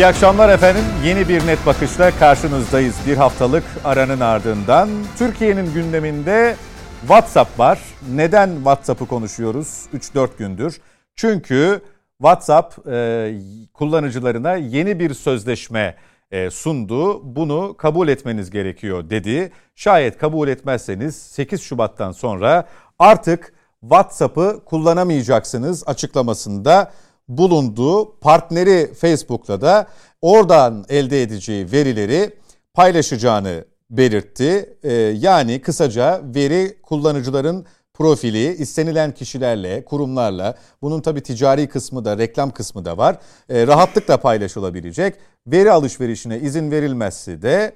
İyi akşamlar efendim. Yeni bir net bakışla karşınızdayız. Bir haftalık aranın ardından Türkiye'nin gündeminde WhatsApp var. Neden WhatsApp'ı konuşuyoruz 3-4 gündür? Çünkü WhatsApp e, kullanıcılarına yeni bir sözleşme e, sundu. Bunu kabul etmeniz gerekiyor dedi. Şayet kabul etmezseniz 8 Şubat'tan sonra artık WhatsApp'ı kullanamayacaksınız açıklamasında bulunduğu partneri Facebook'la da oradan elde edeceği verileri paylaşacağını belirtti. Ee, yani kısaca veri kullanıcıların profili istenilen kişilerle, kurumlarla, bunun tabi ticari kısmı da, reklam kısmı da var. E, rahatlıkla paylaşılabilecek. Veri alışverişine izin verilmezse de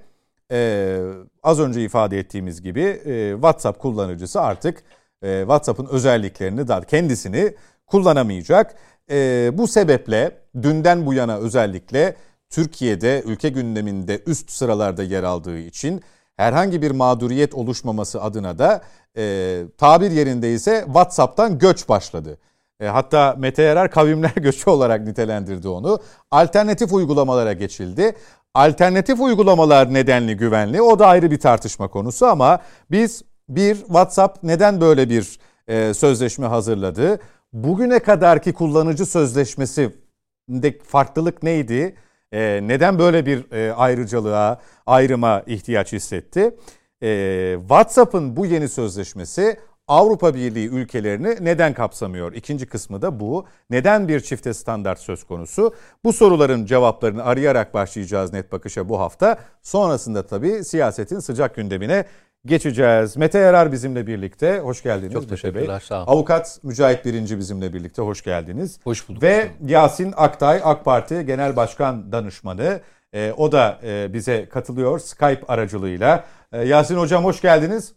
e, az önce ifade ettiğimiz gibi e, WhatsApp kullanıcısı artık e, WhatsApp'ın özelliklerini da kendisini kullanamayacak. E, bu sebeple dünden bu yana özellikle Türkiye'de ülke gündeminde üst sıralarda yer aldığı için herhangi bir mağduriyet oluşmaması adına da e, tabir yerinde ise WhatsApp'tan göç başladı. E, hatta Mete Yarar kavimler göçü olarak nitelendirdi onu. Alternatif uygulamalara geçildi. Alternatif uygulamalar nedenli güvenli o da ayrı bir tartışma konusu ama biz bir WhatsApp neden böyle bir e, sözleşme hazırladı? Bugüne kadarki kullanıcı sözleşmesinde farklılık neydi? E, neden böyle bir e, ayrıcalığa, ayrıma ihtiyaç hissetti? E, WhatsApp'ın bu yeni sözleşmesi Avrupa Birliği ülkelerini neden kapsamıyor? İkinci kısmı da bu. Neden bir çifte standart söz konusu? Bu soruların cevaplarını arayarak başlayacağız net bakışa bu hafta. Sonrasında tabii siyasetin sıcak gündemine geçeceğiz. Mete Yarar bizimle birlikte. Hoş geldiniz. Çok teşekkürler. Bey. Sağ olun. Avukat Mücahit Birinci bizimle birlikte. Hoş geldiniz. Hoş bulduk. Ve Yasin Aktay AK Parti Genel Başkan Danışmanı. E, o da e, bize katılıyor Skype aracılığıyla. E, Yasin Hocam hoş geldiniz.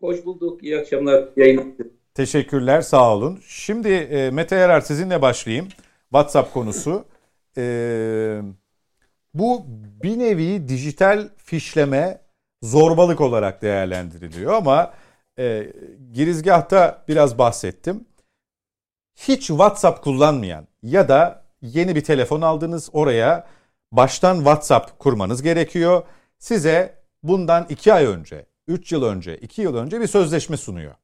Hoş bulduk. İyi akşamlar. Yayın. Teşekkürler. Sağ olun. Şimdi e, Mete Yarar sizinle başlayayım. WhatsApp konusu. E, bu bir nevi dijital fişleme zorbalık olarak değerlendiriliyor ama e, girizgahta biraz bahsettim. Hiç WhatsApp kullanmayan ya da yeni bir telefon aldınız oraya baştan WhatsApp kurmanız gerekiyor. Size bundan 2 ay önce, 3 yıl önce, 2 yıl önce bir sözleşme sunuyor.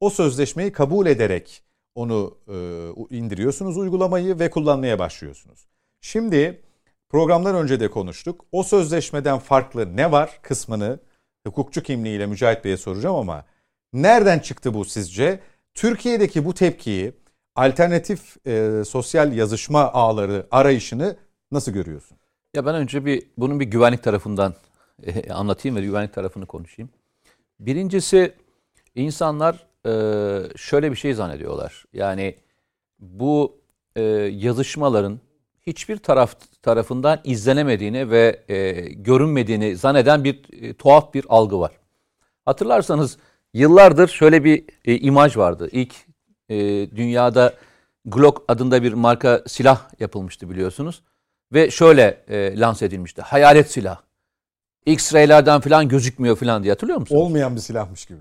O sözleşmeyi kabul ederek onu e, indiriyorsunuz uygulamayı ve kullanmaya başlıyorsunuz. Şimdi Programdan önce de konuştuk. O sözleşmeden farklı ne var kısmını hukukçu kimliğiyle Mücahit Bey'e soracağım ama nereden çıktı bu sizce? Türkiye'deki bu tepkiyi alternatif e, sosyal yazışma ağları arayışını nasıl görüyorsun? Ya ben önce bir bunun bir güvenlik tarafından e, anlatayım ve güvenlik tarafını konuşayım. Birincisi insanlar e, şöyle bir şey zannediyorlar. Yani bu e, yazışmaların hiçbir taraf tarafından izlenemediğini ve e, görünmediğini zanneden bir e, tuhaf bir algı var. Hatırlarsanız yıllardır şöyle bir e, imaj vardı. İlk e, dünyada Glock adında bir marka silah yapılmıştı biliyorsunuz. Ve şöyle e, lanse edilmişti. Hayalet silah. X-ray'lerden falan gözükmüyor falan diye hatırlıyor musunuz? Olmayan bir silahmış gibi.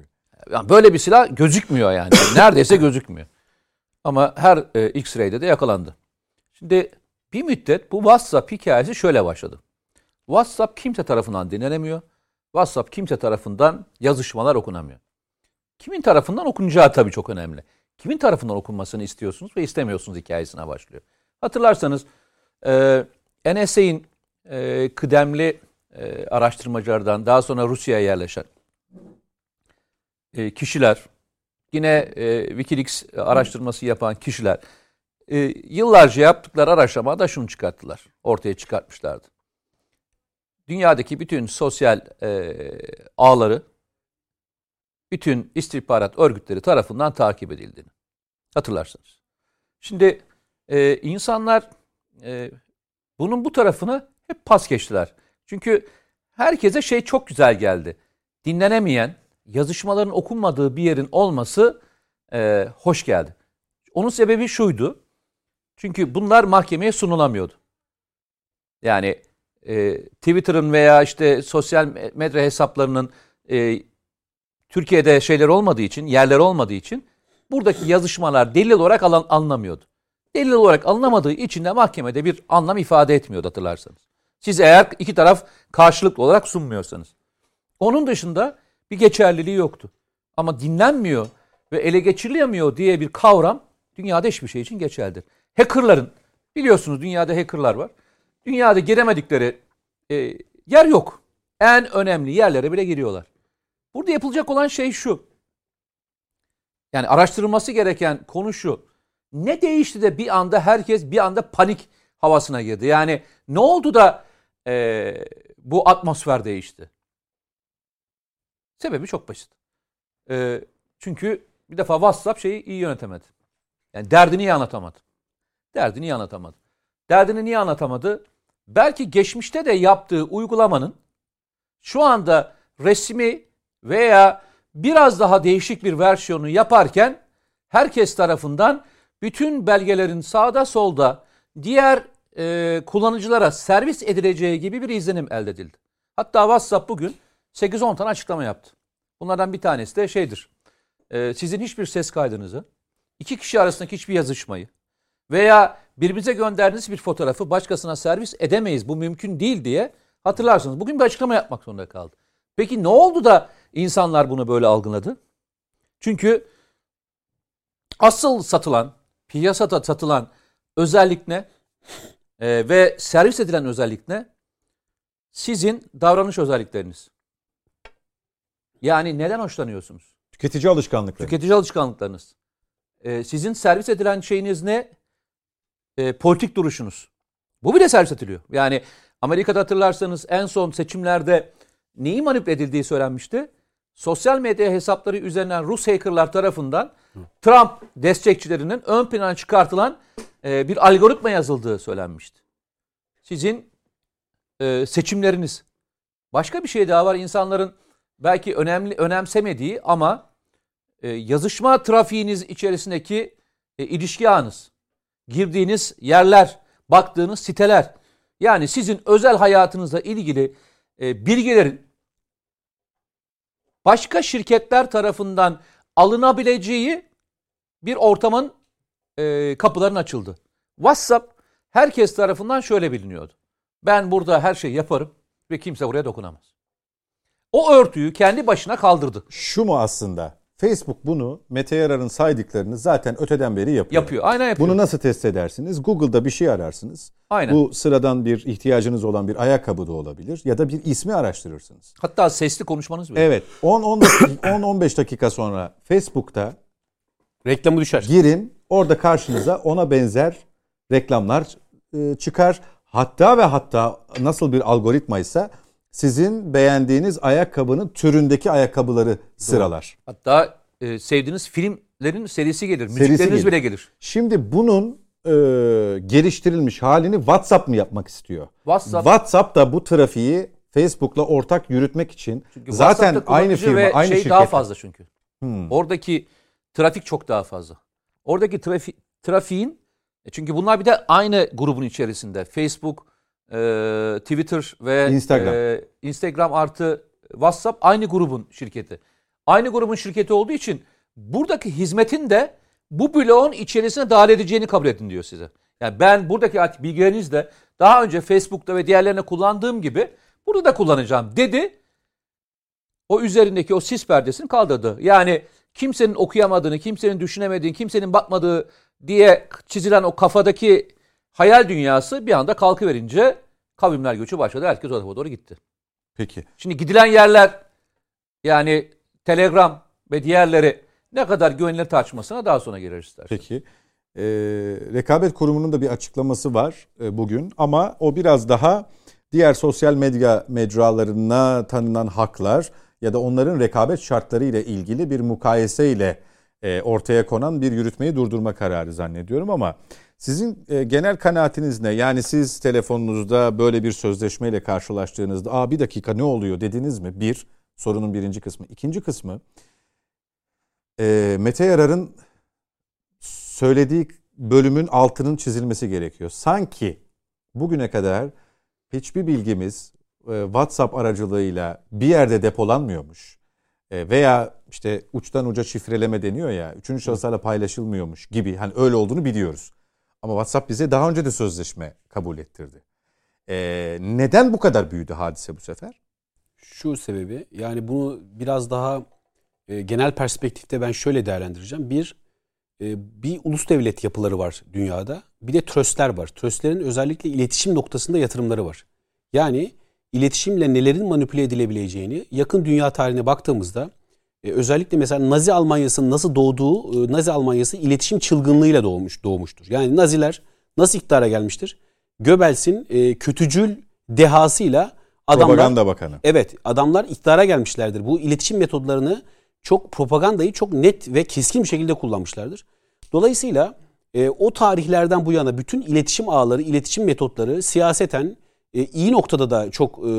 Yani böyle bir silah gözükmüyor yani. Neredeyse gözükmüyor. Ama her e, X-ray'de de yakalandı. Şimdi bir müddet bu WhatsApp hikayesi şöyle başladı. WhatsApp kimse tarafından dinlenemiyor. WhatsApp kimse tarafından yazışmalar okunamıyor. Kimin tarafından okunacağı tabii çok önemli. Kimin tarafından okunmasını istiyorsunuz ve istemiyorsunuz hikayesine başlıyor. Hatırlarsanız e, NSA'in e, kıdemli e, araştırmacılardan daha sonra Rusya'ya yerleşen e, kişiler, yine e, Wikileaks araştırması yapan kişiler e, yıllarca yaptıkları araştırmada şunu çıkarttılar. Ortaya çıkartmışlardı. Dünyadaki bütün sosyal e, ağları bütün istihbarat örgütleri tarafından takip edildiğini hatırlarsınız. Şimdi e, insanlar e, bunun bu tarafını hep pas geçtiler. Çünkü herkese şey çok güzel geldi. Dinlenemeyen, yazışmaların okunmadığı bir yerin olması e, hoş geldi. Onun sebebi şuydu. Çünkü bunlar mahkemeye sunulamıyordu. Yani e, Twitter'ın veya işte sosyal medya hesaplarının e, Türkiye'de şeyler olmadığı için, yerler olmadığı için buradaki yazışmalar delil olarak alan, alınamıyordu. delil olarak alınamadığı için de mahkemede bir anlam ifade etmiyordu hatırlarsanız. Siz eğer iki taraf karşılıklı olarak sunmuyorsanız. Onun dışında bir geçerliliği yoktu. Ama dinlenmiyor ve ele geçirilemiyor diye bir kavram dünyada hiçbir şey için geçerlidir. Hackerların, biliyorsunuz dünyada hackerlar var. Dünyada giremedikleri e, yer yok. En önemli yerlere bile giriyorlar. Burada yapılacak olan şey şu. Yani araştırılması gereken konu şu. Ne değişti de bir anda herkes bir anda panik havasına girdi? Yani ne oldu da e, bu atmosfer değişti? Sebebi çok basit. E, çünkü bir defa WhatsApp şeyi iyi yönetemedi. Yani derdini iyi anlatamadı. Derdini iyi anlatamadı. Derdini niye anlatamadı? Belki geçmişte de yaptığı uygulamanın şu anda resmi veya biraz daha değişik bir versiyonu yaparken herkes tarafından bütün belgelerin sağda solda diğer e, kullanıcılara servis edileceği gibi bir izlenim elde edildi. Hatta WhatsApp bugün 8-10 tane açıklama yaptı. Bunlardan bir tanesi de şeydir. E, sizin hiçbir ses kaydınızı, iki kişi arasındaki hiçbir yazışmayı veya birbirimize gönderdiğiniz bir fotoğrafı başkasına servis edemeyiz. Bu mümkün değil diye hatırlarsınız. Bugün bir açıklama yapmak zorunda kaldı. Peki ne oldu da insanlar bunu böyle algıladı? Çünkü asıl satılan, piyasada satılan özellik ne? Ee, ve servis edilen özellik ne? Sizin davranış özellikleriniz. Yani neden hoşlanıyorsunuz? Tüketici alışkanlıkları. Tüketici alışkanlıklarınız. Ee, sizin servis edilen şeyiniz ne? Ee, politik duruşunuz. Bu bile servis ediliyor. Yani Amerika'da hatırlarsanız en son seçimlerde neyi manipüle edildiği söylenmişti. Sosyal medya hesapları üzerinden Rus hackerlar tarafından Trump destekçilerinin ön plana çıkartılan e, bir algoritma yazıldığı söylenmişti. Sizin e, seçimleriniz. Başka bir şey daha var. İnsanların belki önemli önemsemediği ama e, yazışma trafiğiniz içerisindeki e, ilişki ağınız, girdiğiniz yerler, baktığınız siteler. Yani sizin özel hayatınızla ilgili e, bilgilerin başka şirketler tarafından alınabileceği bir ortamın e, kapıların açıldı. WhatsApp herkes tarafından şöyle biliniyordu. Ben burada her şeyi yaparım ve kimse buraya dokunamaz. O örtüyü kendi başına kaldırdı. Şu mu aslında? Facebook bunu Mete Yarar'ın saydıklarını zaten öteden beri yapıyor. Yapıyor. Aynen yapıyor. Bunu nasıl test edersiniz? Google'da bir şey ararsınız. Aynen. Bu sıradan bir ihtiyacınız olan bir ayakkabı da olabilir ya da bir ismi araştırırsınız. Hatta sesli konuşmanız bile. Evet. 10-15 dakika sonra Facebook'ta Reklamı düşer. girin. Orada karşınıza ona benzer reklamlar e, çıkar. Hatta ve hatta nasıl bir algoritmaysa sizin beğendiğiniz ayakkabının türündeki ayakkabıları sıralar. Hatta e, sevdiğiniz filmlerin serisi gelir. Serisi Müzikleriniz gelir. bile gelir. Şimdi bunun e, geliştirilmiş halini WhatsApp mı yapmak istiyor? WhatsApp- WhatsApp da bu trafiği Facebook'la ortak yürütmek için Çünkü zaten aynı firma, ve aynı şey şirket. daha fazla çünkü. Hmm. Oradaki trafik çok daha fazla. Oradaki trafi, trafiğin e, çünkü bunlar bir de aynı grubun içerisinde. Facebook, e, Twitter ve Instagram. e, Instagram artı WhatsApp aynı grubun şirketi. Aynı grubun şirketi olduğu için buradaki hizmetin de bu bloğun içerisine dahil edeceğini kabul edin diyor size. Yani ben buradaki bilgilerinizle daha önce Facebook'ta ve diğerlerine kullandığım gibi burada da kullanacağım dedi. O üzerindeki o sis perdesini kaldırdı. Yani kimsenin okuyamadığını, kimsenin düşünemediğini, kimsenin bakmadığı diye çizilen o kafadaki hayal dünyası bir anda kalkıverince kavimler göçü başladı. Herkes o tarafa doğru gitti. Peki. Şimdi gidilen yerler yani Telegram ve diğerleri ne kadar güvenilir tartışmasına daha sonra gireriz istersen. Peki. Ee, Rekabet Kurumu'nun da bir açıklaması var e, bugün ama o biraz daha diğer sosyal medya mecralarına tanınan haklar ya da onların rekabet şartları ile ilgili bir mukayese ile e, ortaya konan bir yürütmeyi durdurma kararı zannediyorum ama sizin e, genel kanaatiniz ne? Yani siz telefonunuzda böyle bir sözleşmeyle karşılaştığınızda aa bir dakika ne oluyor dediniz mi? Bir, sorunun birinci kısmı. İkinci kısmı e, Mete Yarar'ın söylediği bölümün altının çizilmesi gerekiyor. Sanki bugüne kadar hiçbir bilgimiz e, WhatsApp aracılığıyla bir yerde depolanmıyormuş. E, veya işte uçtan uca şifreleme deniyor ya, üçüncü şahıslarla paylaşılmıyormuş gibi. Hani öyle olduğunu biliyoruz. Ama WhatsApp bize daha önce de sözleşme kabul ettirdi. Ee, neden bu kadar büyüdü hadise bu sefer? Şu sebebi yani bunu biraz daha e, genel perspektifte ben şöyle değerlendireceğim. Bir, e, bir ulus devlet yapıları var dünyada. Bir de tröstler var. Tröstlerin özellikle iletişim noktasında yatırımları var. Yani iletişimle nelerin manipüle edilebileceğini yakın dünya tarihine baktığımızda e, özellikle mesela Nazi Almanyası'nın nasıl doğduğu, e, Nazi Almanyası iletişim çılgınlığıyla doğmuş doğmuştur. Yani Naziler nasıl iktidara gelmiştir? Göbels'in e, kötücül dehasıyla adamlar Propaganda Bakanı. Evet, adamlar iktidara gelmişlerdir. Bu iletişim metodlarını çok propagandayı çok net ve keskin bir şekilde kullanmışlardır. Dolayısıyla e, o tarihlerden bu yana bütün iletişim ağları, iletişim metotları siyaseten e, iyi noktada da çok e,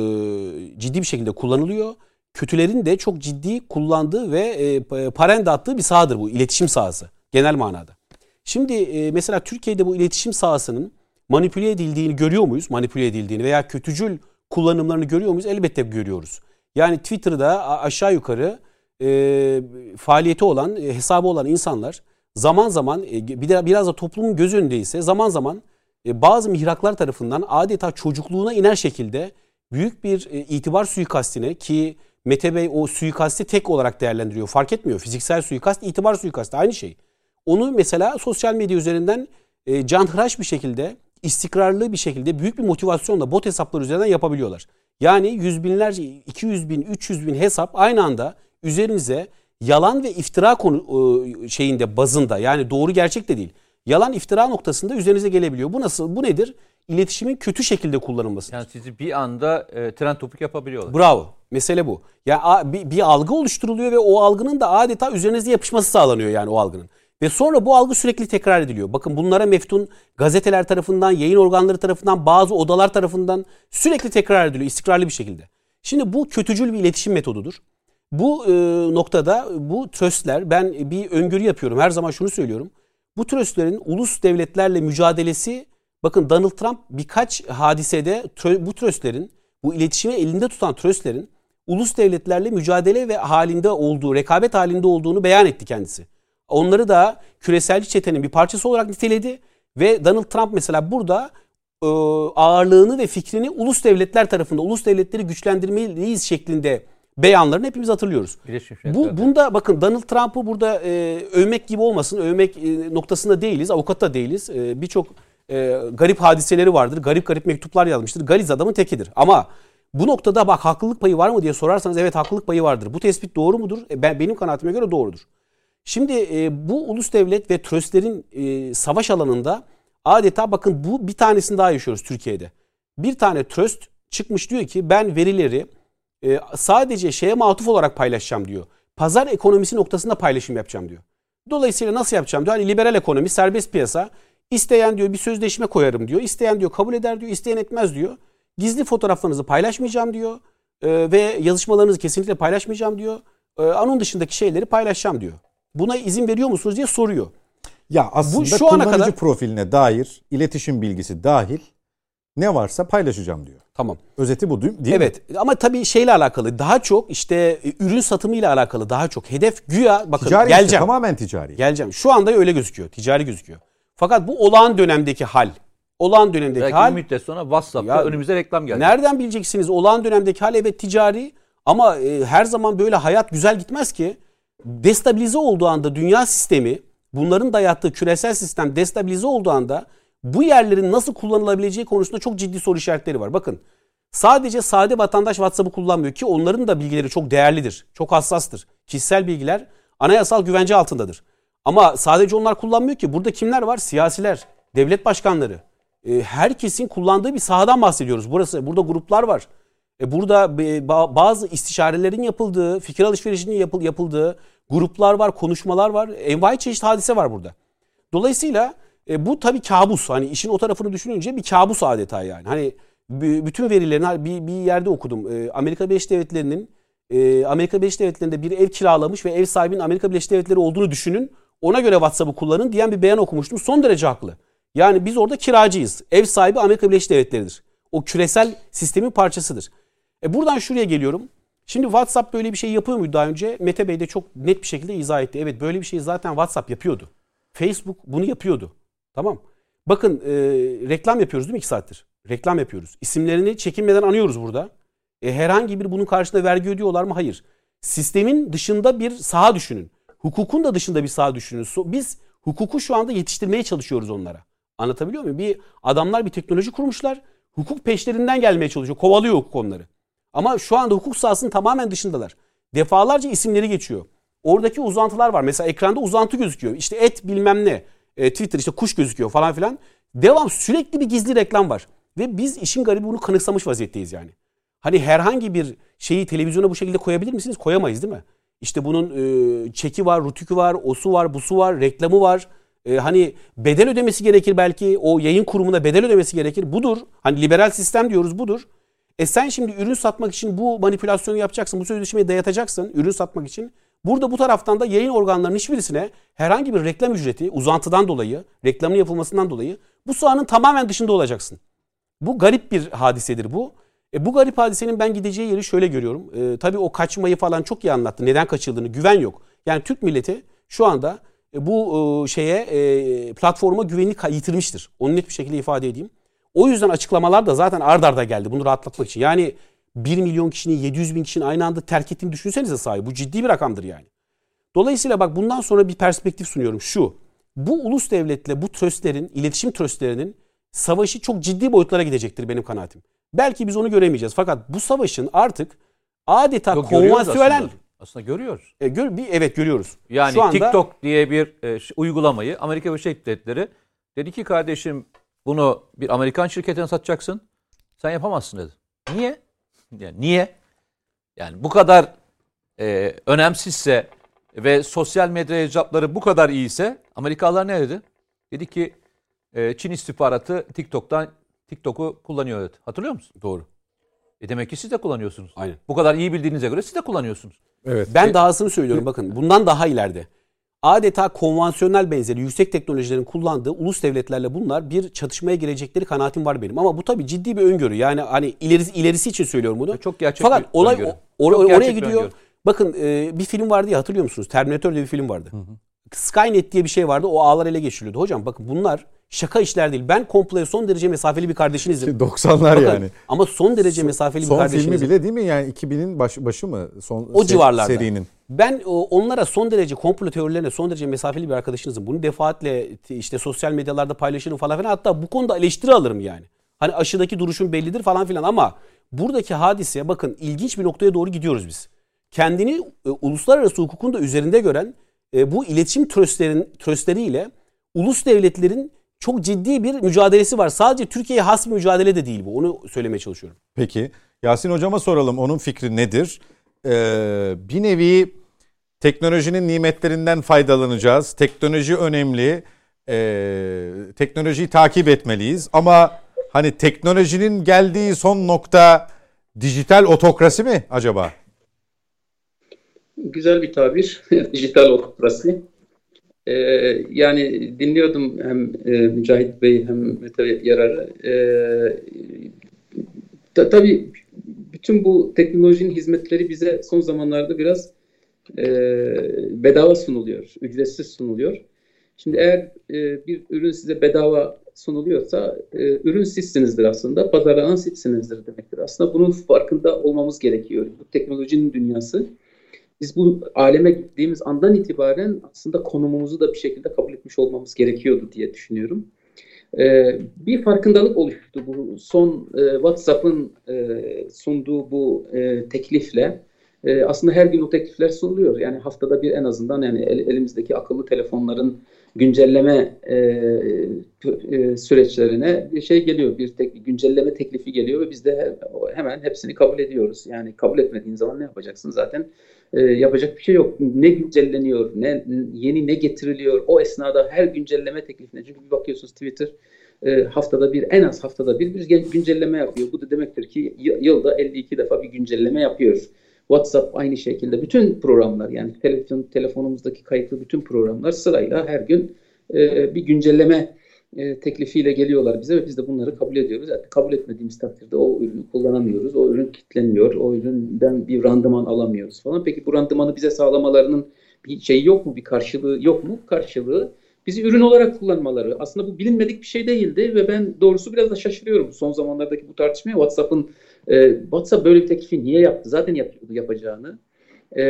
ciddi bir şekilde kullanılıyor. Kötülerin de çok ciddi kullandığı ve e, pa- parende attığı bir sahadır bu iletişim sahası genel manada. Şimdi e, mesela Türkiye'de bu iletişim sahasının manipüle edildiğini görüyor muyuz? Manipüle edildiğini veya kötücül kullanımlarını görüyor muyuz? Elbette görüyoruz. Yani Twitter'da aşağı yukarı e, faaliyeti olan, e, hesabı olan insanlar zaman zaman e, biraz da toplumun göz önündeyse zaman zaman e, bazı mihraklar tarafından adeta çocukluğuna iner şekilde büyük bir e, itibar suikastine ki Mete Bey o suikasti tek olarak değerlendiriyor. Fark etmiyor. Fiziksel suikast, itibar suikastı aynı şey. Onu mesela sosyal medya üzerinden e, canhıraş bir şekilde, istikrarlı bir şekilde büyük bir motivasyonla bot hesaplar üzerinden yapabiliyorlar. Yani yüz binlerce, 200 bin, 300 bin hesap aynı anda üzerinize yalan ve iftira konu e, şeyinde bazında yani doğru gerçek de değil. Yalan iftira noktasında üzerinize gelebiliyor. Bu nasıl? Bu nedir? İletişimin kötü şekilde kullanılması. Yani sizi bir anda e, tren topuk yapabiliyorlar. Bravo. Mesele bu. Ya bir, bir algı oluşturuluyor ve o algının da adeta üzerinize yapışması sağlanıyor yani o algının. Ve sonra bu algı sürekli tekrar ediliyor. Bakın bunlara meftun gazeteler tarafından, yayın organları tarafından, bazı odalar tarafından sürekli tekrar ediliyor istikrarlı bir şekilde. Şimdi bu kötücül bir iletişim metodudur. Bu e, noktada bu tröstler ben bir öngörü yapıyorum. Her zaman şunu söylüyorum. Bu tröstlerin ulus devletlerle mücadelesi bakın Donald Trump birkaç hadisede bu tröstlerin bu iletişimi elinde tutan tröstlerin ulus devletlerle mücadele ve halinde olduğu, rekabet halinde olduğunu beyan etti kendisi. Onları da küreselci çetenin bir parçası olarak niteledi ve Donald Trump mesela burada e, ağırlığını ve fikrini ulus devletler tarafında, ulus devletleri güçlendirmeliyiz şeklinde beyanlarını hepimiz hatırlıyoruz. Bu bunda bakın Donald Trump'ı burada e, övmek gibi olmasın. Övmek e, noktasında değiliz. Avukat da değiliz. E, Birçok e, garip hadiseleri vardır. Garip garip mektuplar yazmıştır. Galiz adamın tekidir. Ama bu noktada bak haklılık payı var mı diye sorarsanız evet haklılık payı vardır. Bu tespit doğru mudur? E, ben benim kanaatime göre doğrudur. Şimdi e, bu ulus devlet ve tröstlerin e, savaş alanında adeta bakın bu bir tanesini daha yaşıyoruz Türkiye'de. Bir tane tröst çıkmış diyor ki ben verileri e, sadece şeye matuf olarak paylaşacağım diyor. Pazar ekonomisi noktasında paylaşım yapacağım diyor. Dolayısıyla nasıl yapacağım diyor. Hani liberal ekonomi, serbest piyasa. İsteyen diyor bir sözleşme koyarım diyor. İsteyen diyor kabul eder diyor. isteyen etmez diyor. Gizli fotoğraflarınızı paylaşmayacağım diyor. E, ve yazışmalarınızı kesinlikle paylaşmayacağım diyor. E, onun dışındaki şeyleri paylaşacağım diyor. Buna izin veriyor musunuz diye soruyor. Ya aslında şu ana kullanıcı kadar- profiline dair iletişim bilgisi dahil ne varsa paylaşacağım diyor. Tamam. Özeti bu değil mi? Evet ama tabii şeyle alakalı daha çok işte e, ürün satımıyla alakalı daha çok. Hedef güya bakın Ticari işte, geleceğim. tamamen ticari. Geleceğim. Şu anda öyle gözüküyor. Ticari gözüküyor. Fakat bu olağan dönemdeki hal. Olağan dönemdeki Belki hal. bir müddet sonra WhatsApp'ta Ya, önümüze reklam geldi. Nereden bileceksiniz? Olağan dönemdeki hal evet ticari ama e, her zaman böyle hayat güzel gitmez ki. Destabilize olduğu anda dünya sistemi, bunların dayattığı küresel sistem destabilize olduğu anda bu yerlerin nasıl kullanılabileceği konusunda çok ciddi soru işaretleri var. Bakın sadece sade vatandaş WhatsApp'ı kullanmıyor ki onların da bilgileri çok değerlidir, çok hassastır. Kişisel bilgiler anayasal güvence altındadır. Ama sadece onlar kullanmıyor ki. Burada kimler var? Siyasiler, devlet başkanları. E, herkesin kullandığı bir sahadan bahsediyoruz. Burası burada gruplar var. E, burada e, ba- bazı istişarelerin yapıldığı, fikir alışverişinin yapıl- yapıldığı gruplar var, konuşmalar var. Envai çeşit hadise var burada. Dolayısıyla bu tabii kabus. Hani işin o tarafını düşününce bir kabus adeta yani. Hani bütün verilerin hani bir, bir yerde okudum. Amerika Birleşik Devletleri'nin Amerika Birleşik Devletleri'nde bir ev kiralamış ve ev sahibinin Amerika Birleşik Devletleri olduğunu düşünün. Ona göre WhatsApp'ı kullanın diyen bir beyan okumuştum. Son derece haklı. Yani biz orada kiracıyız. Ev sahibi Amerika Birleşik Devletleri'dir. O küresel sistemin parçasıdır. E buradan şuraya geliyorum. Şimdi WhatsApp böyle bir şey yapıyor muydu daha önce? Mete Bey de çok net bir şekilde izah etti. Evet böyle bir şey zaten WhatsApp yapıyordu. Facebook bunu yapıyordu. Tamam. Bakın e, reklam yapıyoruz değil mi iki saattir? Reklam yapıyoruz. İsimlerini çekinmeden anıyoruz burada. E, herhangi bir bunun karşılığında vergi ödüyorlar mı? Hayır. Sistemin dışında bir saha düşünün. Hukukun da dışında bir saha düşünün. Biz hukuku şu anda yetiştirmeye çalışıyoruz onlara. Anlatabiliyor muyum? Bir adamlar bir teknoloji kurmuşlar. Hukuk peşlerinden gelmeye çalışıyor. Kovalıyor hukuk onları. Ama şu anda hukuk sahasının tamamen dışındalar. Defalarca isimleri geçiyor. Oradaki uzantılar var. Mesela ekranda uzantı gözüküyor. İşte et bilmem ne. E, Twitter işte kuş gözüküyor falan filan. Devam sürekli bir gizli reklam var. Ve biz işin garibi bunu kanıksamış vaziyetteyiz yani. Hani herhangi bir şeyi televizyona bu şekilde koyabilir misiniz? Koyamayız değil mi? İşte bunun e, çeki var, rutükü var, osu var, busu var, reklamı var. E, hani bedel ödemesi gerekir belki. O yayın kurumuna bedel ödemesi gerekir. Budur. Hani liberal sistem diyoruz budur. E sen şimdi ürün satmak için bu manipülasyonu yapacaksın. Bu sözleşmeyi dayatacaksın ürün satmak için. Burada bu taraftan da yayın organlarının hiçbirisine herhangi bir reklam ücreti uzantıdan dolayı, reklamın yapılmasından dolayı bu sahanın tamamen dışında olacaksın. Bu garip bir hadisedir bu. E, bu garip hadisenin ben gideceği yeri şöyle görüyorum. E, tabii o kaçmayı falan çok iyi anlattı. Neden kaçıldığını, güven yok. Yani Türk milleti şu anda bu e, şeye e, platforma güvenini ka- yitirmiştir. Onu net bir şekilde ifade edeyim. O yüzden açıklamalar da zaten ard arda geldi bunu rahatlatmak için. Yani 1 milyon kişinin 700 bin kişinin aynı anda terk ettiğini düşünsenize sahi. Bu ciddi bir rakamdır yani. Dolayısıyla bak bundan sonra bir perspektif sunuyorum. Şu, bu ulus devletle bu tröstlerin, iletişim tröstlerinin savaşı çok ciddi boyutlara gidecektir benim kanaatim. Belki biz onu göremeyeceğiz. Fakat bu savaşın artık adeta Yok, konvansiyonel... aslında. Görüyoruz. E, gör, bir, evet görüyoruz. Yani Şu anda, TikTok diye bir e, uygulamayı Amerika Birleşik Devletleri dedi ki kardeşim bunu bir Amerikan şirketine satacaksın. Sen yapamazsın dedi. Niye? Yani niye? Yani bu kadar e, önemsizse ve sosyal medya hesapları bu kadar iyiyse Amerikalılar ne dedi? Dedi ki e, Çin istihbaratı TikTok'tan TikTok'u kullanıyor dedi. Hatırlıyor musun? Doğru. E demek ki siz de kullanıyorsunuz. Aynen. Bu kadar iyi bildiğinize göre siz de kullanıyorsunuz. Evet. Ben dahasını söylüyorum bakın bundan daha ileride. Adeta konvansiyonel benzeri yüksek teknolojilerin kullandığı ulus devletlerle bunlar bir çatışmaya girecekleri kanaatim var benim. Ama bu tabii ciddi bir öngörü. Yani hani ilerisi, ilerisi için söylüyorum bunu. Ve çok gerçek Fakat bir olay öngörü. o- or- Çok oraya gidiyor. öngörü. Bakın e, bir film vardı ya hatırlıyor musunuz? Terminator diye bir film vardı. Skynet diye bir şey vardı. O ağlar ele geçiriliyordu. Hocam bakın bunlar şaka işler değil. Ben komploya son derece mesafeli bir kardeşinizim. 90'lar Bakın, yani. Ama son derece mesafeli bir Son filmi kardeşinizim. bile değil mi yani 2000'in baş, başı mı? Son O se- civarlarda. Serinin. Ben onlara son derece komplo teorilerine son derece mesafeli bir arkadaşınızım. Bunu defaatle işte sosyal medyalarda paylaşırım falan filan. Hatta bu konuda eleştiri alırım yani. Hani aşıdaki duruşum bellidir falan filan ama buradaki hadise bakın ilginç bir noktaya doğru gidiyoruz biz. Kendini e, uluslararası hukukun da üzerinde gören e, bu iletişim tröstlerin tröstleriyle ulus devletlerin çok ciddi bir mücadelesi var. Sadece Türkiye'ye has bir mücadele de değil bu. Onu söylemeye çalışıyorum. Peki Yasin hocama soralım onun fikri nedir? Ee, bir nevi teknolojinin nimetlerinden faydalanacağız. Teknoloji önemli. Ee, teknolojiyi takip etmeliyiz ama hani teknolojinin geldiği son nokta dijital otokrasi mi acaba? Güzel bir tabir. Dijital otokrasi. Ee, yani dinliyordum hem e, Mücahit Bey hem Mete Yarar'ı. Ee, ta- tabii bütün bu teknolojinin hizmetleri bize son zamanlarda biraz e, bedava sunuluyor, ücretsiz sunuluyor. Şimdi eğer e, bir ürün size bedava sunuluyorsa e, ürün sizsinizdir aslında, pazarlanan sizsinizdir demektir. Aslında bunun farkında olmamız gerekiyor. Bu teknolojinin dünyası. Biz bu aleme gittiğimiz andan itibaren aslında konumumuzu da bir şekilde kabul etmiş olmamız gerekiyordu diye düşünüyorum. Ee, bir farkındalık oluştu bu son e, WhatsApp'ın e, sunduğu bu e, teklifle. E, aslında her gün o teklifler sunuluyor. Yani haftada bir en azından yani el- elimizdeki akıllı telefonların güncelleme e, e, süreçlerine bir şey geliyor, bir tek, güncelleme teklifi geliyor ve biz de he- hemen hepsini kabul ediyoruz. Yani kabul etmediğin zaman ne yapacaksın zaten? E, yapacak bir şey yok. Ne güncelleniyor, ne yeni ne getiriliyor o esnada her güncelleme teklifine. Çünkü bir bakıyorsunuz Twitter e, haftada bir en az haftada bir bir güncelleme yapıyor. Bu da demektir ki yılda 52 defa bir güncelleme yapıyor. WhatsApp aynı şekilde bütün programlar yani telefon telefonumuzdaki kayıtlı bütün programlar sırayla her gün e, bir güncelleme e, teklifiyle geliyorlar bize ve biz de bunları kabul ediyoruz. Yani kabul etmediğimiz takdirde o ürünü kullanamıyoruz. O ürün kilitleniyor. O üründen bir randıman alamıyoruz falan. Peki bu randımanı bize sağlamalarının bir şeyi yok mu? Bir karşılığı yok mu? Karşılığı bizi ürün olarak kullanmaları. Aslında bu bilinmedik bir şey değildi ve ben doğrusu biraz da şaşırıyorum son zamanlardaki bu tartışmaya. WhatsApp'ın e, WhatsApp böyle bir teklifi niye yaptı? Zaten yapıyordu yapacağını. E,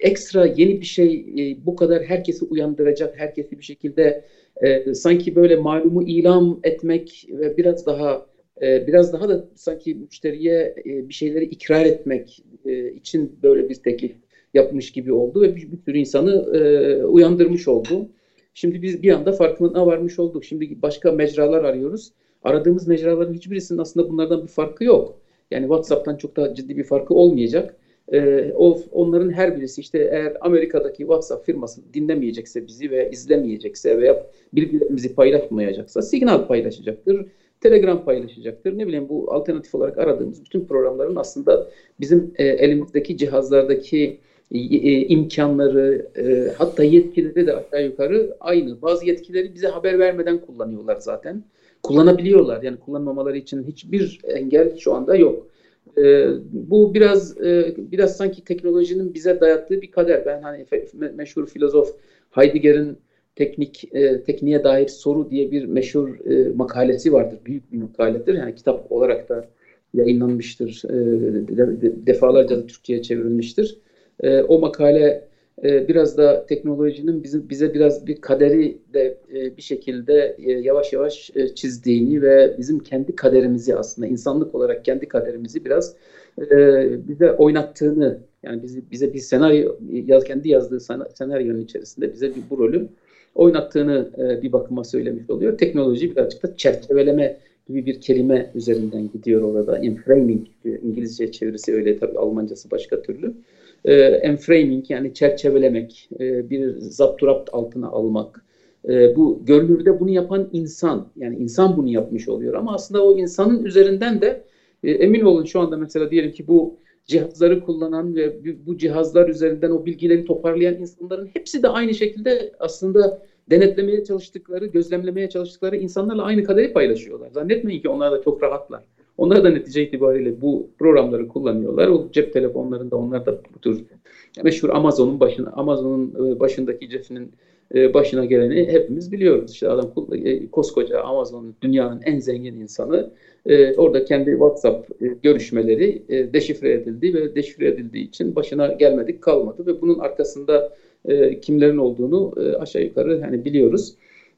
ekstra yeni bir şey e, bu kadar herkesi uyandıracak, herkesi bir şekilde e, sanki böyle malumu ilam etmek ve biraz daha e, biraz daha da sanki müşteriye e, bir şeyleri ikrar etmek e, için böyle bir teklif yapmış gibi oldu ve bir, bir sürü insanı e, uyandırmış oldu. Şimdi biz bir anda farkına varmış olduk. Şimdi başka mecralar arıyoruz. Aradığımız mecraların hiçbirisinin aslında bunlardan bir farkı yok. Yani WhatsApp'tan çok daha ciddi bir farkı olmayacak. Ee, o, onların her birisi işte eğer Amerika'daki WhatsApp firması dinlemeyecekse bizi ve izlemeyecekse veya bilgilerimizi paylaşmayacaksa signal paylaşacaktır. Telegram paylaşacaktır. Ne bileyim bu alternatif olarak aradığımız bütün programların aslında bizim e, elimizdeki cihazlardaki e, e, imkanları e, hatta yetkileri de aşağı yukarı aynı. Bazı yetkileri bize haber vermeden kullanıyorlar zaten. Kullanabiliyorlar. Yani kullanmamaları için hiçbir engel şu anda yok. E, bu biraz e, biraz sanki teknolojinin bize dayattığı bir kader. Ben hani me meşhur filozof Heidegger'in teknik e, tekniğe dair soru diye bir meşhur e, makalesi vardır. Büyük bir makaledir. Yani kitap olarak da yayınlanmıştır. E, de, defalarca da Türkçe'ye çevrilmiştir. E, o makale e, biraz da teknolojinin bizim bize biraz bir kaderi de e, bir şekilde e, yavaş yavaş e, çizdiğini ve bizim kendi kaderimizi aslında insanlık olarak kendi kaderimizi biraz bize oynattığını yani bizi, bize bir senaryo yaz, kendi yazdığı senaryonun içerisinde bize bir bu rolü oynattığını bir bakıma söylemiş oluyor. Teknoloji birazcık da çerçeveleme gibi bir kelime üzerinden gidiyor orada. Enframing İngilizce çevirisi öyle tabii Almancası başka türlü e, enframing yani çerçevelemek, e, bir zapturapt altına almak. E, bu görünürde bunu yapan insan, yani insan bunu yapmış oluyor ama aslında o insanın üzerinden de e, emin olun şu anda mesela diyelim ki bu cihazları kullanan ve bu cihazlar üzerinden o bilgileri toparlayan insanların hepsi de aynı şekilde aslında denetlemeye çalıştıkları, gözlemlemeye çalıştıkları insanlarla aynı kaderi paylaşıyorlar. Zannetmeyin ki onlar da çok rahatlar. Onlar da netice itibariyle bu programları kullanıyorlar. O cep telefonlarında onlar da bu tür meşhur Amazon'un başına, Amazon'un e, başındaki Jeff'in e, başına geleni hepimiz biliyoruz. İşte adam e, koskoca Amazon dünyanın en zengin insanı. Orada kendi WhatsApp görüşmeleri deşifre edildi ve deşifre edildiği için başına gelmedik kalmadı ve bunun arkasında kimlerin olduğunu aşağı yukarı hani biliyoruz.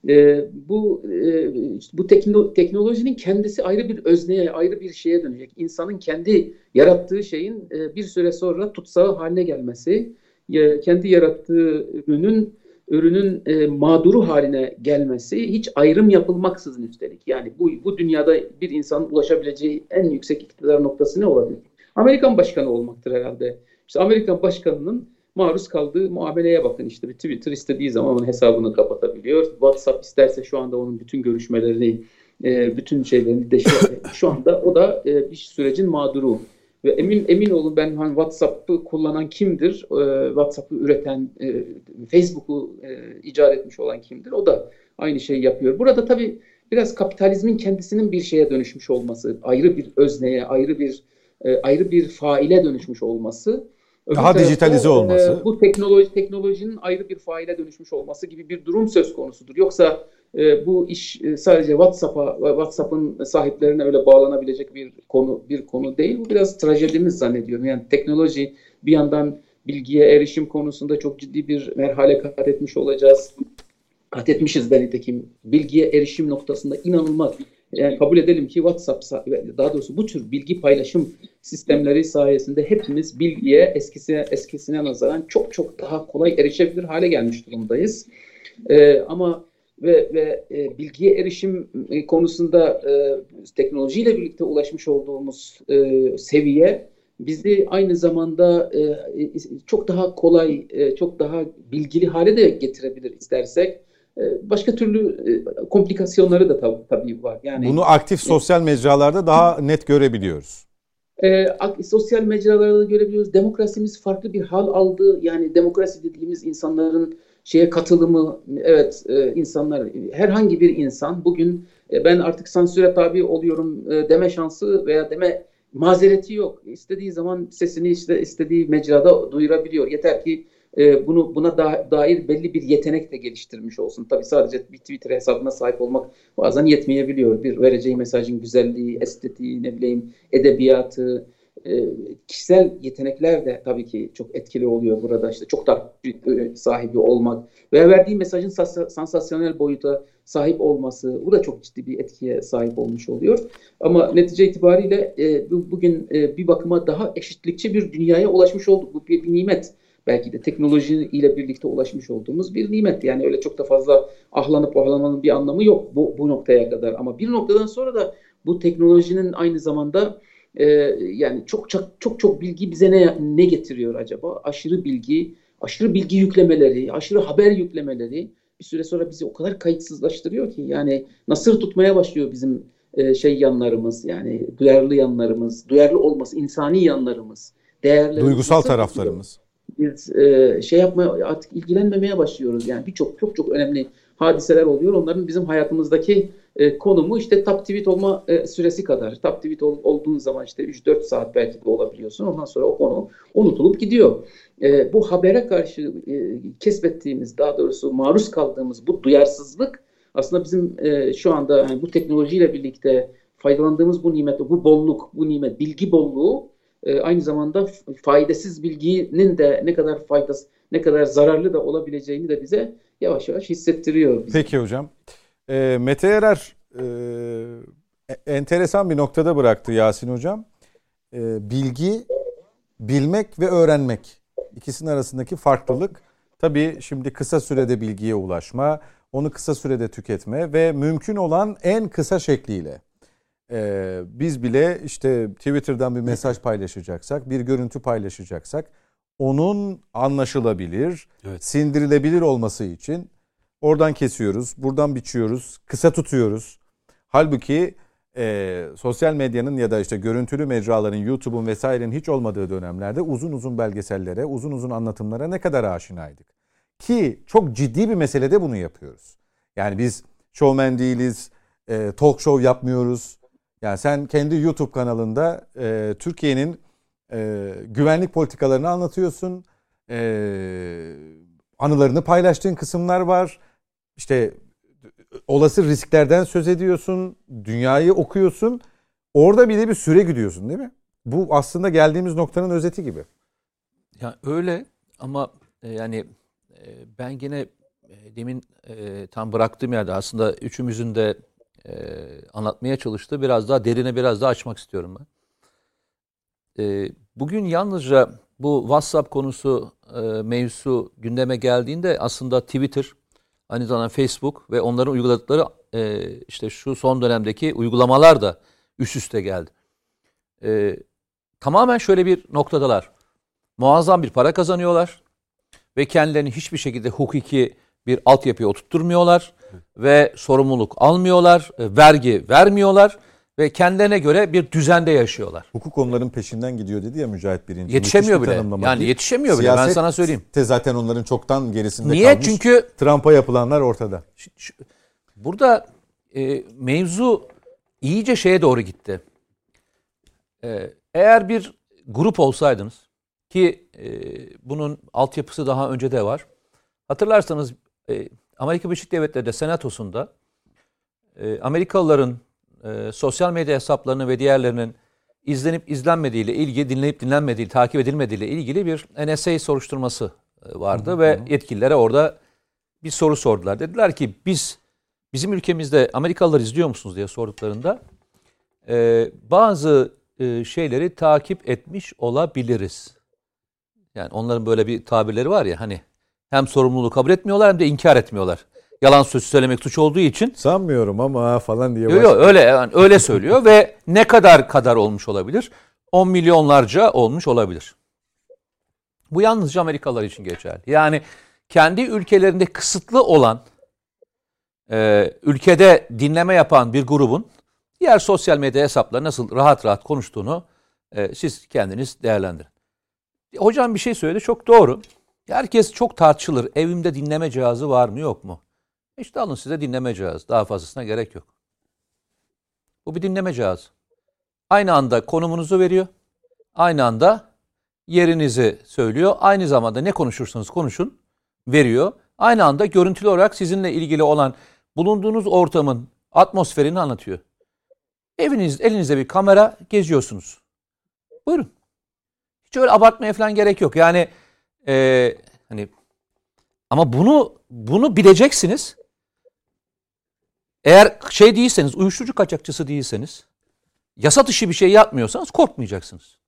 E, bu e, bu tekno, teknolojinin kendisi ayrı bir özneye, ayrı bir şeye dönecek. İnsanın kendi yarattığı şeyin e, bir süre sonra tutsağı haline gelmesi, e, kendi yarattığı ürünün ürünün e, mağduru haline gelmesi hiç ayrım yapılmaksızın üstelik. Yani bu bu dünyada bir insanın ulaşabileceği en yüksek iktidar noktası ne olabilir? Amerikan başkanı olmaktır herhalde. İşte Amerikan başkanının maruz kaldığı muameleye bakın işte bir Twitter istediği zaman onun hesabını kapatabiliyor. WhatsApp isterse şu anda onun bütün görüşmelerini, e, bütün şeylerini deşe, şu anda o da e, bir sürecin mağduru. Ve emin emin olun ben hani WhatsApp'ı kullanan kimdir? E, WhatsApp'ı üreten, Facebook'u icat etmiş olan kimdir? O da aynı şeyi yapıyor. Burada tabii biraz kapitalizmin kendisinin bir şeye dönüşmüş olması, ayrı bir özneye, ayrı bir ayrı bir faile dönüşmüş olması daha dijitalize olması. E, bu teknoloji teknolojinin ayrı bir faile dönüşmüş olması gibi bir durum söz konusudur. Yoksa e, bu iş e, sadece WhatsApp'a WhatsApp'ın sahiplerine öyle bağlanabilecek bir konu bir konu değil. Bu biraz trajedimiz zannediyorum. Yani teknoloji bir yandan bilgiye erişim konusunda çok ciddi bir merhale kat etmiş olacağız. Kat etmişiz nitekim. Bilgiye erişim noktasında inanılmaz yani kabul edelim ki WhatsApp daha doğrusu bu tür bilgi paylaşım sistemleri sayesinde hepimiz bilgiye eskisine eskisine nazaran çok çok daha kolay erişebilir hale gelmiş durumdayız. Ee, ama ve, ve e, bilgiye erişim e, konusunda e, teknolojiyle birlikte ulaşmış olduğumuz e, seviye bizi aynı zamanda e, çok daha kolay, e, çok daha bilgili hale de getirebilir istersek. Ee, başka türlü e, komplikasyonları da tabii, tabii var. Yani bunu aktif sosyal mecralarda daha net görebiliyoruz. E, sosyal mecralarda görebiliyoruz. Demokrasimiz farklı bir hal aldı. Yani demokrasi dediğimiz insanların şeye katılımı, evet e, insanlar herhangi bir insan bugün e, ben artık sansüre tabi oluyorum e, deme şansı veya deme mazereti yok. İstediği zaman sesini işte istediği mecrada duyurabiliyor. Yeter ki e, bunu buna da, dair belli bir yetenek de geliştirmiş olsun. Tabii sadece bir Twitter hesabına sahip olmak bazen yetmeyebiliyor. Bir vereceği mesajın güzelliği, estetiği, ne bileyim edebiyatı, e, kişisel yetenekler de tabii ki çok etkili oluyor burada. işte çok da sahibi olmak veya verdiği mesajın sansasyonel boyuta sahip olması bu da çok ciddi bir etkiye sahip olmuş oluyor. Ama netice itibariyle e, bugün e, bir bakıma daha eşitlikçi bir dünyaya ulaşmış olduk. Bu bir, bir nimet. Belki de teknoloji ile birlikte ulaşmış olduğumuz bir nimet. Yani öyle çok da fazla ahlanıp ahlamanın bir anlamı yok bu, bu noktaya kadar. Ama bir noktadan sonra da bu teknolojinin aynı zamanda e, yani çok çok çok çok bilgi bize ne ne getiriyor acaba? Aşırı bilgi, aşırı bilgi yüklemeleri, aşırı haber yüklemeleri bir süre sonra bizi o kadar kayıtsızlaştırıyor ki yani nasır tutmaya başlıyor bizim e, şey yanlarımız yani duyarlı yanlarımız, duyarlı olması insani yanlarımız, değerlerimiz. Duygusal taraflarımız. Biz e, şey yapmaya artık ilgilenmemeye başlıyoruz yani birçok çok çok önemli hadiseler oluyor. Onların bizim hayatımızdaki e, konumu işte top tweet olma e, süresi kadar. Top tweet ol, olduğun zaman işte 3-4 saat belki de olabiliyorsun. Ondan sonra o konu unutulup gidiyor. E, bu habere karşı e, kesbettiğimiz, daha doğrusu maruz kaldığımız bu duyarsızlık aslında bizim e, şu anda yani bu teknolojiyle birlikte faydalandığımız bu nimet, bu bolluk, bu nimet, bilgi bolluğu e, aynı zamanda faydasız bilginin de ne kadar faydası, ne kadar zararlı da olabileceğini de bize yavaş yavaş hissettiriyor. Bize. Peki hocam. E, Mete Erer e, enteresan bir noktada bıraktı Yasin hocam. E, bilgi, bilmek ve öğrenmek ikisinin arasındaki farklılık. Tabii şimdi kısa sürede bilgiye ulaşma, onu kısa sürede tüketme ve mümkün olan en kısa şekliyle. Ee, biz bile işte Twitter'dan bir mesaj paylaşacaksak, bir görüntü paylaşacaksak onun anlaşılabilir, evet. sindirilebilir olması için oradan kesiyoruz, buradan biçiyoruz, kısa tutuyoruz. Halbuki e, sosyal medyanın ya da işte görüntülü mecraların, YouTube'un vesairenin hiç olmadığı dönemlerde uzun uzun belgesellere, uzun uzun anlatımlara ne kadar aşinaydık. Ki çok ciddi bir meselede bunu yapıyoruz. Yani biz showman değiliz, e, talk show yapmıyoruz. Yani sen kendi YouTube kanalında e, Türkiye'nin e, güvenlik politikalarını anlatıyorsun. E, anılarını paylaştığın kısımlar var. İşte olası risklerden söz ediyorsun. Dünyayı okuyorsun. Orada bile bir süre gidiyorsun değil mi? Bu aslında geldiğimiz noktanın özeti gibi. Ya öyle ama e, yani e, ben yine e, demin tam bıraktığım yerde aslında üçümüzün de anlatmaya çalıştığı biraz daha derine biraz daha açmak istiyorum ben. Bugün yalnızca bu WhatsApp konusu mevzusu gündeme geldiğinde aslında Twitter, aynı zamanda Facebook ve onların uyguladıkları işte şu son dönemdeki uygulamalar da üst üste geldi. Tamamen şöyle bir noktadalar. Muazzam bir para kazanıyorlar ve kendilerini hiçbir şekilde hukuki bir altyapıya oturtturmuyorlar ve sorumluluk almıyorlar, vergi vermiyorlar ve kendilerine göre bir düzende yaşıyorlar. Hukuk onların peşinden gidiyor dedi ya Mücahit Birinci. Yetişemiyor bile. Yani değil. yetişemiyor bile ben sana söyleyeyim. de zaten onların çoktan gerisinde Niye? kalmış. Çünkü Trump'a yapılanlar ortada. Burada e, mevzu iyice şeye doğru gitti. E, eğer bir grup olsaydınız ki e, bunun altyapısı daha önce de var. Hatırlarsanız e, Amerika Birleşik Devletleri Senatosu'nda e, Amerikalıların e, sosyal medya hesaplarını ve diğerlerinin izlenip izlenmediği ile ilgili, dinlenip dinlenmediği, takip edilmediği ile ilgili bir NSA soruşturması e, vardı hı hı. ve yetkililere orada bir soru sordular. Dediler ki biz bizim ülkemizde Amerikalılar izliyor musunuz diye sorduklarında e, bazı e, şeyleri takip etmiş olabiliriz. Yani onların böyle bir tabirleri var ya hani hem sorumluluğu kabul etmiyorlar hem de inkar etmiyorlar yalan söz söylemek suç olduğu için. Sanmıyorum ama falan diye. Yok yok öyle yani öyle söylüyor ve ne kadar kadar olmuş olabilir? 10 milyonlarca olmuş olabilir. Bu yalnızca Amerikalılar için geçerli. Yani kendi ülkelerinde kısıtlı olan e, ülkede dinleme yapan bir grubun diğer sosyal medya hesapları nasıl rahat rahat konuştuğunu e, siz kendiniz değerlendirin. Hocam bir şey söyledi çok doğru. Herkes çok tartışılır. Evimde dinleme cihazı var mı yok mu? İşte alın size dinleme cihazı. Daha fazlasına gerek yok. Bu bir dinleme cihazı. Aynı anda konumunuzu veriyor. Aynı anda yerinizi söylüyor. Aynı zamanda ne konuşursanız konuşun veriyor. Aynı anda görüntülü olarak sizinle ilgili olan bulunduğunuz ortamın atmosferini anlatıyor. Eviniz, elinizde bir kamera geziyorsunuz. Buyurun. Hiç öyle abartmaya falan gerek yok. Yani e, hani ama bunu bunu bileceksiniz. Eğer şey değilseniz, uyuşturucu kaçakçısı değilseniz, yasa dışı bir şey yapmıyorsanız korkmayacaksınız.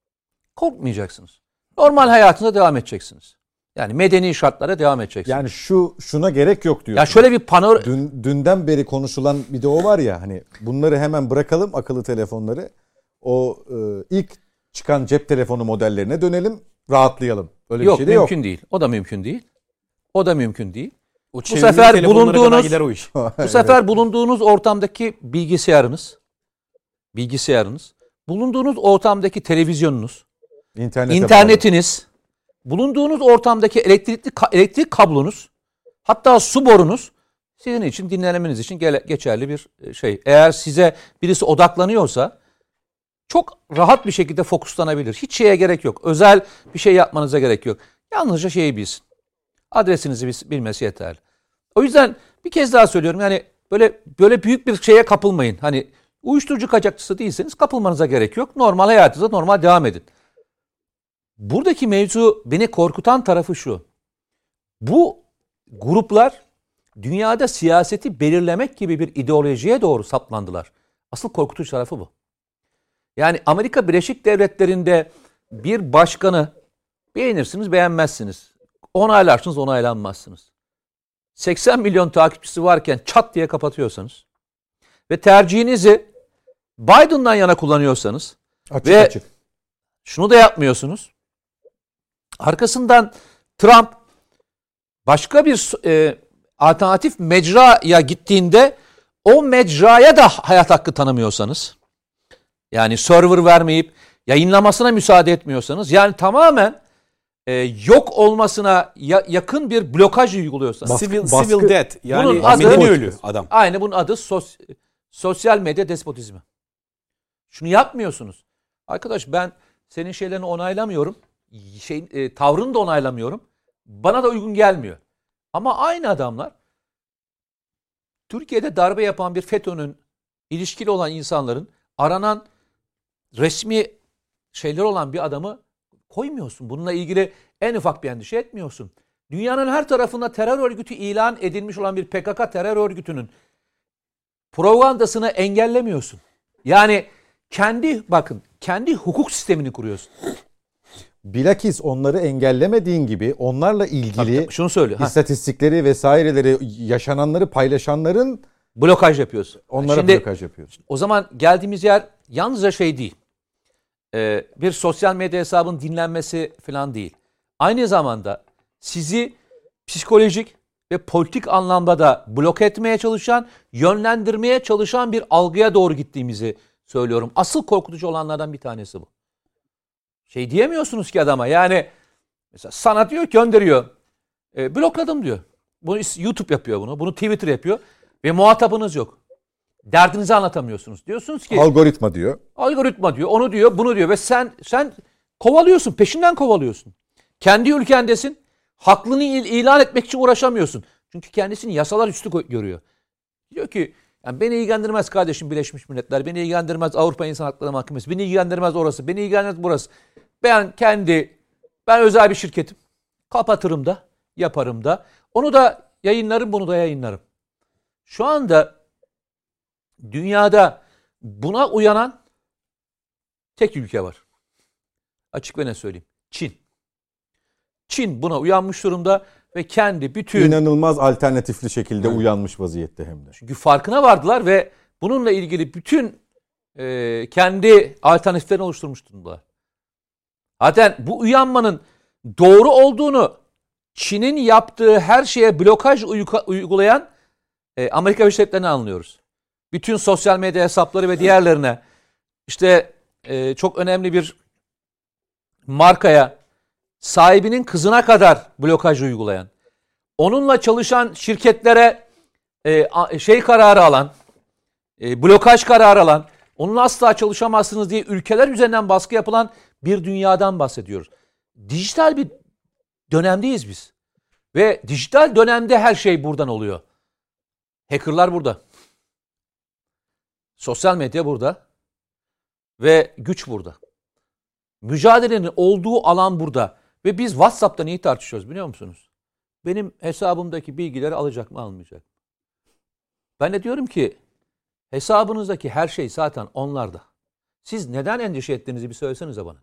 Korkmayacaksınız. Normal hayatınıza devam edeceksiniz. Yani medeni şartlara devam edeceksiniz. Yani şu şuna gerek yok diyor. ya şöyle bir panor Dün, dünden beri konuşulan bir de o var ya hani bunları hemen bırakalım akıllı telefonları. O e, ilk çıkan cep telefonu modellerine dönelim rahatlayalım. Öyle yok bir şey de mümkün değil. O da mümkün değil. O da mümkün değil. O sefer telefonlara kadar bulunduğunuz- o iş. Bu sefer bulunduğunuz ortamdaki bilgisayarınız, bilgisayarınız, bulunduğunuz ortamdaki televizyonunuz, İnternete internetiniz, bulunduğunuz ortamdaki elektrikli elektrik kablonuz, hatta su borunuz sizin için dinlemeniz için gele- geçerli bir e, şey. Eğer size birisi odaklanıyorsa çok rahat bir şekilde fokuslanabilir. Hiç şeye gerek yok. Özel bir şey yapmanıza gerek yok. Yalnızca şeyi bilsin. Adresinizi bil- bilmesi yeterli. O yüzden bir kez daha söylüyorum yani böyle böyle büyük bir şeye kapılmayın. Hani uyuşturucu kaçakçısı değilseniz kapılmanıza gerek yok. Normal hayatınıza normal devam edin. Buradaki mevzu beni korkutan tarafı şu. Bu gruplar dünyada siyaseti belirlemek gibi bir ideolojiye doğru saplandılar. Asıl korkutucu tarafı bu. Yani Amerika Birleşik Devletleri'nde bir başkanı beğenirsiniz, beğenmezsiniz. Onaylarsınız, onaylanmazsınız. 80 milyon takipçisi varken çat diye kapatıyorsanız ve tercihinizi Biden'dan yana kullanıyorsanız Açık Ve- açık. şunu da yapmıyorsunuz. Arkasından Trump başka bir e, alternatif mecraya gittiğinde o mecraya da hayat hakkı tanımıyorsanız yani server vermeyip yayınlamasına müsaade etmiyorsanız yani tamamen e, yok olmasına ya- yakın bir blokaj uyguluyorsanız. Baskı- Civil, baskı- civil death. Yani Bunun adı- medeni ölü adam. Aynı bunun adı sos- sosyal medya despotizmi. Şunu yapmıyorsunuz. Arkadaş ben senin şeylerini onaylamıyorum. Şey, e, tavrını da onaylamıyorum. Bana da uygun gelmiyor. Ama aynı adamlar Türkiye'de darbe yapan bir FETÖ'nün ilişkili olan insanların aranan resmi şeyler olan bir adamı koymuyorsun. Bununla ilgili en ufak bir endişe etmiyorsun. Dünyanın her tarafında terör örgütü ilan edilmiş olan bir PKK terör örgütünün propagandasını engellemiyorsun. Yani kendi bakın kendi hukuk sistemini kuruyorsun. Bilakis onları engellemediğin gibi onlarla ilgili Şunu söyle. ha, istatistikleri vesaireleri yaşananları paylaşanların blokaj yapıyorsun. onlara Şimdi blokaj yapıyorsun. o zaman geldiğimiz yer yalnızca şey değil. Ee, bir sosyal medya hesabın dinlenmesi falan değil. Aynı zamanda sizi psikolojik ve politik anlamda da blok etmeye çalışan, yönlendirmeye çalışan bir algıya doğru gittiğimizi söylüyorum. Asıl korkutucu olanlardan bir tanesi bu. Şey diyemiyorsunuz ki adama yani mesela sana diyor gönderiyor. E, blokladım diyor. Bunu YouTube yapıyor bunu. Bunu Twitter yapıyor. Ve muhatabınız yok. Derdinizi anlatamıyorsunuz. Diyorsunuz ki Algoritma diyor. algoritma diyor, onu diyor, bunu diyor ve sen sen kovalıyorsun, peşinden kovalıyorsun. Kendi ülkendesin. Haklını il- ilan etmek için uğraşamıyorsun. Çünkü kendisini yasalar üstü görüyor. Diyor ki yani beni ilgilendirmez kardeşim Birleşmiş Milletler, beni ilgilendirmez Avrupa İnsan Hakları Mahkemesi, beni ilgilendirmez orası, beni ilgilendirmez burası. Ben kendi, ben özel bir şirketim. Kapatırım da, yaparım da. Onu da yayınlarım, bunu da yayınlarım. Şu anda dünyada buna uyanan tek ülke var. Açık ve ne söyleyeyim. Çin. Çin buna uyanmış durumda ve kendi bütün İnanılmaz alternatifli şekilde uyanmış vaziyette hem de. çünkü farkına vardılar ve bununla ilgili bütün e, kendi alternatiflerini oluşturmuş durumdalar. Zaten bu uyanmanın doğru olduğunu Çin'in yaptığı her şeye blokaj uygulayan e, Amerika Birleşik Devletleri'ni anlıyoruz. Bütün sosyal medya hesapları ve diğerlerine işte e, çok önemli bir markaya sahibinin kızına kadar blokaj uygulayan, onunla çalışan şirketlere e, şey kararı alan, e, blokaj kararı alan, onunla asla çalışamazsınız diye ülkeler üzerinden baskı yapılan bir dünyadan bahsediyoruz. dijital bir dönemdeyiz biz. Ve dijital dönemde her şey buradan oluyor. Hackerlar burada. Sosyal medya burada. Ve güç burada. Mücadelenin olduğu alan burada. Ve biz WhatsApp'ta neyi tartışıyoruz biliyor musunuz? Benim hesabımdaki bilgileri alacak mı almayacak mı? Ben de diyorum ki hesabınızdaki her şey zaten onlarda. Siz neden endişe ettiğinizi bir söylesenize bana.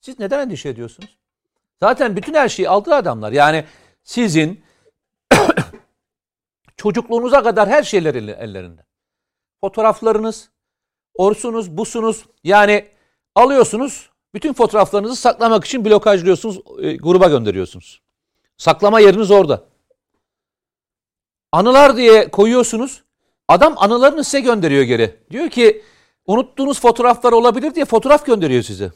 Siz neden endişe ediyorsunuz? Zaten bütün her şeyi aldı adamlar. Yani sizin çocukluğunuza kadar her şeyler ellerinde. Fotoğraflarınız, orsunuz, busunuz. Yani alıyorsunuz, bütün fotoğraflarınızı saklamak için blokajlıyorsunuz, e, gruba gönderiyorsunuz. Saklama yeriniz orada. Anılar diye koyuyorsunuz. Adam anılarını size gönderiyor geri. Diyor ki unuttuğunuz fotoğraflar olabilir diye fotoğraf gönderiyor size.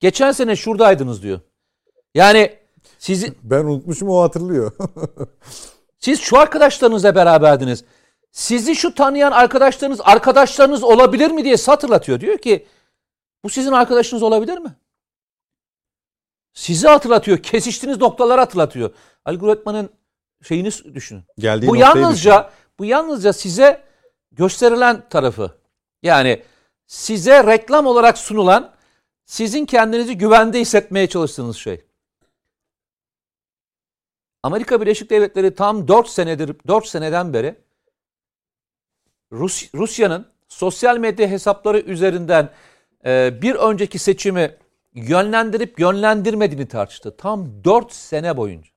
Geçen sene şuradaydınız diyor. Yani sizi Ben unutmuşum o hatırlıyor. siz şu arkadaşlarınızla beraberdiniz. Sizi şu tanıyan arkadaşlarınız arkadaşlarınız olabilir mi diye hatırlatıyor. Diyor ki bu sizin arkadaşınız olabilir mi? Sizi hatırlatıyor. Kesiştiğiniz noktaları hatırlatıyor. Algoritmanın şeyini düşünün. Geldiği bu yalnızca bu yalnızca size gösterilen tarafı. Yani size reklam olarak sunulan sizin kendinizi güvende hissetmeye çalıştığınız şey. Amerika Birleşik Devletleri tam 4 senedir 4 seneden beri Rus, Rusya'nın sosyal medya hesapları üzerinden e, bir önceki seçimi yönlendirip yönlendirmediğini tartıştı. Tam 4 sene boyunca.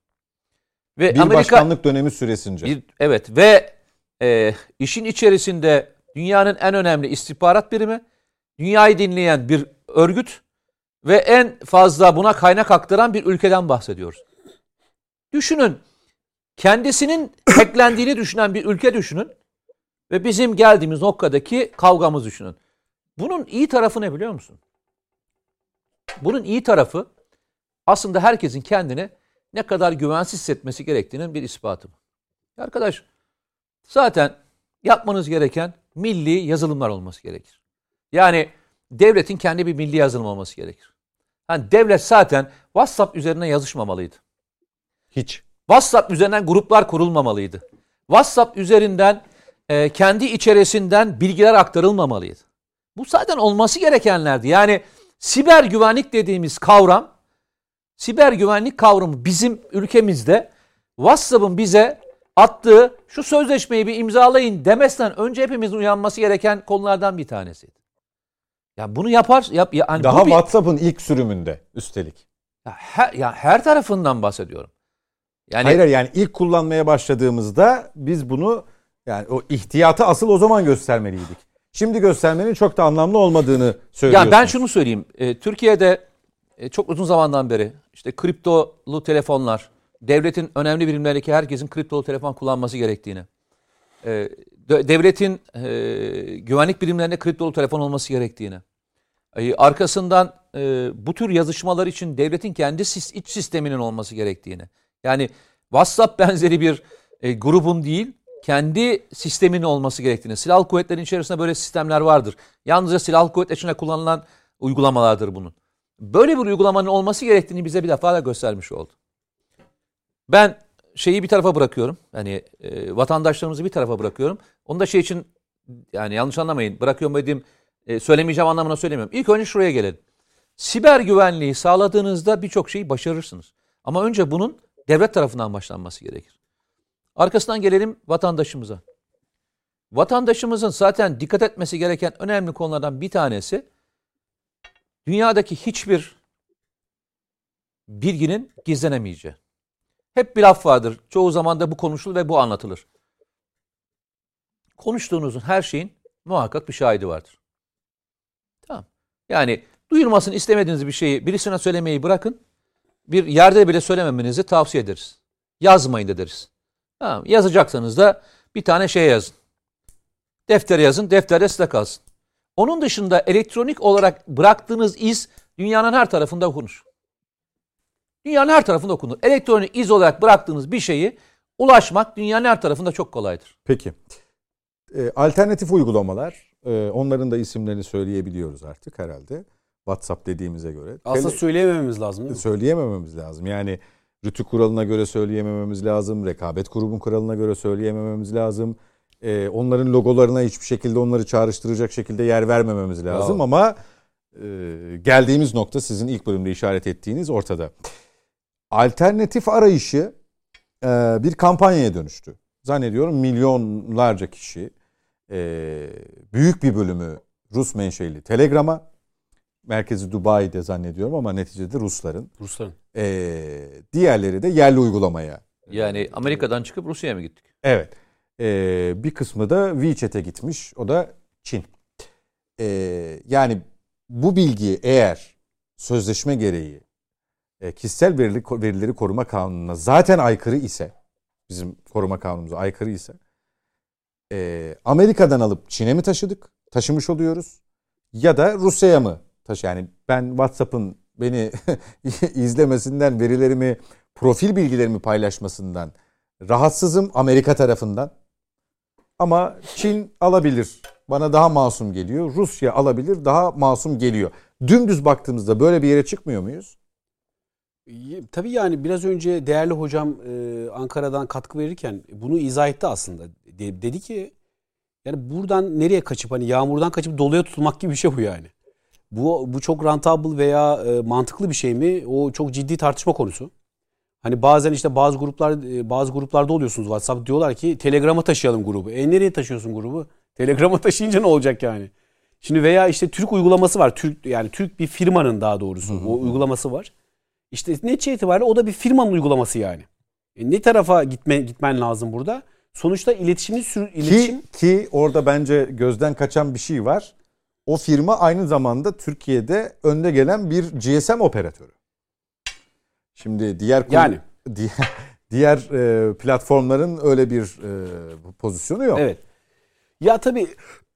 Ve Bir Amerika başkanlık dönemi süresince. bir, evet ve e, işin içerisinde dünyanın en önemli istihbarat birimi, dünyayı dinleyen bir örgüt ve en fazla buna kaynak aktaran bir ülkeden bahsediyoruz. Düşünün, kendisinin hacklendiğini düşünen bir ülke düşünün ve bizim geldiğimiz noktadaki kavgamız düşünün. Bunun iyi tarafı ne biliyor musun? Bunun iyi tarafı aslında herkesin kendini ne kadar güvensiz hissetmesi gerektiğinin bir ispatı. Arkadaş zaten yapmanız gereken milli yazılımlar olması gerekir. Yani devletin kendi bir milli yazılım olması gerekir. Yani devlet zaten WhatsApp üzerine yazışmamalıydı. Hiç. WhatsApp üzerinden gruplar kurulmamalıydı. WhatsApp üzerinden e, kendi içerisinden bilgiler aktarılmamalıydı. Bu zaten olması gerekenlerdi. Yani siber güvenlik dediğimiz kavram, siber güvenlik kavramı bizim ülkemizde WhatsApp'ın bize attığı şu sözleşmeyi bir imzalayın demesinden önce hepimizin uyanması gereken konulardan bir tanesiydi. Ya bunu yapar, yap, yani Daha bu bir- WhatsApp'ın ilk sürümünde üstelik. ya her, ya her tarafından bahsediyorum. Yani Hayır hayır, yani ilk kullanmaya başladığımızda biz bunu yani o ihtiyatı asıl o zaman göstermeliydik. Şimdi göstermenin çok da anlamlı olmadığını söylüyorsunuz. Ya ben şunu söyleyeyim. E, Türkiye'de e, çok uzun zamandan beri işte kriptolu telefonlar, devletin önemli birimlerindeki herkesin kriptolu telefon kullanması gerektiğini, e, de- devletin e, güvenlik birimlerinde kriptolu telefon olması gerektiğini, e, arkasından e, bu tür yazışmalar için devletin kendi sis- iç sisteminin olması gerektiğini, yani WhatsApp benzeri bir e, grubun değil, kendi sisteminin olması gerektiğini. Silahlı kuvvetlerin içerisinde böyle sistemler vardır. Yalnızca silahlı kuvvetler içinde kullanılan uygulamalardır bunun. Böyle bir uygulamanın olması gerektiğini bize bir defa da göstermiş oldu. Ben şeyi bir tarafa bırakıyorum. Yani e, vatandaşlarımızı bir tarafa bırakıyorum. Onu da şey için yani yanlış anlamayın. Bırakıyorum dediğim e, söylemeyeceğim anlamına söylemiyorum. İlk önce şuraya gelelim. Siber güvenliği sağladığınızda birçok şeyi başarırsınız. Ama önce bunun devlet tarafından başlanması gerekir. Arkasından gelelim vatandaşımıza. Vatandaşımızın zaten dikkat etmesi gereken önemli konulardan bir tanesi dünyadaki hiçbir bilginin gizlenemeyeceği. Hep bir laf vardır. Çoğu zaman da bu konuşulur ve bu anlatılır. Konuştuğunuzun her şeyin muhakkak bir şahidi vardır. Tamam. Yani duyurmasını istemediğiniz bir şeyi birisine söylemeyi bırakın. Bir yerde bile söylememenizi tavsiye ederiz. Yazmayın da deriz. Tamam. Yazacaksanız da bir tane şey yazın. Deftere yazın. Defterde size kalsın. Onun dışında elektronik olarak bıraktığınız iz dünyanın her tarafında okunur. Dünyanın her tarafında okunur. Elektronik iz olarak bıraktığınız bir şeyi ulaşmak dünyanın her tarafında çok kolaydır. Peki. Ee, alternatif uygulamalar, e, onların da isimlerini söyleyebiliyoruz artık herhalde. WhatsApp dediğimize göre. Aslında Tele- söyleyemememiz lazım değil mi? söyleyemememiz lazım. Yani rütü kuralına göre söyleyemememiz lazım. Rekabet kurumun kuralına göre söyleyemememiz lazım. Ee, onların logolarına hiçbir şekilde onları çağrıştıracak şekilde yer vermememiz lazım. Bravo. Ama e, geldiğimiz nokta sizin ilk bölümde işaret ettiğiniz ortada. Alternatif arayışı e, bir kampanyaya dönüştü. Zannediyorum milyonlarca kişi e, büyük bir bölümü Rus menşeli Telegram'a merkezi Dubai'de zannediyorum ama neticede Rusların Rusların. ee, diğerleri de yerli uygulamaya. Yani Amerika'dan çıkıp Rusya'ya mı gittik? Evet. Ee, bir kısmı da WeChat'e gitmiş. O da Çin. Ee, yani bu bilgi eğer sözleşme gereği e, kişisel verili, verileri koruma kanununa zaten aykırı ise bizim koruma kanunumuza aykırı ise e, Amerika'dan alıp Çin'e mi taşıdık? Taşımış oluyoruz. Ya da Rusya'ya mı taşı? Yani ben WhatsApp'ın beni izlemesinden, verilerimi, profil bilgilerimi paylaşmasından rahatsızım Amerika tarafından. Ama Çin alabilir. Bana daha masum geliyor. Rusya alabilir. Daha masum geliyor. Dümdüz baktığımızda böyle bir yere çıkmıyor muyuz? Tabii yani biraz önce değerli hocam e, Ankara'dan katkı verirken bunu izah etti aslında. De- dedi ki yani buradan nereye kaçıp hani yağmurdan kaçıp doluya tutulmak gibi bir şey bu yani. Bu bu çok rentable veya e, mantıklı bir şey mi? O çok ciddi tartışma konusu. Hani bazen işte bazı gruplar e, bazı gruplarda oluyorsunuz WhatsApp diyorlar ki Telegram'a taşıyalım grubu. E nereye taşıyorsun grubu? Telegram'a taşıyınca ne olacak yani? Şimdi veya işte Türk uygulaması var. Türk yani Türk bir firmanın daha doğrusu o uygulaması var. İşte netice itibariyle o da bir firmanın uygulaması yani. E ne tarafa gitme, gitmen lazım burada? Sonuçta iletişimin sür, iletişim Ki, ki orada bence gözden kaçan bir şey var. O firma aynı zamanda Türkiye'de önde gelen bir GSM operatörü. Şimdi diğer Yani. diğer, diğer e, platformların öyle bir e, pozisyonu yok. Evet. Ya tabii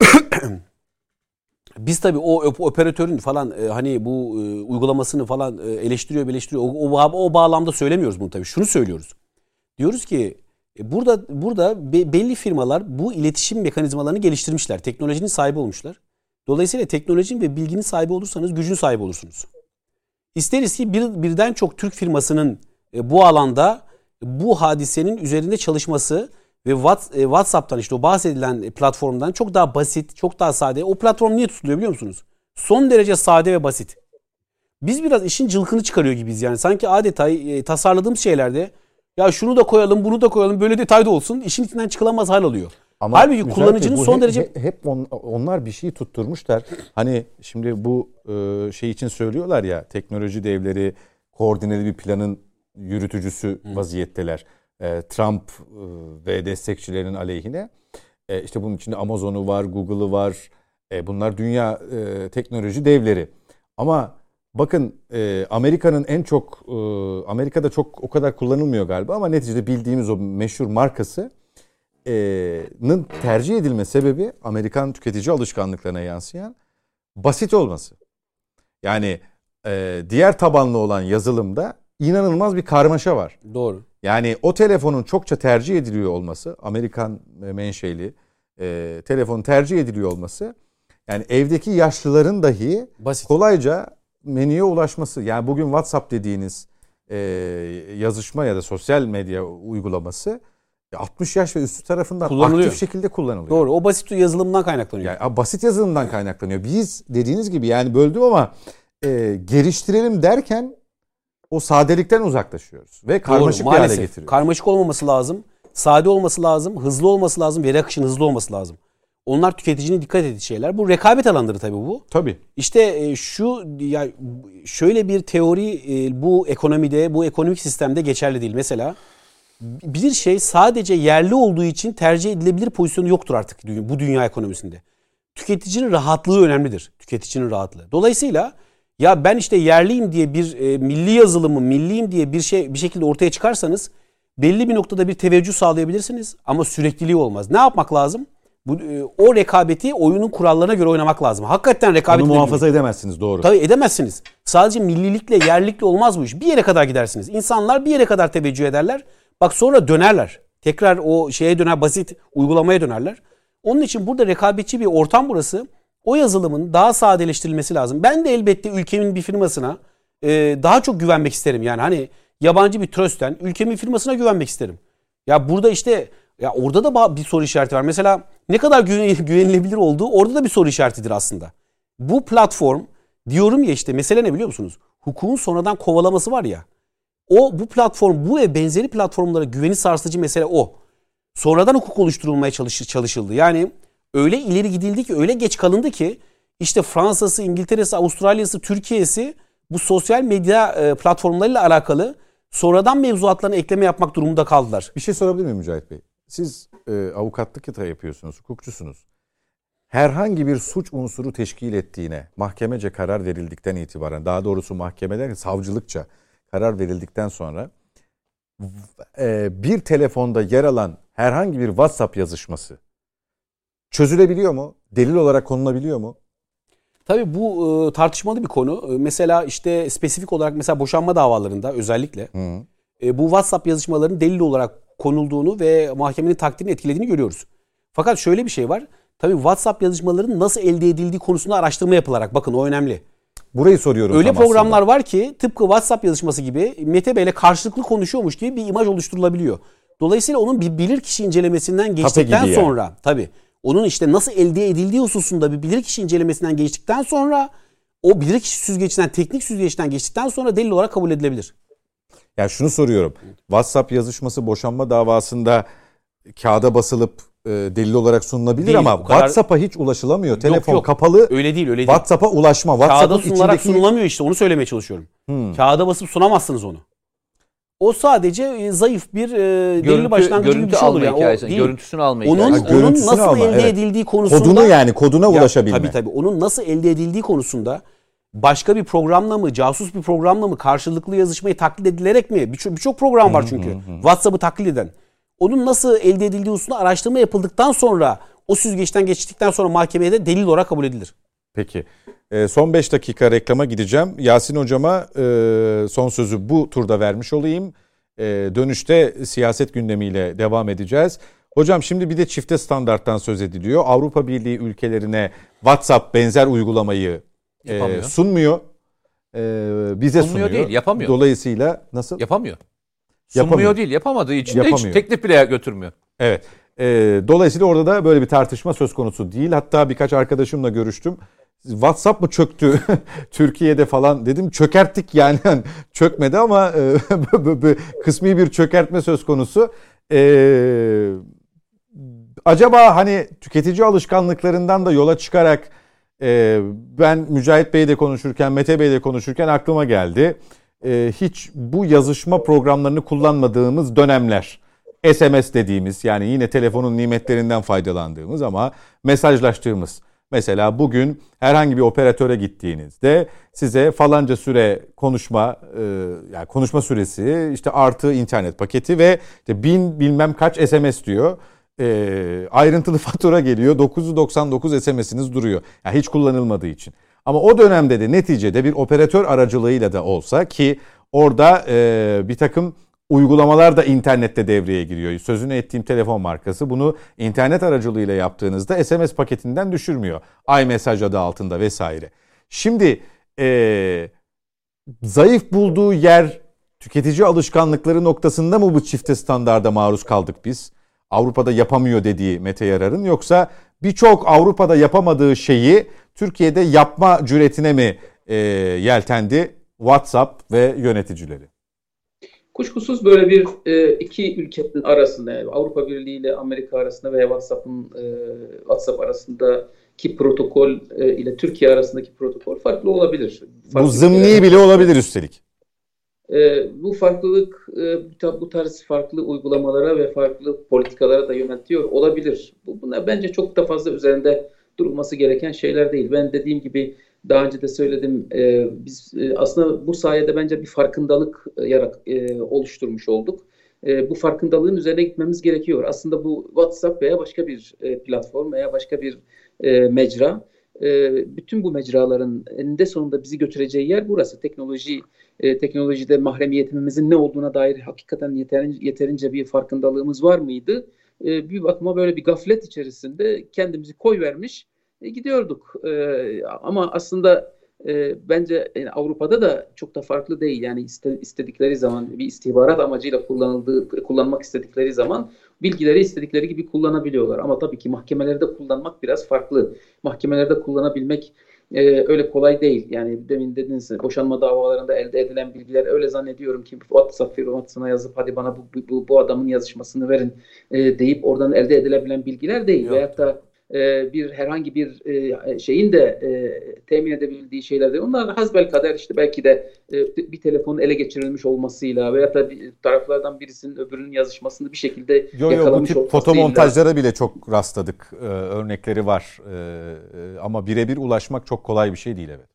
biz tabii o op- operatörün falan e, hani bu e, uygulamasını falan e, eleştiriyor, eleştiriyor. O, o, o bağlamda söylemiyoruz bunu tabii. Şunu söylüyoruz. Diyoruz ki e, burada burada be- belli firmalar bu iletişim mekanizmalarını geliştirmişler. Teknolojinin sahibi olmuşlar. Dolayısıyla teknolojinin ve bilginin sahibi olursanız gücün sahibi olursunuz. İsteriz ki bir, birden çok Türk firmasının e, bu alanda bu hadisenin üzerinde çalışması ve e, WhatsApp'tan işte o bahsedilen e, platformdan çok daha basit, çok daha sade. O platform niye tutuluyor biliyor musunuz? Son derece sade ve basit. Biz biraz işin cılkını çıkarıyor gibiyiz yani. Sanki adeta e, tasarladığımız şeylerde ya şunu da koyalım, bunu da koyalım, böyle detayda olsun. işin içinden çıkılamaz hal alıyor. Halbuki Mücahit kullanıcının bu son hep, derece hep, hep on- onlar bir şey tutturmuşlar. Hani şimdi bu e, şey için söylüyorlar ya teknoloji devleri koordineli bir planın yürütücüsü vaziyetteler. E, Trump e, ve destekçilerinin aleyhine. E, işte bunun içinde Amazon'u var, Google'ı var. E, bunlar dünya e, teknoloji devleri. Ama bakın e, Amerika'nın en çok e, Amerika'da çok o kadar kullanılmıyor galiba ama neticede bildiğimiz o meşhur markası nın tercih edilme sebebi Amerikan tüketici alışkanlıklarına yansıyan basit olması. Yani e, diğer tabanlı olan yazılımda inanılmaz bir karmaşa var. doğru. Yani o telefonun çokça tercih ediliyor olması, Amerikan menşeli e, telefon tercih ediliyor olması, yani evdeki yaşlıların dahi Basit. kolayca menüye ulaşması. Yani bugün WhatsApp dediğiniz e, yazışma ya da sosyal medya uygulaması 60 yaş ve üstü tarafından aktif şekilde kullanılıyor. Doğru. O basit yazılımdan kaynaklanıyor. Yani basit yazılımdan kaynaklanıyor. Biz dediğiniz gibi yani böldüm ama e, geliştirelim derken o sadelikten uzaklaşıyoruz ve karmaşık Doğru, bir hale getiriyoruz. Karmaşık olmaması lazım. Sade olması lazım. Hızlı olması lazım. Veri akışının hızlı olması lazım. Onlar tüketicinin dikkat ettiği şeyler. Bu rekabet alanları tabii bu. Tabii. İşte e, şu ya şöyle bir teori e, bu ekonomide, bu ekonomik sistemde geçerli değil. Mesela bir şey sadece yerli olduğu için tercih edilebilir pozisyonu yoktur artık bu dünya ekonomisinde. Tüketicinin rahatlığı önemlidir. Tüketicinin rahatlığı. Dolayısıyla ya ben işte yerliyim diye bir e, milli yazılımı, milliyim diye bir şey bir şekilde ortaya çıkarsanız belli bir noktada bir teveccüh sağlayabilirsiniz ama sürekliliği olmaz. Ne yapmak lazım? Bu e, o rekabeti oyunun kurallarına göre oynamak lazım. Hakikaten rekabet Onu muhafaza edemezsiniz doğru. Tabii edemezsiniz. Sadece millilikle, yerlikle olmaz bu iş. Bir yere kadar gidersiniz. İnsanlar bir yere kadar teveccüh ederler. Bak sonra dönerler. Tekrar o şeye döner, basit uygulamaya dönerler. Onun için burada rekabetçi bir ortam burası. O yazılımın daha sadeleştirilmesi lazım. Ben de elbette ülkemin bir firmasına e, daha çok güvenmek isterim. Yani hani yabancı bir trösten ülkemin firmasına güvenmek isterim. Ya burada işte ya orada da bir soru işareti var. Mesela ne kadar güvenilebilir olduğu orada da bir soru işaretidir aslında. Bu platform diyorum ya işte mesele ne biliyor musunuz? Hukukun sonradan kovalaması var ya. O bu platform bu ve benzeri platformlara güveni sarsıcı mesele o. Sonradan hukuk oluşturulmaya çalış, çalışıldı. Yani öyle ileri gidildi ki öyle geç kalındı ki işte Fransa'sı, İngiltere'si, Avustralya'sı, Türkiye'si bu sosyal medya e, platformlarıyla alakalı sonradan mevzuatlarına ekleme yapmak durumunda kaldılar. Bir şey sorabilir miyim Mücahit Bey? Siz e, avukatlık da yapıyorsunuz, hukukçusunuz. Herhangi bir suç unsuru teşkil ettiğine mahkemece karar verildikten itibaren, daha doğrusu mahkemede savcılıkça karar verildikten sonra e, bir telefonda yer alan herhangi bir WhatsApp yazışması çözülebiliyor mu? Delil olarak konulabiliyor mu? Tabii bu e, tartışmalı bir konu. E, mesela işte spesifik olarak mesela boşanma davalarında özellikle e, bu WhatsApp yazışmaların delil olarak konulduğunu ve mahkemenin takdirini etkilediğini görüyoruz. Fakat şöyle bir şey var. Tabii WhatsApp yazışmaların nasıl elde edildiği konusunda araştırma yapılarak bakın o önemli. Burayı soruyorum. Öyle programlar aslında. var ki tıpkı WhatsApp yazışması gibi Mete Bey'le karşılıklı konuşuyormuş gibi bir imaj oluşturulabiliyor. Dolayısıyla onun bir bilir kişi incelemesinden geçtikten sonra yani. tabii onun işte nasıl elde edildiği hususunda bir bilirkişi incelemesinden geçtikten sonra o bilirkişi süzgecinden, teknik süzgeçten geçtikten sonra delil olarak kabul edilebilir. Yani şunu soruyorum. WhatsApp yazışması boşanma davasında kağıda basılıp e, delil olarak sunulabilir değil, ama kadar... WhatsApp'a hiç ulaşılamıyor. Telefon yok, yok. kapalı. Öyle değil, öyle değil. WhatsApp'a ulaşma. WhatsApp'ın Kağıda sunularak içindeki... sunulamıyor işte. Onu söylemeye çalışıyorum. Hmm. Kağıda basıp sunamazsınız onu. O sadece e, zayıf bir e, delil başlangıcı gibi bir şey olur. Yani. O değil. Görüntüsünü alma onun, hikayesi. Onun nasıl alma, elde evet. edildiği konusunda... Kodunu yani koduna ya, ulaşabilme. Tabii tabii. Onun nasıl elde edildiği konusunda başka bir programla mı, casus bir programla mı, karşılıklı yazışmayı taklit edilerek mi? Birçok bir program var çünkü. WhatsApp'ı taklit eden. Onun nasıl elde edildiği hususunda araştırma yapıldıktan sonra o süzgeçten geçtikten sonra mahkemeye de delil olarak kabul edilir. Peki. E, son 5 dakika reklama gideceğim. Yasin hocama e, son sözü bu turda vermiş olayım. E, dönüşte siyaset gündemiyle devam edeceğiz. Hocam şimdi bir de çifte standarttan söz ediliyor. Avrupa Birliği ülkelerine WhatsApp benzer uygulamayı e, sunmuyor. E, bize sunmuyor. Sunmuyor değil, yapamıyor. Dolayısıyla nasıl? Yapamıyor. Sunmuyor yapamıyor. değil, yapamadığı için yapamıyor. de hiç teklif bile götürmüyor. Evet. E, dolayısıyla orada da böyle bir tartışma söz konusu değil. Hatta birkaç arkadaşımla görüştüm. WhatsApp mı çöktü Türkiye'de falan dedim çökerttik yani çökmedi ama e, kısmi bir çökertme söz konusu. Ee, acaba hani tüketici alışkanlıklarından da yola çıkarak e, ben Mücahit Bey'de konuşurken Mete Bey'de konuşurken aklıma geldi. E, hiç bu yazışma programlarını kullanmadığımız dönemler. SMS dediğimiz yani yine telefonun nimetlerinden faydalandığımız ama mesajlaştığımız Mesela bugün herhangi bir operatöre gittiğinizde size falanca süre konuşma e, yani konuşma süresi işte artı internet paketi ve işte bin bilmem kaç SMS diyor. E, ayrıntılı fatura geliyor 999 SMS'iniz duruyor. Yani hiç kullanılmadığı için. Ama o dönemde de neticede bir operatör aracılığıyla da olsa ki orada e, bir takım uygulamalar da internette devreye giriyor. Sözünü ettiğim telefon markası bunu internet aracılığıyla yaptığınızda SMS paketinden düşürmüyor. iMessage adı altında vesaire. Şimdi e, zayıf bulduğu yer tüketici alışkanlıkları noktasında mı bu çifte standarda maruz kaldık biz? Avrupa'da yapamıyor dediği Mete Yarar'ın yoksa birçok Avrupa'da yapamadığı şeyi Türkiye'de yapma cüretine mi e, yeltendi WhatsApp ve yöneticileri? Kuşkusuz böyle bir e, iki ülkenin arasında yani Avrupa Birliği ile Amerika arasında veya WhatsApp'ın e, WhatsApp arasındaki protokol e, ile Türkiye arasındaki protokol farklı olabilir. Farklı bu zımni bile olabilir üstelik. E, bu farklılık e, bu tarz farklı uygulamalara ve farklı politikalara da yöneltiyor olabilir. Bu buna bence çok da fazla üzerinde durulması gereken şeyler değil. Ben dediğim gibi daha önce de söyledim. E, biz e, aslında bu sayede bence bir farkındalık e, yarat, e, oluşturmuş olduk. E, bu farkındalığın üzerine gitmemiz gerekiyor. Aslında bu WhatsApp veya başka bir e, platform veya başka bir e, mecra e, bütün bu mecraların eninde sonunda bizi götüreceği yer burası. Teknoloji e, teknolojide mahremiyetimizin ne olduğuna dair hakikaten yeterince, yeterince bir farkındalığımız var mıydı? E, bir bakıma böyle bir gaflet içerisinde kendimizi koy vermiş e, gidiyorduk. E, ama aslında e, bence yani Avrupa'da da çok da farklı değil. Yani iste, istedikleri zaman bir istihbarat amacıyla kullanıldığı kullanmak istedikleri zaman bilgileri istedikleri gibi kullanabiliyorlar. Ama tabii ki mahkemelerde kullanmak biraz farklı. Mahkemelerde kullanabilmek e, öyle kolay değil. Yani demin dediniz boşanma davalarında elde edilen bilgiler öyle zannediyorum ki WhatsApp firmasına yazıp hadi bana bu, bu, bu adamın yazışmasını verin e, deyip oradan elde edilebilen bilgiler değil. Yok. Veyahut da e, bir herhangi bir e, şeyin de e, temin edebildiği şeyler değil. Onlar hasbel kader işte belki de bir telefonun ele geçirilmiş olmasıyla veya da bir taraflardan birisinin öbürünün yazışmasını bir şekilde yo, yo, yakalamış tip fotomontajlara bile çok rastladık. örnekleri var. ama birebir ulaşmak çok kolay bir şey değil evet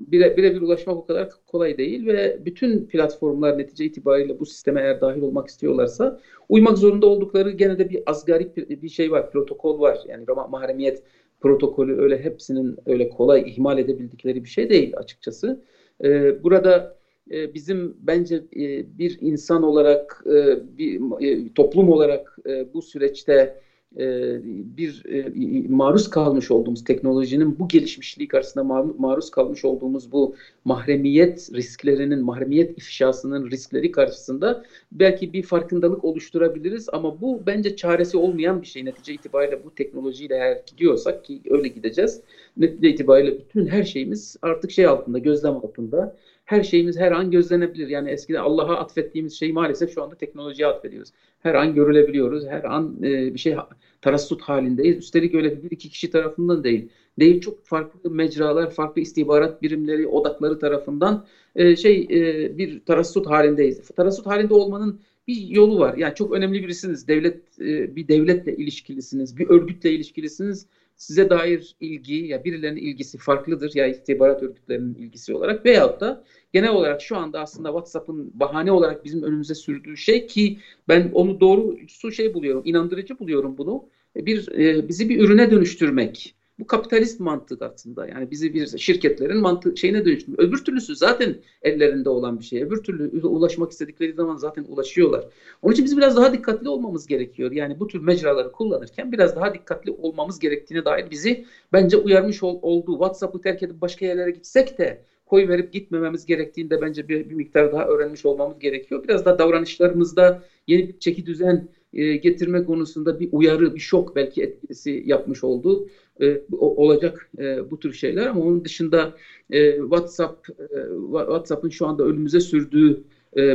bire, birebir ulaşmak o kadar kolay değil ve bütün platformlar netice itibariyle bu sisteme eğer dahil olmak istiyorlarsa uymak zorunda oldukları gene de bir asgari bir şey var, protokol var. Yani mahremiyet protokolü öyle hepsinin öyle kolay ihmal edebildikleri bir şey değil açıkçası. Ee, burada e, bizim bence e, bir insan olarak, e, bir e, toplum olarak e, bu süreçte e, bir e, maruz kalmış olduğumuz teknolojinin bu gelişmişliği karşısında maruz kalmış olduğumuz bu mahremiyet risklerinin, mahremiyet ifşasının riskleri karşısında belki bir farkındalık oluşturabiliriz ama bu bence çaresi olmayan bir şey. Netice itibariyle bu teknolojiyle eğer gidiyorsak ki öyle gideceğiz. Netice itibariyle bütün her şeyimiz artık şey altında, gözlem altında her şeyimiz her an gözlenebilir. Yani eskiden Allah'a atfettiğimiz şeyi maalesef şu anda teknolojiye atfediyoruz. Her an görülebiliyoruz. Her an e, bir şey tarassut halindeyiz. Üstelik öyle bir iki kişi tarafından değil. Değil çok farklı mecralar, farklı istihbarat birimleri, odakları tarafından e, şey e, bir tarassut halindeyiz. Tarassut halinde olmanın bir yolu var. Yani çok önemli birisiniz. Devlet e, bir devletle ilişkilisiniz, bir örgütle ilişkilisiniz size dair ilgi ya birilerinin ilgisi farklıdır ya istihbarat örgütlerinin ilgisi olarak veyahut da genel olarak şu anda aslında WhatsApp'ın bahane olarak bizim önümüze sürdüğü şey ki ben onu doğrusu şey buluyorum, inandırıcı buluyorum bunu. Bir e, bizi bir ürüne dönüştürmek. Bu kapitalist mantık aslında. Yani bizi bir şirketlerin mantık şeyine dönüştürmek. Öbür türlüsü zaten ellerinde olan bir şey. Öbür türlü ulaşmak istedikleri zaman zaten ulaşıyorlar. Onun için biz biraz daha dikkatli olmamız gerekiyor. Yani bu tür mecraları kullanırken biraz daha dikkatli olmamız gerektiğine dair bizi bence uyarmış ol, olduğu WhatsApp'ı terk edip başka yerlere gitsek de koy verip gitmememiz gerektiğinde bence bir, bir miktar daha öğrenmiş olmamız gerekiyor. Biraz da davranışlarımızda yeni bir çeki düzen e, getirme konusunda bir uyarı, bir şok belki etkisi yapmış oldu. E, olacak e, bu tür şeyler ama onun dışında e, WhatsApp e, WhatsApp'ın şu anda önümüze sürdüğü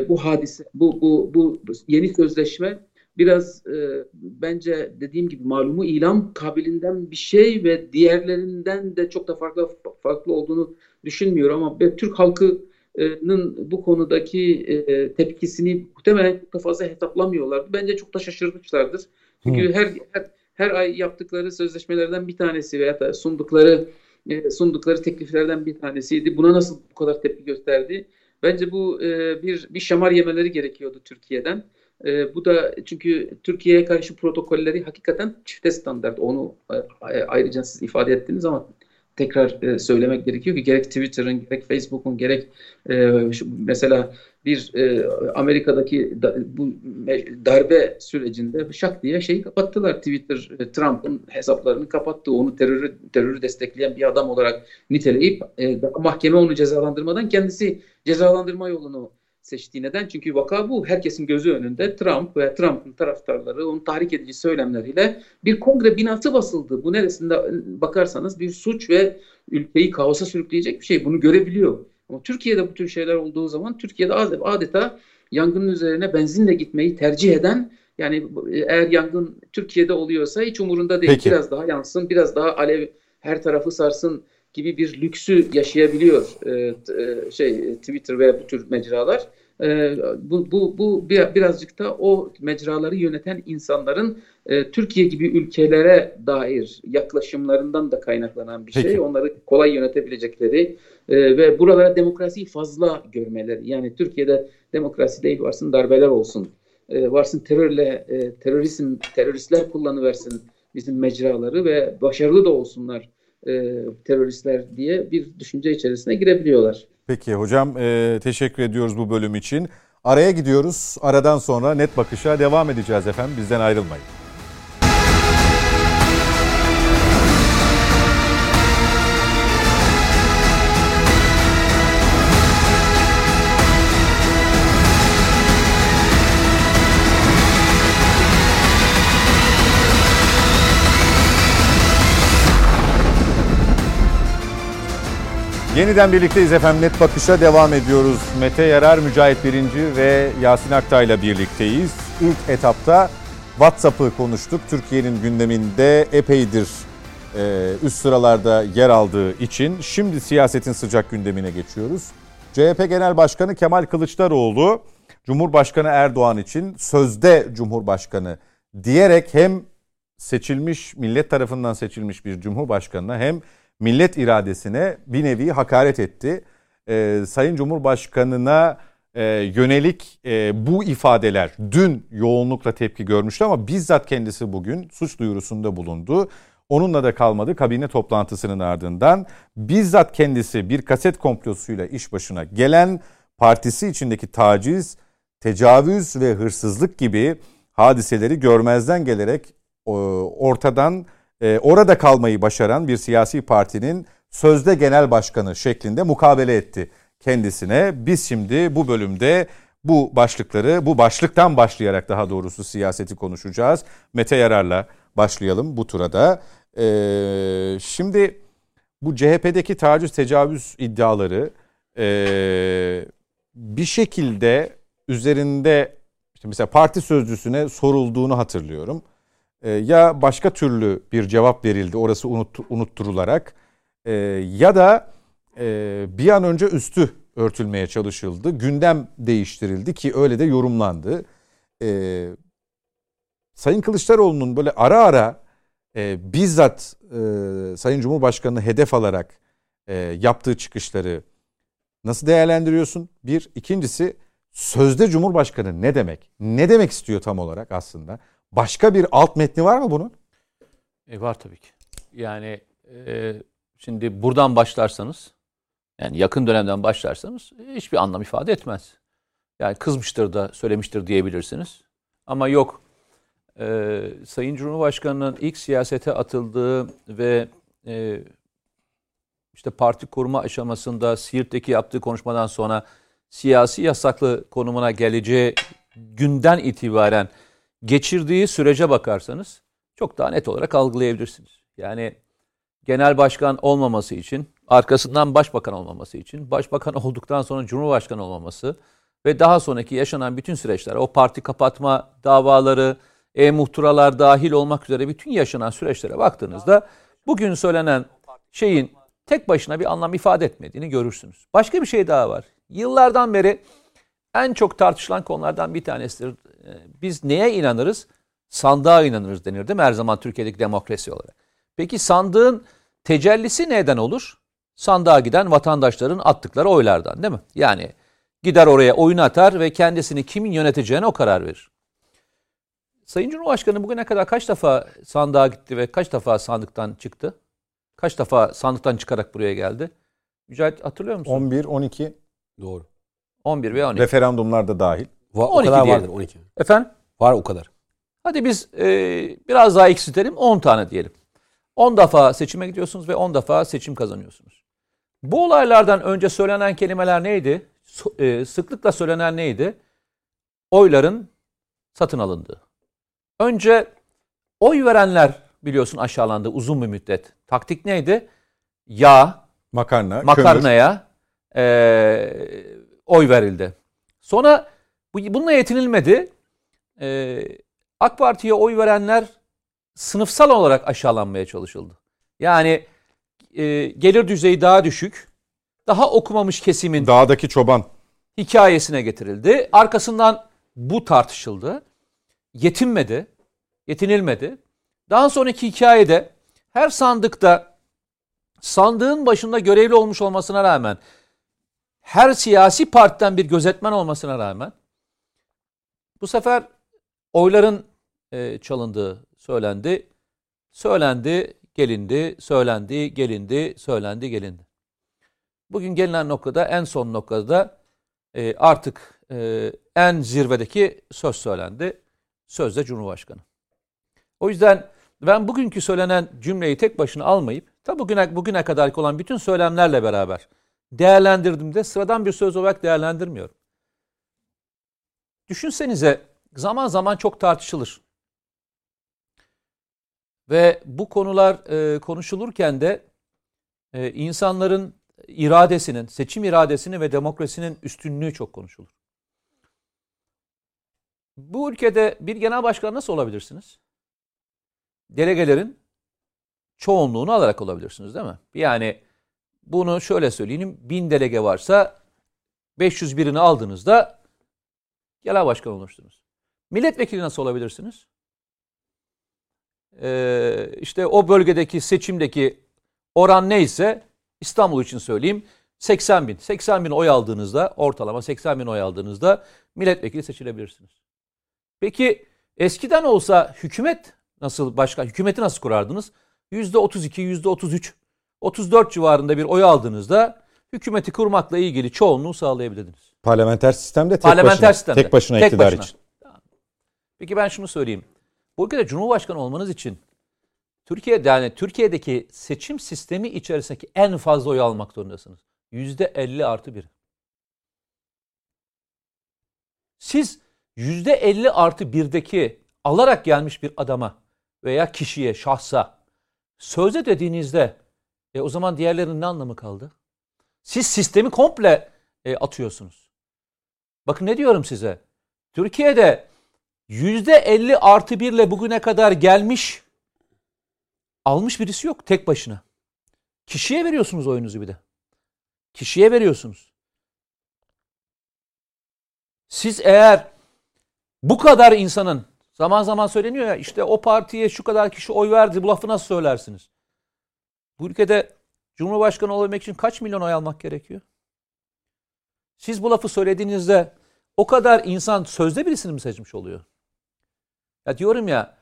bu hadise, bu, bu, bu yeni sözleşme biraz bence dediğim gibi malumu ilan kabilinden bir şey ve diğerlerinden de çok da farklı farklı olduğunu düşünmüyorum ama Türk halkının bu konudaki e, tepkisini muhtemelen çok da fazla hesaplamıyorlardı. Bence çok da şaşırmışlardır. Çünkü hmm. her, her her ay yaptıkları sözleşmelerden bir tanesi veya da sundukları e, sundukları tekliflerden bir tanesiydi. Buna nasıl bu kadar tepki gösterdi? Bence bu e, bir bir şamar yemeleri gerekiyordu Türkiye'den. E, bu da çünkü Türkiye'ye karşı protokolleri hakikaten çifte standart. Onu ayrıca siz ifade ettiniz ama tekrar e, söylemek gerekiyor ki gerek Twitter'ın gerek Facebook'un gerek e, şu, mesela bir e, Amerika'daki da, bu darbe sürecinde şak diye şeyi kapattılar. Twitter e, Trump'ın hesaplarını kapattı. Onu terörü terörü destekleyen bir adam olarak niteleyip e, mahkeme onu cezalandırmadan kendisi cezalandırma yolunu seçtiği neden? Çünkü vaka bu. Herkesin gözü önünde Trump ve Trump'ın taraftarları onun tahrik edici söylemleriyle bir kongre binası basıldı. Bu neresinde bakarsanız bir suç ve ülkeyi kaosa sürükleyecek bir şey. Bunu görebiliyor. Ama Türkiye'de bu tür şeyler olduğu zaman Türkiye'de adeta yangının üzerine benzinle gitmeyi tercih eden yani eğer yangın Türkiye'de oluyorsa hiç umurunda değil. Peki. Biraz daha yansın, biraz daha alev her tarafı sarsın gibi bir lüksü yaşayabiliyor e, e, şey Twitter veya bu tür mecralar. E, bu, bu, bu birazcık da o mecraları yöneten insanların e, Türkiye gibi ülkelere dair yaklaşımlarından da kaynaklanan bir şey. Peki. Onları kolay yönetebilecekleri e, ve buralara demokrasiyi fazla görmeleri. Yani Türkiye'de demokrasi değil varsın darbeler olsun. E, varsın terörle e, terörizm teröristler kullanıversin bizim mecraları ve başarılı da olsunlar e, teröristler diye bir düşünce içerisine girebiliyorlar. Peki hocam e, teşekkür ediyoruz bu bölüm için. Araya gidiyoruz. Aradan sonra net bakışa devam edeceğiz efendim. Bizden ayrılmayın. Yeniden birlikteyiz efendim. Net Bakış'a devam ediyoruz. Mete Yarar, Mücahit Birinci ve Yasin Aktay'la birlikteyiz. İlk etapta WhatsApp'ı konuştuk. Türkiye'nin gündeminde epeydir e, üst sıralarda yer aldığı için şimdi siyasetin sıcak gündemine geçiyoruz. CHP Genel Başkanı Kemal Kılıçdaroğlu Cumhurbaşkanı Erdoğan için sözde Cumhurbaşkanı diyerek hem seçilmiş millet tarafından seçilmiş bir Cumhurbaşkanına hem millet iradesine bir nevi hakaret etti. Ee, Sayın Cumhurbaşkanına e, yönelik e, bu ifadeler dün yoğunlukla tepki görmüştü ama bizzat kendisi bugün suç duyurusunda bulundu. Onunla da kalmadı kabine toplantısının ardından bizzat kendisi bir kaset komplosuyla iş başına gelen partisi içindeki taciz, tecavüz ve hırsızlık gibi hadiseleri görmezden gelerek ortadan e, orada kalmayı başaran bir siyasi partinin sözde genel başkanı şeklinde mukabele etti kendisine. Biz şimdi bu bölümde bu başlıkları, bu başlıktan başlayarak daha doğrusu siyaseti konuşacağız. Mete Yarar'la başlayalım bu turada. Ee, şimdi bu CHP'deki taciz tecavüz iddiaları e, bir şekilde üzerinde işte mesela parti sözcüsüne sorulduğunu hatırlıyorum. Ee, ya başka türlü bir cevap verildi orası unut, unutturularak e, ya da e, bir an önce üstü örtülmeye çalışıldı. Gündem değiştirildi ki öyle de yorumlandı. Sayın Kılıçdaroğlu'nun böyle ara ara bizzat Sayın Cumhurbaşkanı'nı hedef alarak yaptığı çıkışları nasıl değerlendiriyorsun? Bir. ikincisi sözde Cumhurbaşkanı ne demek? Ne demek istiyor tam olarak aslında? Başka bir alt metni var mı bunun? E, var tabii ki. Yani e, şimdi buradan başlarsanız yani yakın dönemden başlarsanız hiçbir anlam ifade etmez. Yani kızmıştır da söylemiştir diyebilirsiniz. Ama yok e, Sayın Cumhurbaşkanı'nın ilk siyasete atıldığı ve e, işte parti kurma aşamasında Siirt'teki yaptığı konuşmadan sonra siyasi yasaklı konumuna geleceği günden itibaren geçirdiği sürece bakarsanız çok daha net olarak algılayabilirsiniz. Yani genel başkan olmaması için, arkasından başbakan olmaması için, başbakan olduktan sonra cumhurbaşkanı olmaması ve daha sonraki yaşanan bütün süreçler, o parti kapatma davaları, e-muhturalar dahil olmak üzere bütün yaşanan süreçlere baktığınızda bugün söylenen şeyin tek başına bir anlam ifade etmediğini görürsünüz. Başka bir şey daha var. Yıllardan beri en çok tartışılan konulardan bir tanesidir. Ee, biz neye inanırız? Sandığa inanırız denir değil mi her zaman Türkiye'deki demokrasi olarak. Peki sandığın tecellisi neden olur? Sandığa giden vatandaşların attıkları oylardan değil mi? Yani gider oraya oyun atar ve kendisini kimin yöneteceğine o karar verir. Sayın Cumhurbaşkanı bugüne kadar kaç defa sandığa gitti ve kaç defa sandıktan çıktı? Kaç defa sandıktan çıkarak buraya geldi? Mücahit hatırlıyor musun? 11, 12. Doğru. 11 ve 12. Referandumlar da dahil. Va- o kadar diyelim. vardır 12. Efendim? Var o kadar. Hadi biz e, biraz daha eksiltelim 10 tane diyelim. 10 defa seçime gidiyorsunuz ve 10 defa seçim kazanıyorsunuz. Bu olaylardan önce söylenen kelimeler neydi? E, sıklıkla söylenen neydi? Oyların satın alındığı. Önce oy verenler biliyorsun aşağılandı uzun bir müddet. Taktik neydi? Yağ, makarna, makarnaya e, oy verildi. Sonra bununla yetinilmedi. E, AK Parti'ye oy verenler sınıfsal olarak aşağılanmaya çalışıldı. Yani e, gelir düzeyi daha düşük, daha okumamış kesimin dağdaki çoban hikayesine getirildi. Arkasından bu tartışıldı. Yetinmedi, yetinilmedi. Daha sonraki hikayede her sandıkta sandığın başında görevli olmuş olmasına rağmen her siyasi partiden bir gözetmen olmasına rağmen bu sefer oyların e, çalındığı söylendi. Söylendi, gelindi, söylendi, gelindi, söylendi, gelindi. Bugün gelinen noktada en son noktada e, artık e, en zirvedeki söz söylendi. Sözde Cumhurbaşkanı. O yüzden ben bugünkü söylenen cümleyi tek başına almayıp tabi bugüne, bugüne kadar olan bütün söylemlerle beraber değerlendirdim de sıradan bir söz olarak değerlendirmiyorum. Düşünsenize zaman zaman çok tartışılır. Ve bu konular e, konuşulurken de e, insanların iradesinin, seçim iradesinin ve demokrasinin üstünlüğü çok konuşulur. Bu ülkede bir genel başkan nasıl olabilirsiniz? Delegelerin çoğunluğunu alarak olabilirsiniz değil mi? Yani bunu şöyle söyleyeyim. Bin delege varsa 500 birini aldığınızda genel başkan olursunuz. Milletvekili nasıl olabilirsiniz? Ee, işte o bölgedeki seçimdeki oran neyse İstanbul için söyleyeyim 80 bin. 80 bin oy aldığınızda ortalama 80 bin oy aldığınızda milletvekili seçilebilirsiniz. Peki eskiden olsa hükümet nasıl başka hükümeti nasıl kurardınız? %32, %33, 34 civarında bir oy aldığınızda hükümeti kurmakla ilgili çoğunluğu sağlayabilirdiniz. Parlamenter sistemde tek Parlamenter başına, sistemde. tek başına Tek iktidar başına. için. Peki ben şunu söyleyeyim. Bu ülkede Cumhurbaşkanı olmanız için Türkiye'de yani Türkiye'deki seçim sistemi içerisindeki en fazla oy almak zorundasınız. Yüzde 50 artı 1. Siz yüzde 50 artı 1'deki alarak gelmiş bir adama veya kişiye, şahsa söze dediğinizde e, o zaman diğerlerinin ne anlamı kaldı? Siz sistemi komple e, atıyorsunuz. Bakın ne diyorum size. Türkiye'de yüzde 50 artı 1 ile bugüne kadar gelmiş almış birisi yok tek başına. Kişiye veriyorsunuz oyunuzu bir de. Kişiye veriyorsunuz. Siz eğer bu kadar insanın zaman zaman söyleniyor ya işte o partiye şu kadar kişi oy verdi bu lafı nasıl söylersiniz? Bu ülkede Cumhurbaşkanı olabilmek için kaç milyon oy almak gerekiyor? Siz bu lafı söylediğinizde o kadar insan sözde birisini mi seçmiş oluyor? Ya diyorum ya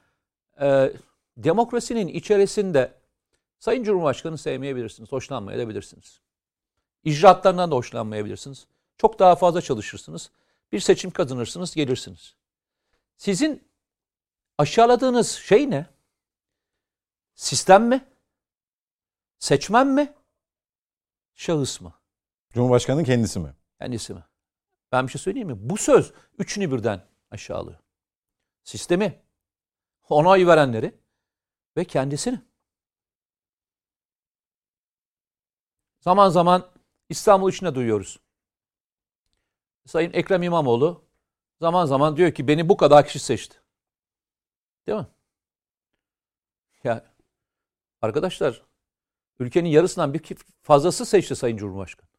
e, demokrasinin içerisinde Sayın Cumhurbaşkanı sevmeyebilirsiniz, hoşlanmayabilirsiniz. İcraatlarından da hoşlanmayabilirsiniz. Çok daha fazla çalışırsınız. Bir seçim kazanırsınız, gelirsiniz. Sizin aşağıladığınız şey ne? Sistem mi? Seçmen mi? Şahıs mı? Cumhurbaşkanının kendisi mi? Kendisi mi? Ben bir şey söyleyeyim mi? Bu söz üçünü birden aşağılıyor. Sistemi, ona oy verenleri ve kendisini. Zaman zaman İstanbul içinde duyuyoruz. Sayın Ekrem İmamoğlu zaman zaman diyor ki beni bu kadar kişi seçti. Değil mi? Ya arkadaşlar ülkenin yarısından bir fazlası seçti Sayın Cumhurbaşkanı.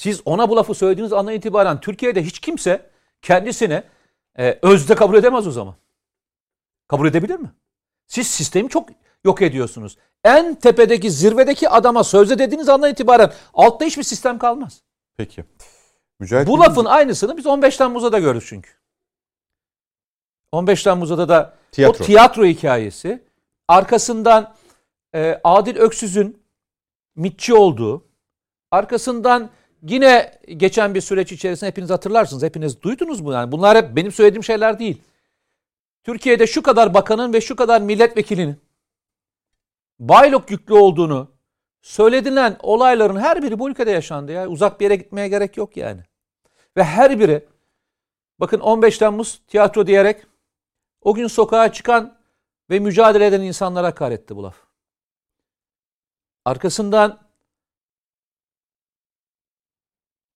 Siz ona bu lafı söylediğiniz andan itibaren Türkiye'de hiç kimse kendisine e, özde kabul edemez o zaman. Kabul edebilir mi? Siz sistemi çok yok ediyorsunuz. En tepedeki zirvedeki adama sözde dediğiniz andan itibaren altta hiçbir sistem kalmaz. Peki. Mücahit Bu lafın aynısını biz 15 Temmuz'da da gördük çünkü. 15 Temmuz'da da Tiyatro. o tiyatro hikayesi arkasından e, Adil Öksüz'ün mitçi olduğu, arkasından yine geçen bir süreç içerisinde hepiniz hatırlarsınız. Hepiniz duydunuz mu? Yani bunlar hep benim söylediğim şeyler değil. Türkiye'de şu kadar bakanın ve şu kadar milletvekilinin baylok yüklü olduğunu söyledilen olayların her biri bu ülkede yaşandı ya. Uzak bir yere gitmeye gerek yok yani. Ve her biri bakın 15 Temmuz tiyatro diyerek o gün sokağa çıkan ve mücadele eden insanlara hakaretti bu laf. Arkasından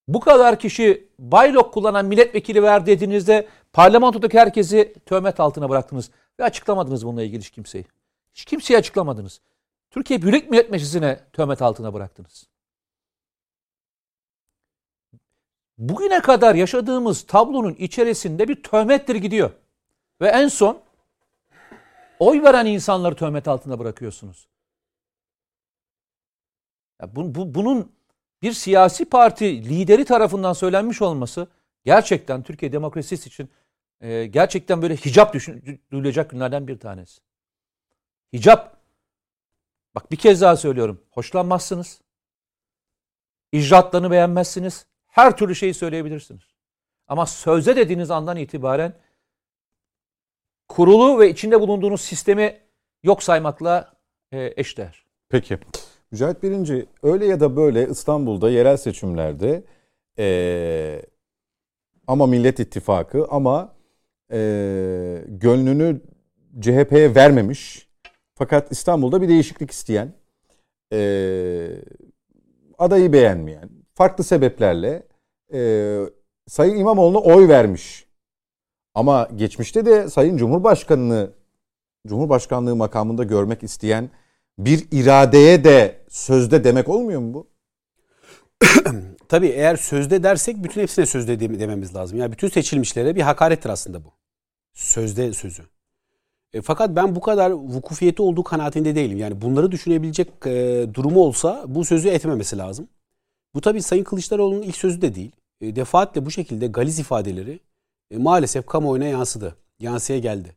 bu kadar kişi baylok kullanan milletvekili ver dediğinizde parlamentodaki herkesi töhmet altına bıraktınız ve açıklamadınız bununla ilgili hiç kimseyi. Hiç kimseyi açıklamadınız. Türkiye Büyük Millet Meclisi'ne töhmet altına bıraktınız. Bugüne kadar yaşadığımız tablonun içerisinde bir töhmettir gidiyor. Ve en son oy veren insanları töhmet altına bırakıyorsunuz. Ya bu, bu, bunun bir siyasi parti lideri tarafından söylenmiş olması gerçekten Türkiye demokrasisi için e, gerçekten böyle hicap düşün, duyulacak günlerden bir tanesi. Hicap. Bak bir kez daha söylüyorum. Hoşlanmazsınız. İcraatlarını beğenmezsiniz. Her türlü şeyi söyleyebilirsiniz. Ama sözde dediğiniz andan itibaren kurulu ve içinde bulunduğunuz sistemi yok saymakla e, eşdeğer. Peki. Mücahit Birinci öyle ya da böyle İstanbul'da yerel seçimlerde ee, ama Millet İttifakı ama ee, gönlünü CHP'ye vermemiş Fakat İstanbul'da bir değişiklik isteyen, e, adayı beğenmeyen, farklı sebeplerle e, Sayın İmamoğlu'na oy vermiş. Ama geçmişte de Sayın Cumhurbaşkanı'nı Cumhurbaşkanlığı makamında görmek isteyen bir iradeye de sözde demek olmuyor mu bu? Tabii eğer sözde dersek bütün hepsine sözde dememiz lazım. Yani bütün seçilmişlere bir hakarettir aslında bu. Sözde sözü. E, fakat ben bu kadar vukufiyeti olduğu kanaatinde değilim. Yani bunları düşünebilecek e, durumu olsa bu sözü etmemesi lazım. Bu tabii Sayın Kılıçdaroğlu'nun ilk sözü de değil. E, defaatle bu şekilde galiz ifadeleri e, maalesef kamuoyuna yansıdı. Yansıya geldi.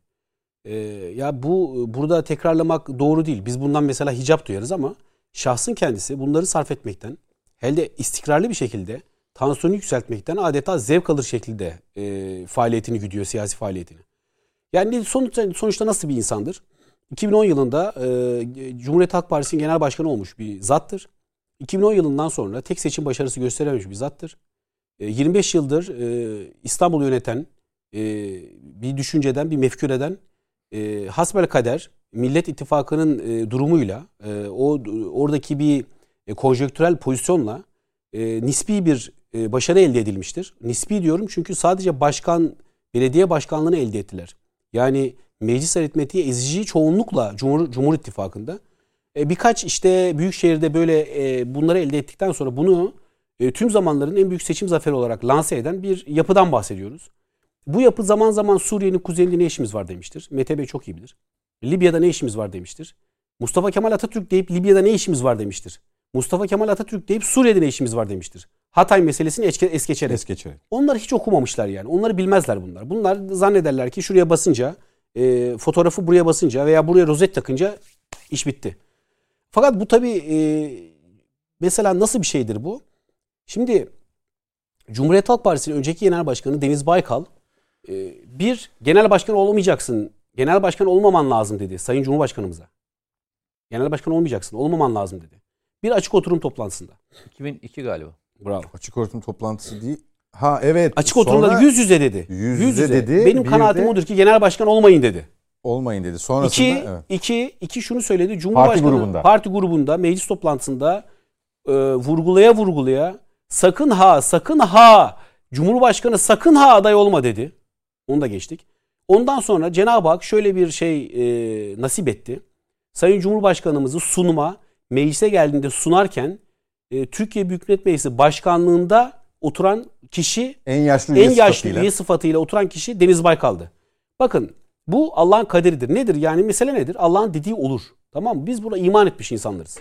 E, ya bu burada tekrarlamak doğru değil. Biz bundan mesela hicap duyarız ama şahsın kendisi bunları sarf etmekten, hele istikrarlı bir şekilde tansiyonu yükseltmekten adeta zevk alır şekilde e, faaliyetini güdüyor, siyasi faaliyetini. Yani sonuçta, sonuçta nasıl bir insandır? 2010 yılında e, Cumhuriyet Halk Partisi'nin genel başkanı olmuş bir zattır. 2010 yılından sonra tek seçim başarısı gösterememiş bir zattır. E, 25 yıldır e, İstanbul'u yöneten e, bir düşünceden, bir mefküreden e, hasbel kader Millet İttifakı'nın e, durumuyla e, o oradaki bir e, konjöktürel pozisyonla e, nispi bir e, başarı elde edilmiştir. Nispi diyorum çünkü sadece başkan belediye başkanlığını elde ettiler. Yani meclis aritmetiği ezici çoğunlukla Cumhur, Cumhur İttifakı'nda. E, birkaç işte büyük şehirde böyle e, bunları elde ettikten sonra bunu e, tüm zamanların en büyük seçim zaferi olarak lanse eden bir yapıdan bahsediyoruz. Bu yapı zaman zaman Suriye'nin kuzeyinde ne işimiz var demiştir. Mete Bey çok iyi bilir. Libya'da ne işimiz var demiştir. Mustafa Kemal Atatürk deyip Libya'da ne işimiz var demiştir. Mustafa Kemal Atatürk deyip Suriye'de ne işimiz var demiştir. Hatay meselesini es, es geçerek. Es geçerek. Onlar hiç okumamışlar yani. Onları bilmezler bunlar. Bunlar zannederler ki şuraya basınca, e, fotoğrafı buraya basınca veya buraya rozet takınca iş bitti. Fakat bu tabii e, mesela nasıl bir şeydir bu? Şimdi Cumhuriyet Halk Partisi'nin önceki genel başkanı Deniz Baykal bir genel başkan olamayacaksın. Genel başkan olmaman lazım dedi Sayın Cumhurbaşkanımıza. Genel başkan olmayacaksın. Olmaman lazım dedi. Bir açık oturum toplantısında. 2002 galiba. Bravo. Açık oturum toplantısı değil. Ha evet. Açık oturumda yüz yüze dedi. Yüz yüze dedi. Benim kanaatim de- odur ki genel başkan olmayın dedi. Olmayın dedi. Sonrasında İki, evet. iki, iki şunu söyledi. Cumhurbaşkanı grubunda. parti grubunda meclis toplantısında e, vurgulaya vurgulaya sakın ha sakın ha Cumhurbaşkanı sakın ha aday olma dedi. Onu da geçtik. Ondan sonra Cenab-ı Hak şöyle bir şey e, nasip etti. Sayın Cumhurbaşkanımızı sunuma meclise geldiğinde sunarken e, Türkiye Büyük Millet Meclisi Başkanlığında oturan kişi en yaşlı üye en yaşlı sıfatıyla. üye sıfatıyla oturan kişi Deniz Baykal'dı. Bakın bu Allah'ın kaderidir. Nedir? Yani mesele nedir? Allah'ın dediği olur. Tamam mı? Biz buna iman etmiş insanlarız.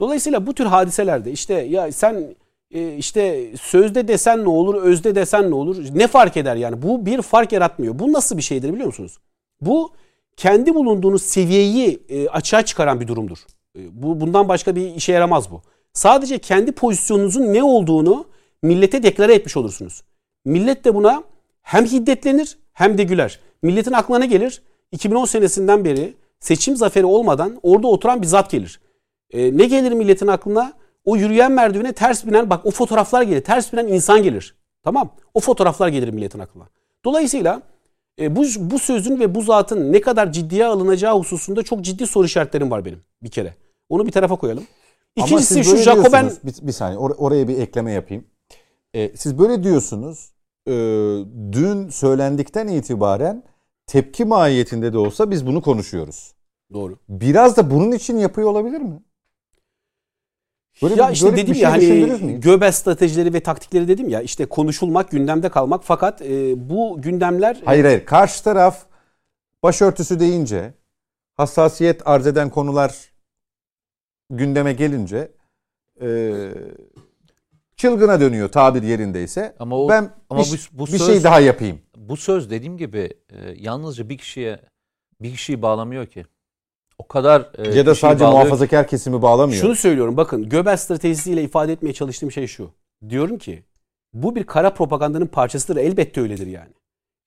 Dolayısıyla bu tür hadiselerde işte ya sen işte sözde desen ne olur, özde desen ne olur? Ne fark eder yani? Bu bir fark yaratmıyor. Bu nasıl bir şeydir biliyor musunuz? Bu kendi bulunduğunuz seviyeyi e, açığa çıkaran bir durumdur. E, bu bundan başka bir işe yaramaz bu. Sadece kendi pozisyonunuzun ne olduğunu millete deklare etmiş olursunuz. Millet de buna hem hiddetlenir hem de güler. Milletin aklına gelir? 2010 senesinden beri seçim zaferi olmadan orada oturan bir zat gelir. E, ne gelir milletin aklına? O yürüyen merdivene ters binen bak o fotoğraflar gelir. Ters binen insan gelir. Tamam? O fotoğraflar gelir milletin aklına. Dolayısıyla e, bu, bu sözün ve bu zatın ne kadar ciddiye alınacağı hususunda çok ciddi soru işaretlerim var benim bir kere. Onu bir tarafa koyalım. Ama İkincisi siz şu Jacoben. Bir, bir saniye or- oraya bir ekleme yapayım. Ee, siz böyle diyorsunuz. Ee, dün söylendikten itibaren tepki mahiyetinde de olsa biz bunu konuşuyoruz. Doğru. Biraz da bunun için yapıyor olabilir mi? Böyle ya bir- işte dedim şey ya düşündünüz hani göbel stratejileri ve taktikleri dedim ya işte konuşulmak, gündemde kalmak fakat e, bu gündemler e, Hayır hayır. Karşı taraf başörtüsü deyince hassasiyet arz eden konular gündeme gelince e, çılgına dönüyor tabir yerindeyse. Ama o- ben ama bir, bu- bu bir söz- şey daha yapayım. Bu söz dediğim gibi e, yalnızca bir kişiye bir kişiyi bağlamıyor ki. O kadar e, ya da kişiyi sadece bağlıyor muhafazakar kesimi bağlamıyor. Şunu söylüyorum bakın göbel stratejisiyle ifade etmeye çalıştığım şey şu. Diyorum ki bu bir kara propagandanın parçasıdır elbette öyledir yani.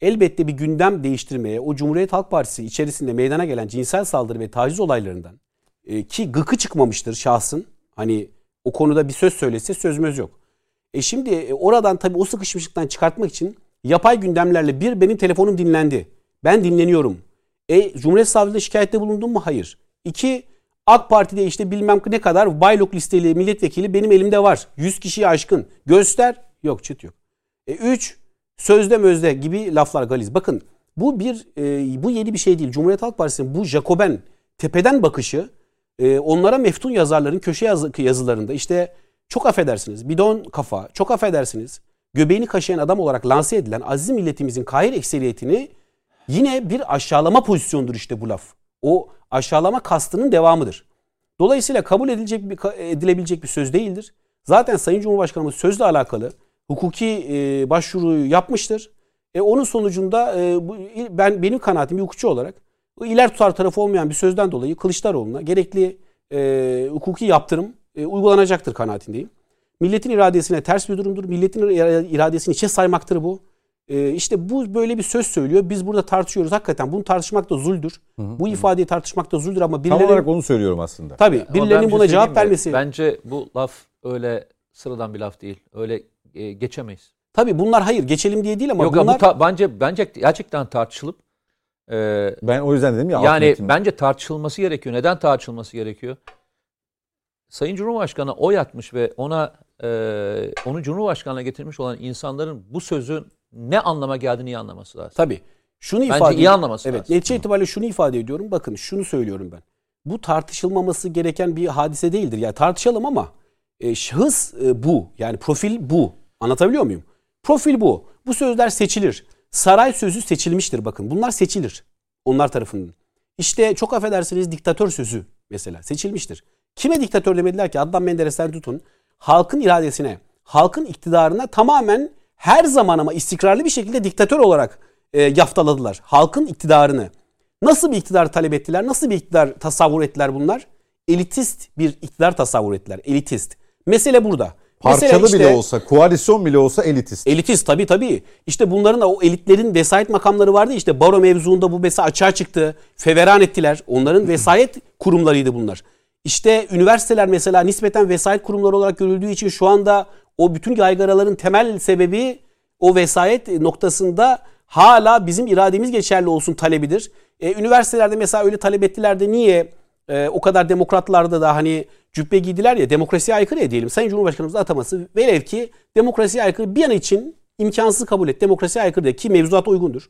Elbette bir gündem değiştirmeye o Cumhuriyet Halk Partisi içerisinde meydana gelen cinsel saldırı ve taciz olaylarından e, ki gıkı çıkmamıştır şahsın. Hani o konuda bir söz söylese sözümüz yok. E şimdi e, oradan tabii o sıkışmışlıktan çıkartmak için yapay gündemlerle bir benim telefonum dinlendi. Ben dinleniyorum. E Cumhuriyet Savcılığı'na şikayette bulundum mu? Hayır. İki, AK Parti'de işte bilmem ne kadar baylok listeli milletvekili benim elimde var. 100 kişiyi aşkın. Göster. Yok çıt yok. E, üç, sözde mözde gibi laflar galiz. Bakın bu bir e, bu yeni bir şey değil. Cumhuriyet Halk Partisi'nin bu Jacoben tepeden bakışı e, onlara meftun yazarların köşe yazı, yazılarında işte çok affedersiniz bidon kafa çok affedersiniz göbeğini kaşıyan adam olarak lanse edilen aziz milletimizin kahir ekseriyetini yine bir aşağılama pozisyondur işte bu laf. O aşağılama kastının devamıdır. Dolayısıyla kabul edilecek bir, edilebilecek bir söz değildir. Zaten Sayın Cumhurbaşkanımız sözle alakalı hukuki e, başvuruyu yapmıştır. E, onun sonucunda e, bu, ben benim kanaatim bir hukukçu olarak iler tutar tarafı olmayan bir sözden dolayı Kılıçdaroğlu'na gerekli e, hukuki yaptırım e, uygulanacaktır kanaatindeyim. Milletin iradesine ters bir durumdur. Milletin iradesini içe saymaktır bu. E, işte bu böyle bir söz söylüyor. Biz burada tartışıyoruz. Hakikaten bunu tartışmak da zuldür. Hı hı. Bu ifadeyi tartışmak da zuldür ama birilerinin... Tam olarak onu söylüyorum aslında. Tabii birilerinin buna şey cevap vermesi... Bence bu laf öyle sıradan bir laf değil. Öyle e, geçemeyiz. Tabii bunlar hayır geçelim diye değil ama Yok, bunlar... bu ta- bence bence gerçekten tartışılıp e, ben o yüzden dedim ya. Yani bence tartışılması gerekiyor. Neden tartışılması gerekiyor? Sayın Cumhurbaşkanı oy atmış ve ona e, onu Cumhurbaşkanı'na getirmiş olan insanların bu sözün ne anlama geldiğini iyi anlaması lazım. Tabii. Şunu Bence ifade iyi anlaması evet, lazım. Netice itibariyle şunu ifade ediyorum. Bakın şunu söylüyorum ben. Bu tartışılmaması gereken bir hadise değildir. Yani tartışalım ama e, şahıs e, bu. Yani profil bu. Anlatabiliyor muyum? Profil bu. Bu sözler seçilir. Saray sözü seçilmiştir bakın. Bunlar seçilir. Onlar tarafından. İşte çok affedersiniz diktatör sözü mesela seçilmiştir. Kime diktatör demediler ki? Adnan Menderes'ten tutun. Halkın iradesine, halkın iktidarına tamamen her zaman ama istikrarlı bir şekilde diktatör olarak e, yaftaladılar. Halkın iktidarını. Nasıl bir iktidar talep ettiler? Nasıl bir iktidar tasavvur ettiler bunlar? Elitist bir iktidar tasavvur ettiler. Elitist. Mesele burada. Parçalı işte, bile olsa, koalisyon bile olsa elitist. Elitist tabii tabii. İşte bunların o elitlerin vesayet makamları vardı. İşte baro mevzuunda bu mesela açığa çıktı. Feveran ettiler. Onların vesayet kurumlarıydı bunlar. İşte üniversiteler mesela nispeten vesayet kurumları olarak görüldüğü için şu anda o bütün yaygaraların temel sebebi o vesayet noktasında hala bizim irademiz geçerli olsun talebidir. E, üniversitelerde mesela öyle talep ettiler de niye e, o kadar demokratlarda da hani cübbe giydiler ya demokrasiye aykırı ya diyelim. Sayın Cumhurbaşkanımız ataması velev ki demokrasiye aykırı bir an için imkansız kabul et. Demokrasiye aykırı de ki mevzuata uygundur.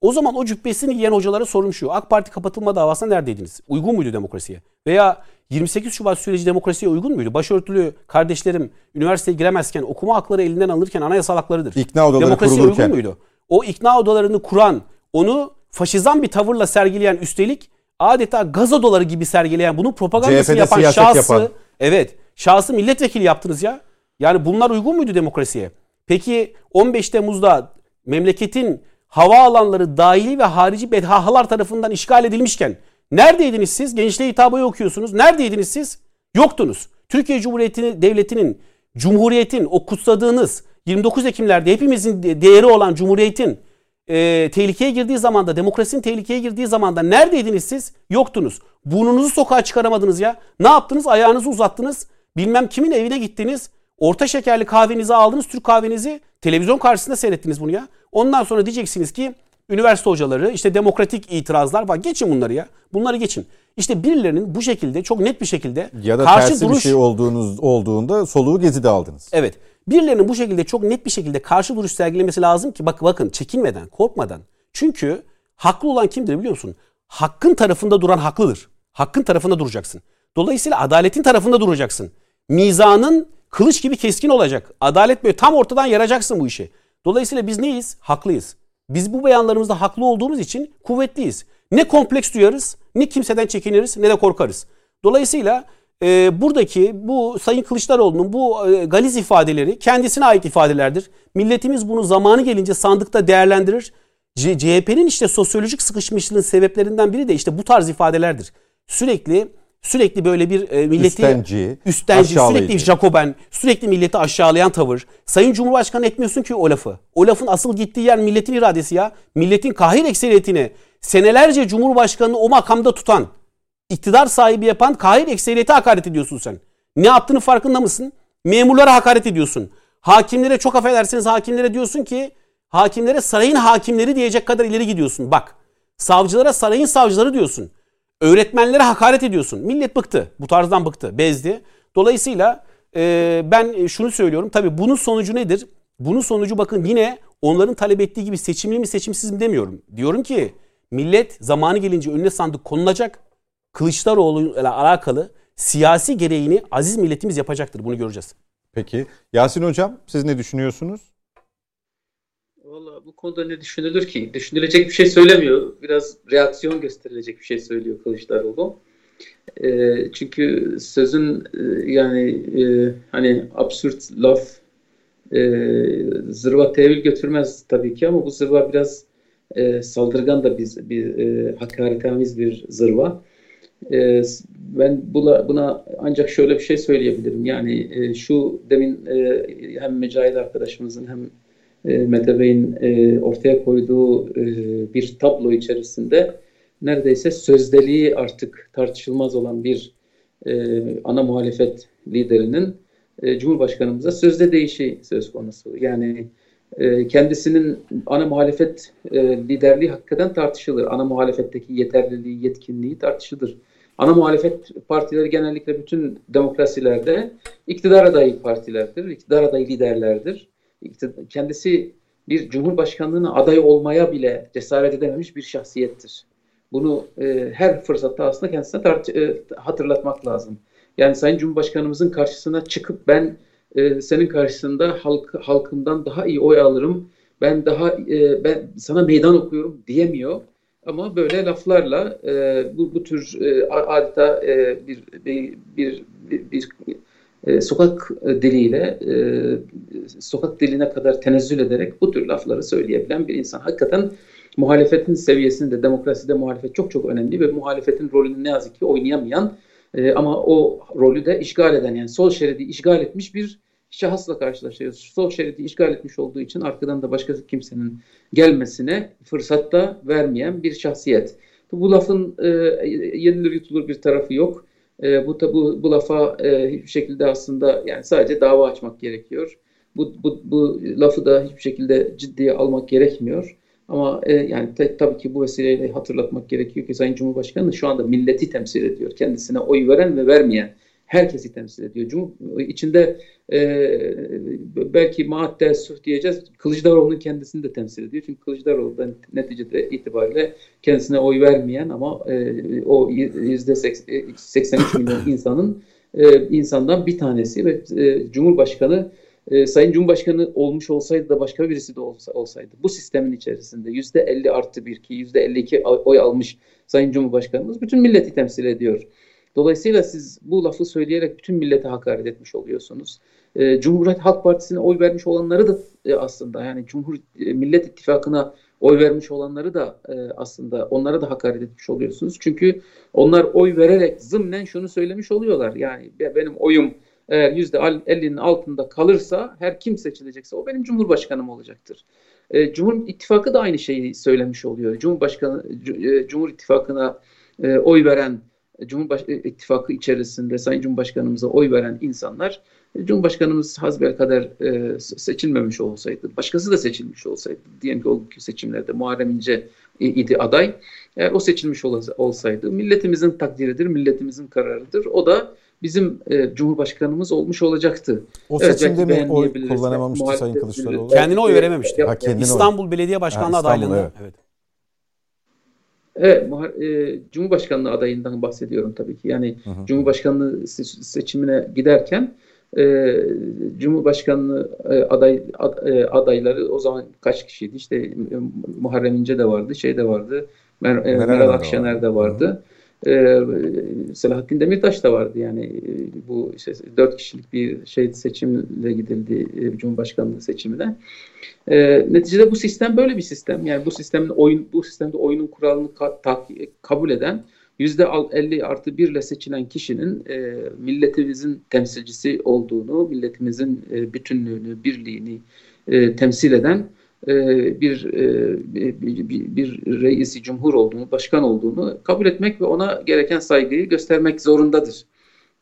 O zaman o cübbesini giyen hocalara sorum şu. AK Parti kapatılma davasında neredeydiniz? Uygun muydu demokrasiye? Veya 28 Şubat süreci demokrasiye uygun muydu? Başörtülü kardeşlerim üniversiteye giremezken okuma hakları elinden alınırken anayasal haklarıdır. İkna odaları demokrasiye kurulurken. uygun muydu? O ikna odalarını kuran, onu faşizan bir tavırla sergileyen üstelik adeta gaz odaları gibi sergileyen bunun propagandasını CHP'de yapan şahsı yapan. evet şahsı milletvekili yaptınız ya. Yani bunlar uygun muydu demokrasiye? Peki 15 Temmuz'da memleketin hava alanları dahili ve harici bedhahalar tarafından işgal edilmişken neredeydiniz siz? Gençliğe hitabı okuyorsunuz. Neredeydiniz siz? Yoktunuz. Türkiye Cumhuriyeti Devleti'nin, Cumhuriyet'in o kutsadığınız 29 Ekimler'de hepimizin değeri olan Cumhuriyet'in e, tehlikeye girdiği zamanda, demokrasinin tehlikeye girdiği zamanda neredeydiniz siz? Yoktunuz. Burnunuzu sokağa çıkaramadınız ya. Ne yaptınız? Ayağınızı uzattınız. Bilmem kimin evine gittiniz. Orta şekerli kahvenizi aldınız, Türk kahvenizi. Televizyon karşısında seyrettiniz bunu ya. Ondan sonra diyeceksiniz ki üniversite hocaları, işte demokratik itirazlar var. Geçin bunları ya. Bunları geçin. İşte birilerinin bu şekilde çok net bir şekilde ya da karşı tersi duruş... bir şey olduğunuz olduğunda soluğu gezide aldınız. Evet. Birilerinin bu şekilde çok net bir şekilde karşı duruş sergilemesi lazım ki bak bakın çekinmeden, korkmadan. Çünkü haklı olan kimdir biliyor musun? Hakkın tarafında duran haklıdır. Hakkın tarafında duracaksın. Dolayısıyla adaletin tarafında duracaksın. Mizanın kılıç gibi keskin olacak. Adalet böyle tam ortadan yaracaksın bu işi. Dolayısıyla biz neyiz? Haklıyız. Biz bu beyanlarımızda haklı olduğumuz için kuvvetliyiz. Ne kompleks duyarız, ne kimseden çekiniriz, ne de korkarız. Dolayısıyla e, buradaki bu Sayın Kılıçdaroğlu'nun bu e, galiz ifadeleri kendisine ait ifadelerdir. Milletimiz bunu zamanı gelince sandıkta değerlendirir. CHP'nin işte sosyolojik sıkışmışlığının sebeplerinden biri de işte bu tarz ifadelerdir. Sürekli sürekli böyle bir e, milleti üstenci, üstenci sürekli Jacoben, sürekli milleti aşağılayan tavır. Sayın Cumhurbaşkanı etmiyorsun ki o lafı. O lafın asıl gittiği yer milletin iradesi ya. Milletin kahir ekseriyetini senelerce Cumhurbaşkanını o makamda tutan, iktidar sahibi yapan kahir ekseriyete hakaret ediyorsun sen. Ne yaptığını farkında mısın? Memurlara hakaret ediyorsun. Hakimlere çok affedersiniz hakimlere diyorsun ki hakimlere sarayın hakimleri diyecek kadar ileri gidiyorsun. Bak savcılara sarayın savcıları diyorsun. Öğretmenlere hakaret ediyorsun. Millet bıktı. Bu tarzdan bıktı. Bezdi. Dolayısıyla e, ben şunu söylüyorum. Tabii bunun sonucu nedir? Bunun sonucu bakın yine onların talep ettiği gibi seçimli mi seçimsiz mi demiyorum. Diyorum ki millet zamanı gelince önüne sandık konulacak. Kılıçdaroğlu ile alakalı siyasi gereğini aziz milletimiz yapacaktır. Bunu göreceğiz. Peki. Yasin Hocam siz ne düşünüyorsunuz? Konuda ne düşünülür ki? Düşünülecek bir şey söylemiyor. Biraz reaksiyon gösterilecek bir şey söylüyor Kılıçdaroğlu. E, çünkü sözün e, yani e, hani absürt laf e, zırva tevil götürmez tabii ki ama bu zırva biraz e, saldırgan da bir, bir e, hakaretamiz bir zırva. E, ben buna, buna ancak şöyle bir şey söyleyebilirim. Yani e, şu demin e, hem Mücahit arkadaşımızın hem e, Mete Bey'in e, ortaya koyduğu e, bir tablo içerisinde neredeyse sözdeliği artık tartışılmaz olan bir e, ana muhalefet liderinin e, Cumhurbaşkanımıza sözde değişi söz konusu. Yani e, kendisinin ana muhalefet e, liderliği hakikaten tartışılır. Ana muhalefetteki yeterliliği, yetkinliği tartışılır. Ana muhalefet partileri genellikle bütün demokrasilerde iktidar adayı partilerdir, iktidar adayı liderlerdir. Kendisi bir cumhurbaşkanlığına aday olmaya bile cesaret edememiş bir şahsiyettir. Bunu e, her fırsatta aslında kendisine tart- e, hatırlatmak lazım. Yani Sayın Cumhurbaşkanımızın karşısına çıkıp ben e, senin karşısında halk halkımdan daha iyi oy alırım. Ben daha e, ben sana meydan okuyorum diyemiyor. Ama böyle laflarla e, bu, bu tür e, adeta e, bir, bir, bir, bir, bir e, sokak diliyle e, sokak diline kadar tenezzül ederek bu tür lafları söyleyebilen bir insan. Hakikaten muhalefetin seviyesinde demokraside muhalefet çok çok önemli ve muhalefetin rolünü ne yazık ki oynayamayan e, ama o rolü de işgal eden yani sol şeridi işgal etmiş bir şahısla karşılaşıyoruz. Sol şeridi işgal etmiş olduğu için arkadan da başka kimsenin gelmesine fırsat da vermeyen bir şahsiyet. Bu lafın e, yenilir yutulur bir tarafı yok. E, bu, bu, bu lafa e, hiçbir şekilde aslında yani sadece dava açmak gerekiyor. Bu, bu, bu lafı da hiçbir şekilde ciddiye almak gerekmiyor. Ama e, yani te, tabii ki bu vesileyle hatırlatmak gerekiyor ki Sayın Cumhurbaşkanı şu anda milleti temsil ediyor. Kendisine oy veren ve vermeyen herkesi temsil ediyor. Cumhur, içinde e, belki maat teessüf diyeceğiz. Kılıçdaroğlu'nun kendisini de temsil ediyor. Çünkü Kılıçdaroğlu da neticede itibariyle kendisine oy vermeyen ama e, o yüzde 83 milyon insanın e, insandan bir tanesi ve e, Cumhurbaşkanı e, Sayın Cumhurbaşkanı olmuş olsaydı da başka birisi de olsa, olsaydı bu sistemin içerisinde yüzde 50 artı bir ki yüzde 52 oy almış Sayın Cumhurbaşkanımız bütün milleti temsil ediyor. Dolayısıyla siz bu lafı söyleyerek bütün millete hakaret etmiş oluyorsunuz. E, Cumhuriyet Halk Partisi'ne oy vermiş olanları da e, aslında yani Cumhur e, Millet İttifakı'na oy vermiş olanları da e, aslında onlara da hakaret etmiş oluyorsunuz. Çünkü onlar oy vererek zımnen şunu söylemiş oluyorlar. Yani benim oyum eğer yüzde 50'nin altında kalırsa her kim seçilecekse o benim cumhurbaşkanım olacaktır. E, Cumhur İttifakı da aynı şeyi söylemiş oluyor. Cumhurbaşkanı e, Cumhur İttifakı'na e, oy veren Cumhurbaş e, İttifakı içerisinde Sayın Cumhurbaşkanımıza oy veren insanlar e, Cumhurbaşkanımız hasbel kadar e, seçilmemiş olsaydı, başkası da seçilmiş olsaydı, diyelim ki o seçimlerde Muharrem İnce idi aday, eğer o seçilmiş olsaydı milletimizin takdiridir, milletimizin kararıdır. O da bizim e, Cumhurbaşkanımız olmuş olacaktı. O evet, seçimde mi oy kullanamamıştı Sayın Kılıçdaroğlu? Kendine oy verememişti. Ha, İstanbul oy. Belediye Başkanlığı ha, adaylığında. Evet. evet. Evet, e, Cumhurbaşkanlığı adayından bahsediyorum tabii ki. Yani hı hı. Cumhurbaşkanlığı seçimine giderken e, Cumhurbaşkanlığı e, aday ad, e, adayları o zaman kaç kişiydi? İşte e, Muharrem İnce de vardı, şey de vardı, Mer, e, Meral Akşener de vardı. Hı hı. Ee, Selahattin Demirtaş da vardı yani e, bu işte dört kişilik bir şey seçimle gidildi e, Cumhurbaşkanlığı seçimine. E, neticede bu sistem böyle bir sistem. Yani bu sistemin oyun bu sistemde oyunun kuralını ka, ta, kabul eden yüzde 50 artı 1 ile seçilen kişinin e, milletimizin temsilcisi olduğunu, milletimizin e, bütünlüğünü, birliğini e, temsil eden e, bir, e, bir, bir, bir reisi cumhur olduğunu, başkan olduğunu kabul etmek ve ona gereken saygıyı göstermek zorundadır.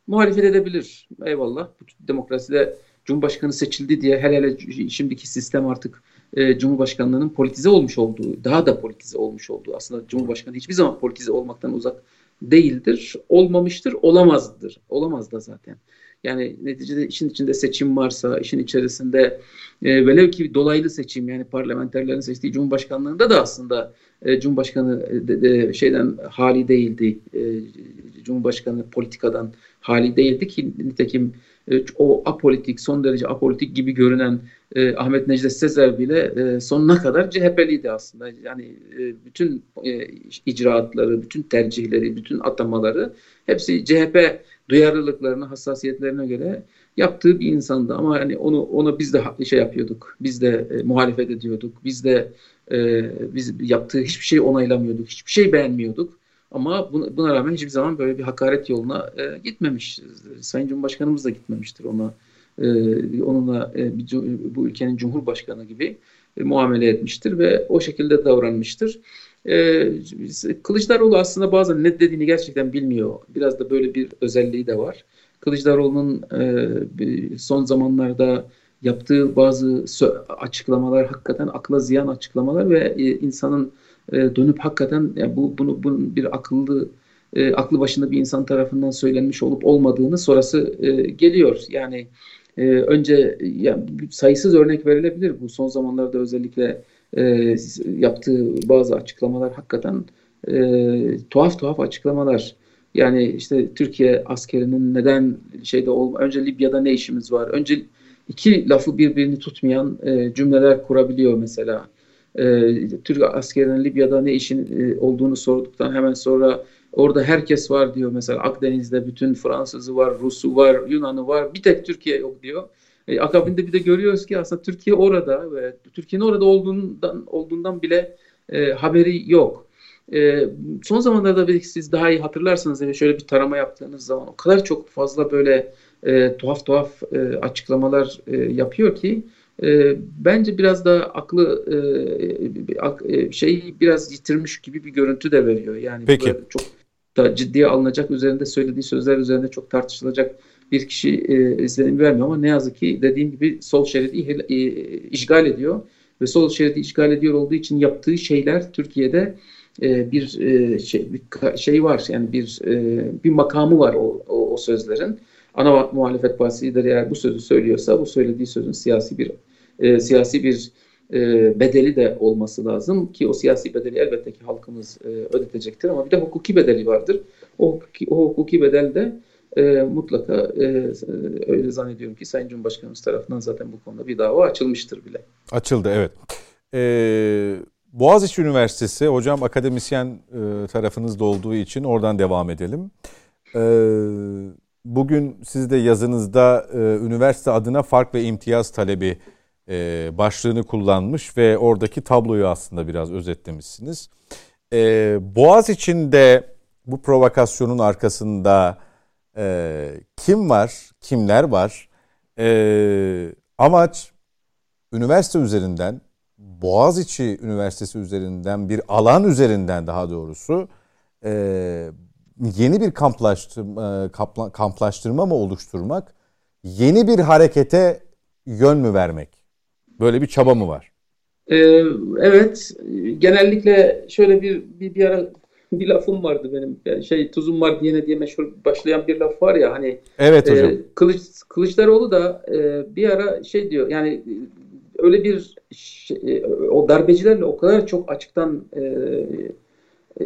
Muhalefet edebilir. Eyvallah. Demokraside Cumhurbaşkanı seçildi diye hele hele şimdiki sistem artık e, Cumhurbaşkanlığının politize olmuş olduğu, daha da politize olmuş olduğu. Aslında Cumhurbaşkanı hiçbir zaman politize olmaktan uzak değildir, olmamıştır, olamazdır. Olamaz da zaten. Yani neticede işin içinde seçim varsa, işin içerisinde e, velev ki dolaylı seçim yani parlamenterlerin seçtiği Cumhurbaşkanlığında da aslında e, Cumhurbaşkanı e, de, de, şeyden hali değildi. E, Cumhurbaşkanı politikadan hali değildi ki nitekim e, o apolitik, son derece apolitik gibi görünen e, Ahmet Necdet Sezer bile e, sonuna kadar CHP'liydi aslında. Yani e, bütün e, icraatları, bütün tercihleri, bütün atamaları hepsi CHP duyarlılıklarına, hassasiyetlerine göre yaptığı bir insandı. Ama hani onu ona biz de şey yapıyorduk. Biz de e, muhalefet ediyorduk. Biz de e, biz yaptığı hiçbir şey onaylamıyorduk. Hiçbir şey beğenmiyorduk. Ama buna, buna rağmen hiçbir zaman böyle bir hakaret yoluna e, gitmemiş. Sayın Cumhurbaşkanımız da gitmemiştir ona. E, onunla e, bir, bu ülkenin Cumhurbaşkanı gibi e, muamele etmiştir ve o şekilde davranmıştır. E, Kılıçdaroğlu aslında bazen ne dediğini gerçekten bilmiyor. Biraz da böyle bir özelliği de var. Kılıçdaroğlu'nun e, son zamanlarda yaptığı bazı açıklamalar hakikaten akla ziyan açıklamalar ve e, insanın e, dönüp hakikaten yani bu bunu bunun bir akıllı e, aklı başında bir insan tarafından söylenmiş olup olmadığını sonrası geliyor. Yani önce yani sayısız örnek verilebilir bu son zamanlarda özellikle e, yaptığı bazı açıklamalar hakikaten e, tuhaf tuhaf açıklamalar. Yani işte Türkiye askerinin neden şeyde olma önce Libya'da ne işimiz var? Önce iki lafı birbirini tutmayan e, cümleler kurabiliyor mesela. E, Türk askerinin Libya'da ne işin e, olduğunu sorduktan hemen sonra orada herkes var diyor mesela Akdeniz'de bütün Fransızı var, Rus'u var, Yunan'ı var bir tek Türkiye yok diyor. E, akabinde bir de görüyoruz ki aslında Türkiye orada ve Türkiye'nin orada olduğundan olduğundan bile e, haberi yok. E, son zamanlarda belki siz daha iyi hatırlarsanız yani şöyle bir tarama yaptığınız zaman o kadar çok fazla böyle e, tuhaf tuhaf e, açıklamalar e, yapıyor ki e, bence biraz da aklı e, şeyi biraz yitirmiş gibi bir görüntü de veriyor. Yani Peki. çok da ciddiye alınacak üzerinde söylediği sözler üzerinde çok tartışılacak bir kişi e, izlenim vermiyor ama ne yazık ki dediğim gibi sol şeridi e, işgal ediyor ve sol şeridi işgal ediyor olduğu için yaptığı şeyler Türkiye'de e, bir e, şey bir şey var yani bir bir makamı var o, o, o sözlerin. Ana muhalefet partisi lideri eğer bu sözü söylüyorsa bu söylediği sözün siyasi bir e, siyasi bir e, bedeli de olması lazım ki o siyasi bedeli elbette ki halkımız e, ödetecektir ama bir de hukuki bedeli vardır. O o hukuki bedel de e, mutlaka e, öyle zannediyorum ki Sayın Cumhurbaşkanımız tarafından zaten bu konuda bir dava açılmıştır bile. Açıldı evet. Ee, Boğaziçi Üniversitesi hocam akademisyen e, tarafınızda olduğu için oradan devam edelim. Ee, bugün siz de yazınızda e, üniversite adına fark ve imtiyaz talebi e, başlığını kullanmış ve oradaki tabloyu aslında biraz özetlemişsiniz. E, Boğaz içinde bu provokasyonun arkasında e, kim var, kimler var? E, amaç üniversite üzerinden, Boğaziçi Üniversitesi üzerinden bir alan üzerinden daha doğrusu e, yeni bir kamplaştırma, kamplaştırma mı oluşturmak, yeni bir harekete yön mü vermek? Böyle bir çaba mı var? Ee, evet, genellikle şöyle bir, bir bir ara bir lafım vardı benim. Yani şey tuzum var diyene diye meşhur başlayan bir laf var ya hani. Evet hocam. E, Kılıç, Kılıçdaroğlu da e, bir ara şey diyor yani öyle bir şey, e, o darbecilerle o kadar çok açıktan e,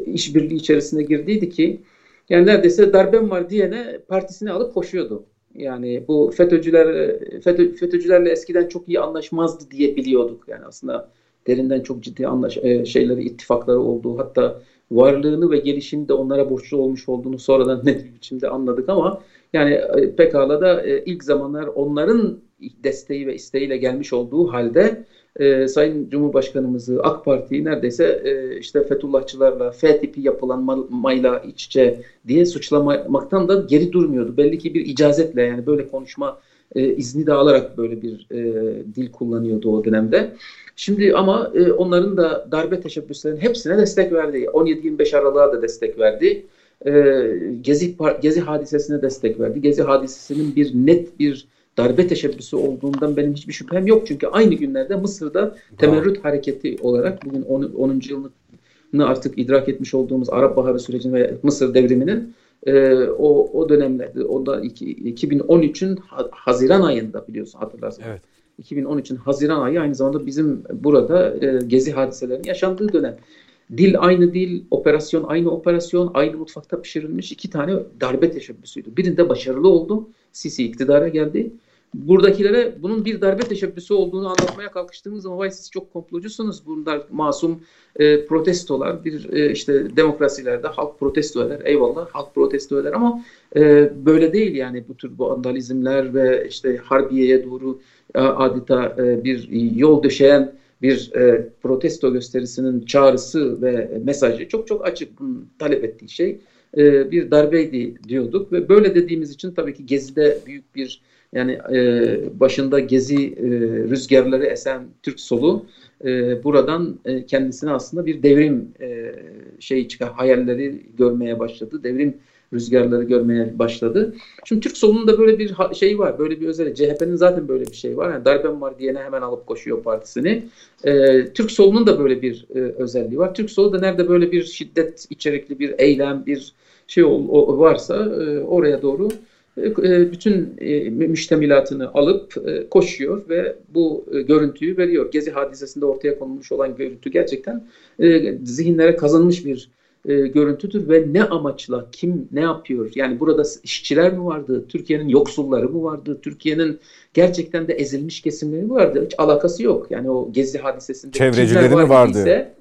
işbirliği içerisine girdiydi ki yani neredeyse darbem var diyene partisini alıp koşuyordu. Yani bu FETÖ'cüler FETÖ, FETÖ'cülerle eskiden çok iyi anlaşmazdı diye biliyorduk. Yani aslında derinden çok ciddi anlaş e, şeyleri ittifakları olduğu hatta varlığını ve gelişini de onlara borçlu olmuş olduğunu sonradan net biçimde anladık ama yani e, pekala da e, ilk zamanlar onların desteği ve isteğiyle gelmiş olduğu halde e, Sayın Cumhurbaşkanımızı AK Parti'yi neredeyse e, işte Fethullahçılarla, F tipi yapılanmayla iç içe diye suçlamaktan da geri durmuyordu. Belli ki bir icazetle yani böyle konuşma e, izni de alarak böyle bir e, dil kullanıyordu o dönemde. Şimdi ama e, onların da darbe teşebbüslerinin hepsine destek verdi. 17-25 Aralık'a da destek verdi. E, Gezi, Gezi hadisesine destek verdi. Gezi hadisesinin bir net bir darbe teşebbüsü olduğundan benim hiçbir şüphem yok. Çünkü aynı günlerde Mısır'da temerrüt hareketi olarak bugün 10. 10. yılını artık idrak etmiş olduğumuz Arap Baharı sürecinin ve Mısır devriminin e, o, o dönemlerde, o da 2013'ün Haziran ayında biliyorsun hatırlarsın. Evet. 2013'ün Haziran ayı aynı zamanda bizim burada e, gezi hadiselerinin yaşandığı dönem. Dil aynı dil, operasyon aynı operasyon, aynı mutfakta pişirilmiş iki tane darbe teşebbüsüydü. Birinde başarılı oldu, Sisi iktidara geldi. Buradakilere bunun bir darbe teşebbüsü olduğunu anlatmaya kalkıştığımız zaman vay siz çok komplocusunuz. Bunlar masum e, protestolar. Bir e, işte demokrasilerde halk protesto eder. Eyvallah halk protesto eder ama e, böyle değil yani bu tür bu vandalizmler ve işte harbiyeye doğru adeta e, bir yol döşeyen bir e, protesto gösterisinin çağrısı ve mesajı çok çok açık talep ettiği şey e, bir darbeydi diyorduk ve böyle dediğimiz için tabii ki Gezi'de büyük bir yani e, başında Gezi e, rüzgarları esen Türk solu e, buradan e, kendisine aslında bir devrim e, şey çıkar hayalleri görmeye başladı. Devrim rüzgarları görmeye başladı. Şimdi Türk solunun da böyle bir şey var. Böyle bir özelliği. CHP'nin zaten böyle bir şey var. Yani darbem var diyene hemen alıp koşuyor partisini. Ee, Türk solunun da böyle bir e, özelliği var. Türk solu da nerede böyle bir şiddet içerikli bir eylem, bir şey o, o varsa e, oraya doğru bütün e, müştemilatını alıp e, koşuyor ve bu e, görüntüyü veriyor. Gezi hadisesinde ortaya konulmuş olan görüntü gerçekten e, zihinlere kazanmış bir e, görüntüdür ve ne amaçla, kim ne yapıyor? Yani burada işçiler mi vardı, Türkiye'nin yoksulları mı vardı, Türkiye'nin gerçekten de ezilmiş kesimleri mi vardı? Hiç alakası yok. Yani o Gezi hadisesinde çevrecileri mi vardı? Ise,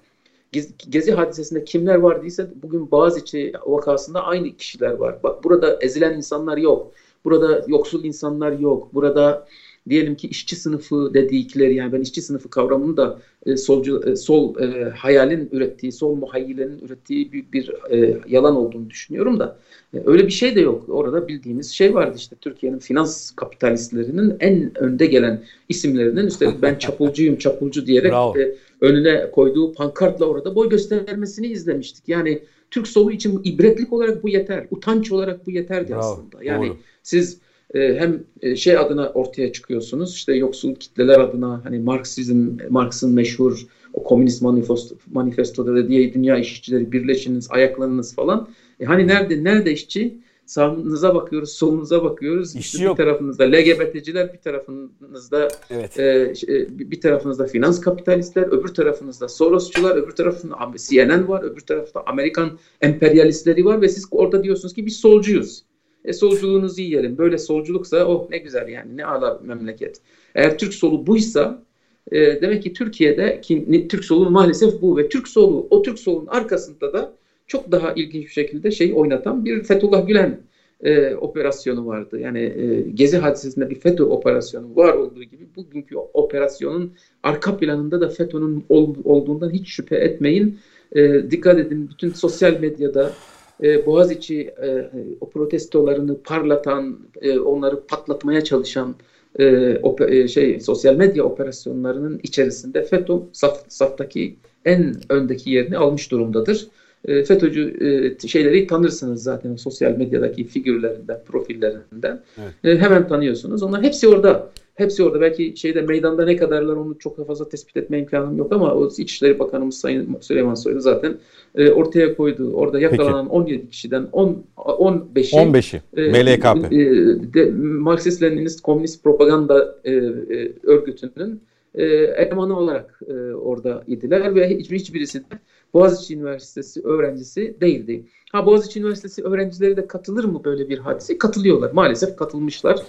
Gezi, hadisesinde kimler vardıysa bugün Boğaziçi vakasında aynı kişiler var. Bak burada ezilen insanlar yok. Burada yoksul insanlar yok. Burada diyelim ki işçi sınıfı dedikleri yani ben işçi sınıfı kavramını da e, solcu e, sol e, hayalin ürettiği, sol muhayyilenin ürettiği büyük bir e, yalan olduğunu düşünüyorum da e, öyle bir şey de yok. Orada bildiğimiz şey vardı işte Türkiye'nin finans kapitalistlerinin en önde gelen isimlerinden üstelik ben çapulcuyum çapulcu diyerek e, önüne koyduğu pankartla orada boy göstermesini izlemiştik. Yani Türk solu için ibretlik olarak bu yeter. Utanç olarak bu yeterdi Bravo, aslında. Yani doğru. siz hem e, şey adına ortaya çıkıyorsunuz işte yoksul kitleler adına hani Marksizm, Marx'ın meşhur o komünist manifesto, manifestoda da diye dünya işçileri birleşiniz, ayaklanınız falan. E hani nerede nerede işçi? Sağınıza bakıyoruz, solunuza bakıyoruz. İşçi işte yok. Bir tarafınızda LGBT'ciler, bir tarafınızda evet. e, bir tarafınızda finans kapitalistler, öbür tarafınızda Sorosçular, öbür tarafında CNN var, öbür tarafta Amerikan emperyalistleri var ve siz orada diyorsunuz ki biz solcuyuz. E, solculuğunuzu yiyelim. Böyle solculuksa oh ne güzel yani ne ala memleket. Eğer Türk solu buysa e, demek ki Türkiye'de ki, Türk solu maalesef bu ve Türk solu o Türk solunun arkasında da çok daha ilginç bir şekilde şey oynatan bir Fethullah Gülen e, operasyonu vardı. Yani e, Gezi hadisesinde bir FETÖ operasyonu var olduğu gibi bugünkü operasyonun arka planında da FETÖ'nün ol, olduğundan hiç şüphe etmeyin. E, dikkat edin bütün sosyal medyada e, Boğaziçi e, o protestolarını parlatan, e, onları patlatmaya çalışan e, e, şey sosyal medya operasyonlarının içerisinde FETÖ saf, saftaki en öndeki yerini almış durumdadır. E, FETÖ'cü e, şeyleri tanırsınız zaten sosyal medyadaki figürlerinden, profillerinden. Evet. E, hemen tanıyorsunuz. Onlar hepsi orada. Hepsi orada. Belki şeyde meydanda ne kadarlar onu çok fazla tespit etme imkanım yok ama o İçişleri Bakanımız Sayın Süleyman Soylu zaten e, ortaya koydu. Orada yakalanan Peki. 17 kişiden 10 15'i 15'i MLKP. E, de, Marksist Leninist Komünist Propaganda e, e, örgütünün e, elemanı olarak e, orada idiler ve hiçbir hiçbirisi de Boğaziçi Üniversitesi öğrencisi değildi. Ha Boğaziçi Üniversitesi öğrencileri de katılır mı böyle bir hadise? Katılıyorlar. Maalesef katılmışlar.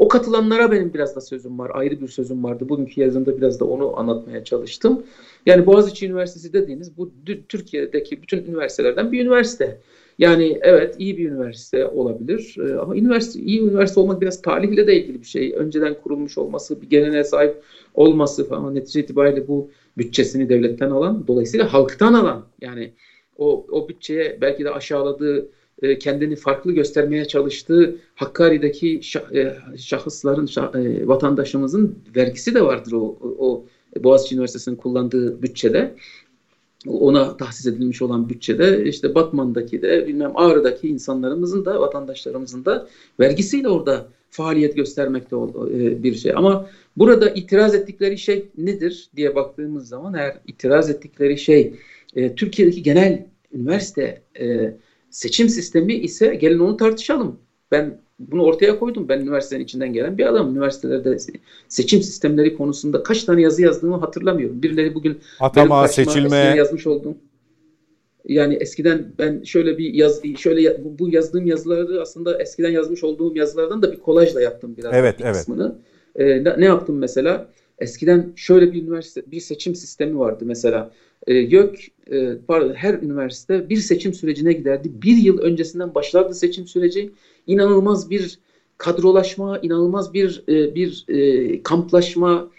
O katılanlara benim biraz da sözüm var. Ayrı bir sözüm vardı. Bugünkü yazımda biraz da onu anlatmaya çalıştım. Yani Boğaziçi Üniversitesi dediğiniz bu Türkiye'deki bütün üniversitelerden bir üniversite. Yani evet iyi bir üniversite olabilir ee, ama üniversite iyi üniversite olmak biraz tarihle de ilgili bir şey. Önceden kurulmuş olması, bir geleneğe sahip olması falan netice itibariyle bu bütçesini devletten alan, dolayısıyla halktan alan yani o, o bütçeye belki de aşağıladığı e, kendini farklı göstermeye çalıştığı Hakkari'deki e, şahısların, e, vatandaşımızın vergisi de vardır o, o Boğaziçi Üniversitesi'nin kullandığı bütçede. Ona tahsis edilmiş olan bütçede işte Batman'daki de bilmem Ağrı'daki insanlarımızın da vatandaşlarımızın da vergisiyle orada faaliyet göstermekte bir şey. Ama burada itiraz ettikleri şey nedir diye baktığımız zaman eğer itiraz ettikleri şey Türkiye'deki genel üniversite e, seçim sistemi ise gelin onu tartışalım. Ben bunu ortaya koydum. Ben üniversitenin içinden gelen bir adam. Üniversitelerde seçim sistemleri konusunda kaç tane yazı yazdığımı hatırlamıyorum. Birileri bugün atama, seçilme yazmış olduğum yani eskiden ben şöyle bir yaz şöyle bu yazdığım yazıları aslında eskiden yazmış olduğum yazılardan da bir kolajla yaptım biraz evet, bir evet. kısmını. Ee, ne, ne yaptım mesela? Eskiden şöyle bir üniversite bir seçim sistemi vardı mesela. Ee, YÖK e, pardon her üniversite bir seçim sürecine giderdi. Bir yıl öncesinden başlardı seçim süreci. İnanılmaz bir kadrolaşma, inanılmaz bir e, bir e, kamplaşma,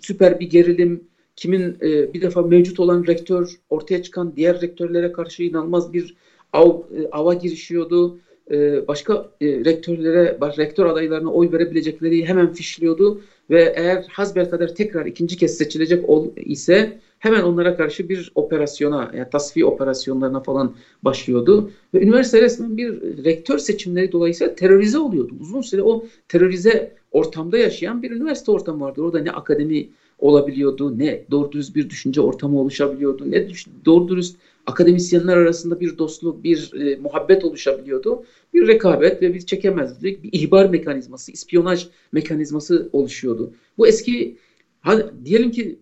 süper bir gerilim kimin e, bir defa mevcut olan rektör ortaya çıkan diğer rektörlere karşı inanılmaz bir av, e, ava girişiyordu. E, başka e, rektörlere, rektör adaylarına oy verebilecekleri hemen fişliyordu ve eğer hasbelkader tekrar ikinci kez seçilecek ol, ise hemen onlara karşı bir operasyona, yani tasfiye operasyonlarına falan başlıyordu. Ve üniversite resmen bir rektör seçimleri dolayısıyla terörize oluyordu. Uzun süre o terörize ortamda yaşayan bir üniversite ortamı vardı. Orada ne akademi olabiliyordu, ne doğru dürüst bir düşünce ortamı oluşabiliyordu, ne doğru dürüst akademisyenler arasında bir dostluk, bir e, muhabbet oluşabiliyordu. Bir rekabet ve bir çekemezlik, bir ihbar mekanizması, ispiyonaj mekanizması oluşuyordu. Bu eski, ha, diyelim ki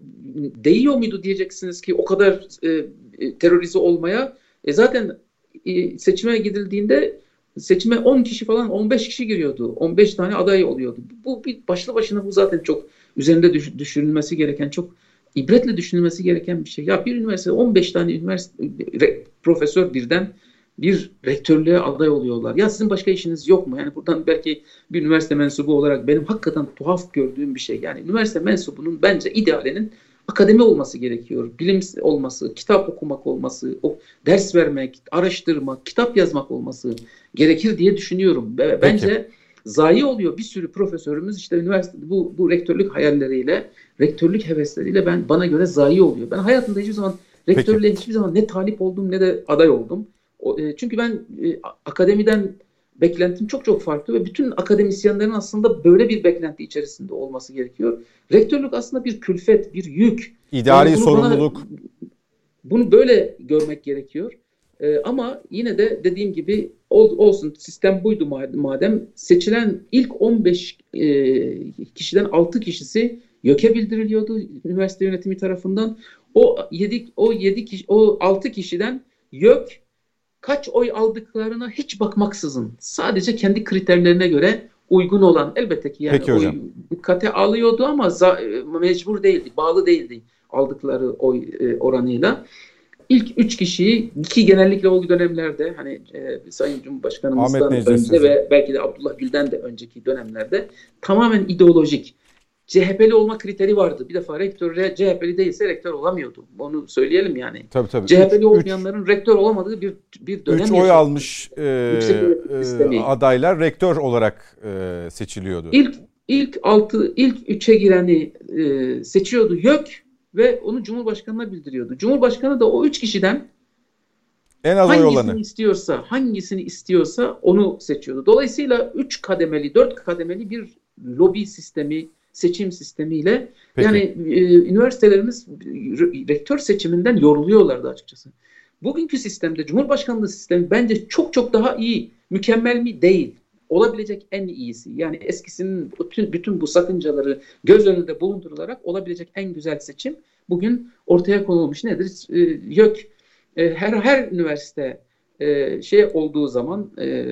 değiyor muydu diyeceksiniz ki o kadar e, e terörize olmaya. E zaten e, seçime gidildiğinde seçime 10 kişi falan 15 kişi giriyordu. 15 tane aday oluyordu. Bu bir başlı başına bu zaten çok üzerinde düş, düşünülmesi gereken çok ibretle düşünülmesi gereken bir şey. Ya bir üniversite 15 tane üniversite re, profesör birden bir rektörlüğe aday oluyorlar. Ya sizin başka işiniz yok mu? Yani buradan belki bir üniversite mensubu olarak benim hakikaten tuhaf gördüğüm bir şey. Yani üniversite mensubunun bence idealinin akademi olması gerekiyor. Bilim olması, kitap okumak olması, o ders vermek, araştırmak, kitap yazmak olması gerekir diye düşünüyorum. Bence Peki zayi oluyor. Bir sürü profesörümüz işte üniversite bu bu rektörlük hayalleriyle, rektörlük hevesleriyle ben bana göre zayi oluyor. Ben hayatımda hiçbir zaman rektörlüğe Peki. hiçbir zaman ne talip oldum ne de aday oldum. O, e, çünkü ben e, akademiden beklentim çok çok farklı ve bütün akademisyenlerin aslında böyle bir beklenti içerisinde olması gerekiyor. Rektörlük aslında bir külfet, bir yük. İdari yani sorumluluk. Bana, bunu böyle görmek gerekiyor. Ee, ama yine de dediğim gibi ol, olsun sistem buydu madem seçilen ilk 15 e, kişiden 6 kişisi YÖK'e bildiriliyordu üniversite yönetimi tarafından. O 7 o 7 kişi o 6 kişiden YÖK kaç oy aldıklarına hiç bakmaksızın sadece kendi kriterlerine göre uygun olan elbette ki yani Peki oy dikkate alıyordu ama za, mecbur değildi, bağlı değildi aldıkları oy e, oranıyla. İlk üç kişiyi ki genellikle o dönemlerde hani e, Sayın Cumhurbaşkanımızdan önce ve belki de Abdullah Gül'den de önceki dönemlerde tamamen ideolojik CHP'li olma kriteri vardı. Bir defa rektör CHP'li değilse rektör olamıyordu. Onu söyleyelim yani. Tabii tabii. CHP'li üç, olmayanların üç, rektör olamadığı bir bir dönem. Üç oy yaşadı. almış e, e, adaylar rektör olarak e, seçiliyordu. İlk ilk altı ilk üçe gireni e, seçiyordu YÖK ve onu Cumhurbaşkanı'na bildiriyordu. Cumhurbaşkanı da o üç kişiden en az hangisini olanı. istiyorsa, hangisini istiyorsa onu seçiyordu. Dolayısıyla üç kademeli, dört kademeli bir lobi sistemi, seçim sistemiyle Peki. yani e, üniversitelerimiz rektör seçiminden yoruluyorlardı açıkçası. Bugünkü sistemde Cumhurbaşkanlığı sistemi bence çok çok daha iyi. Mükemmel mi? Değil olabilecek en iyisi. Yani eskisinin bütün, bütün bu sakıncaları göz önünde bulundurularak olabilecek en güzel seçim bugün ortaya konulmuş. Nedir? E, YÖK e, her her üniversite e, şey olduğu zaman e,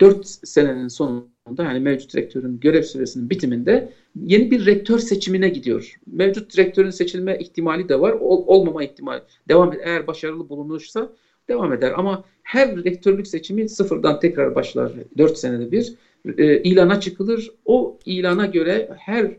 4 senenin sonunda yani mevcut rektörün görev süresinin bitiminde yeni bir rektör seçimine gidiyor. Mevcut rektörün seçilme ihtimali de var. Ol, olmama ihtimali devam eder. Eğer başarılı bulunursa devam eder. Ama her rektörlük seçimi sıfırdan tekrar başlar. Dört senede bir e, ilana çıkılır. O ilana göre her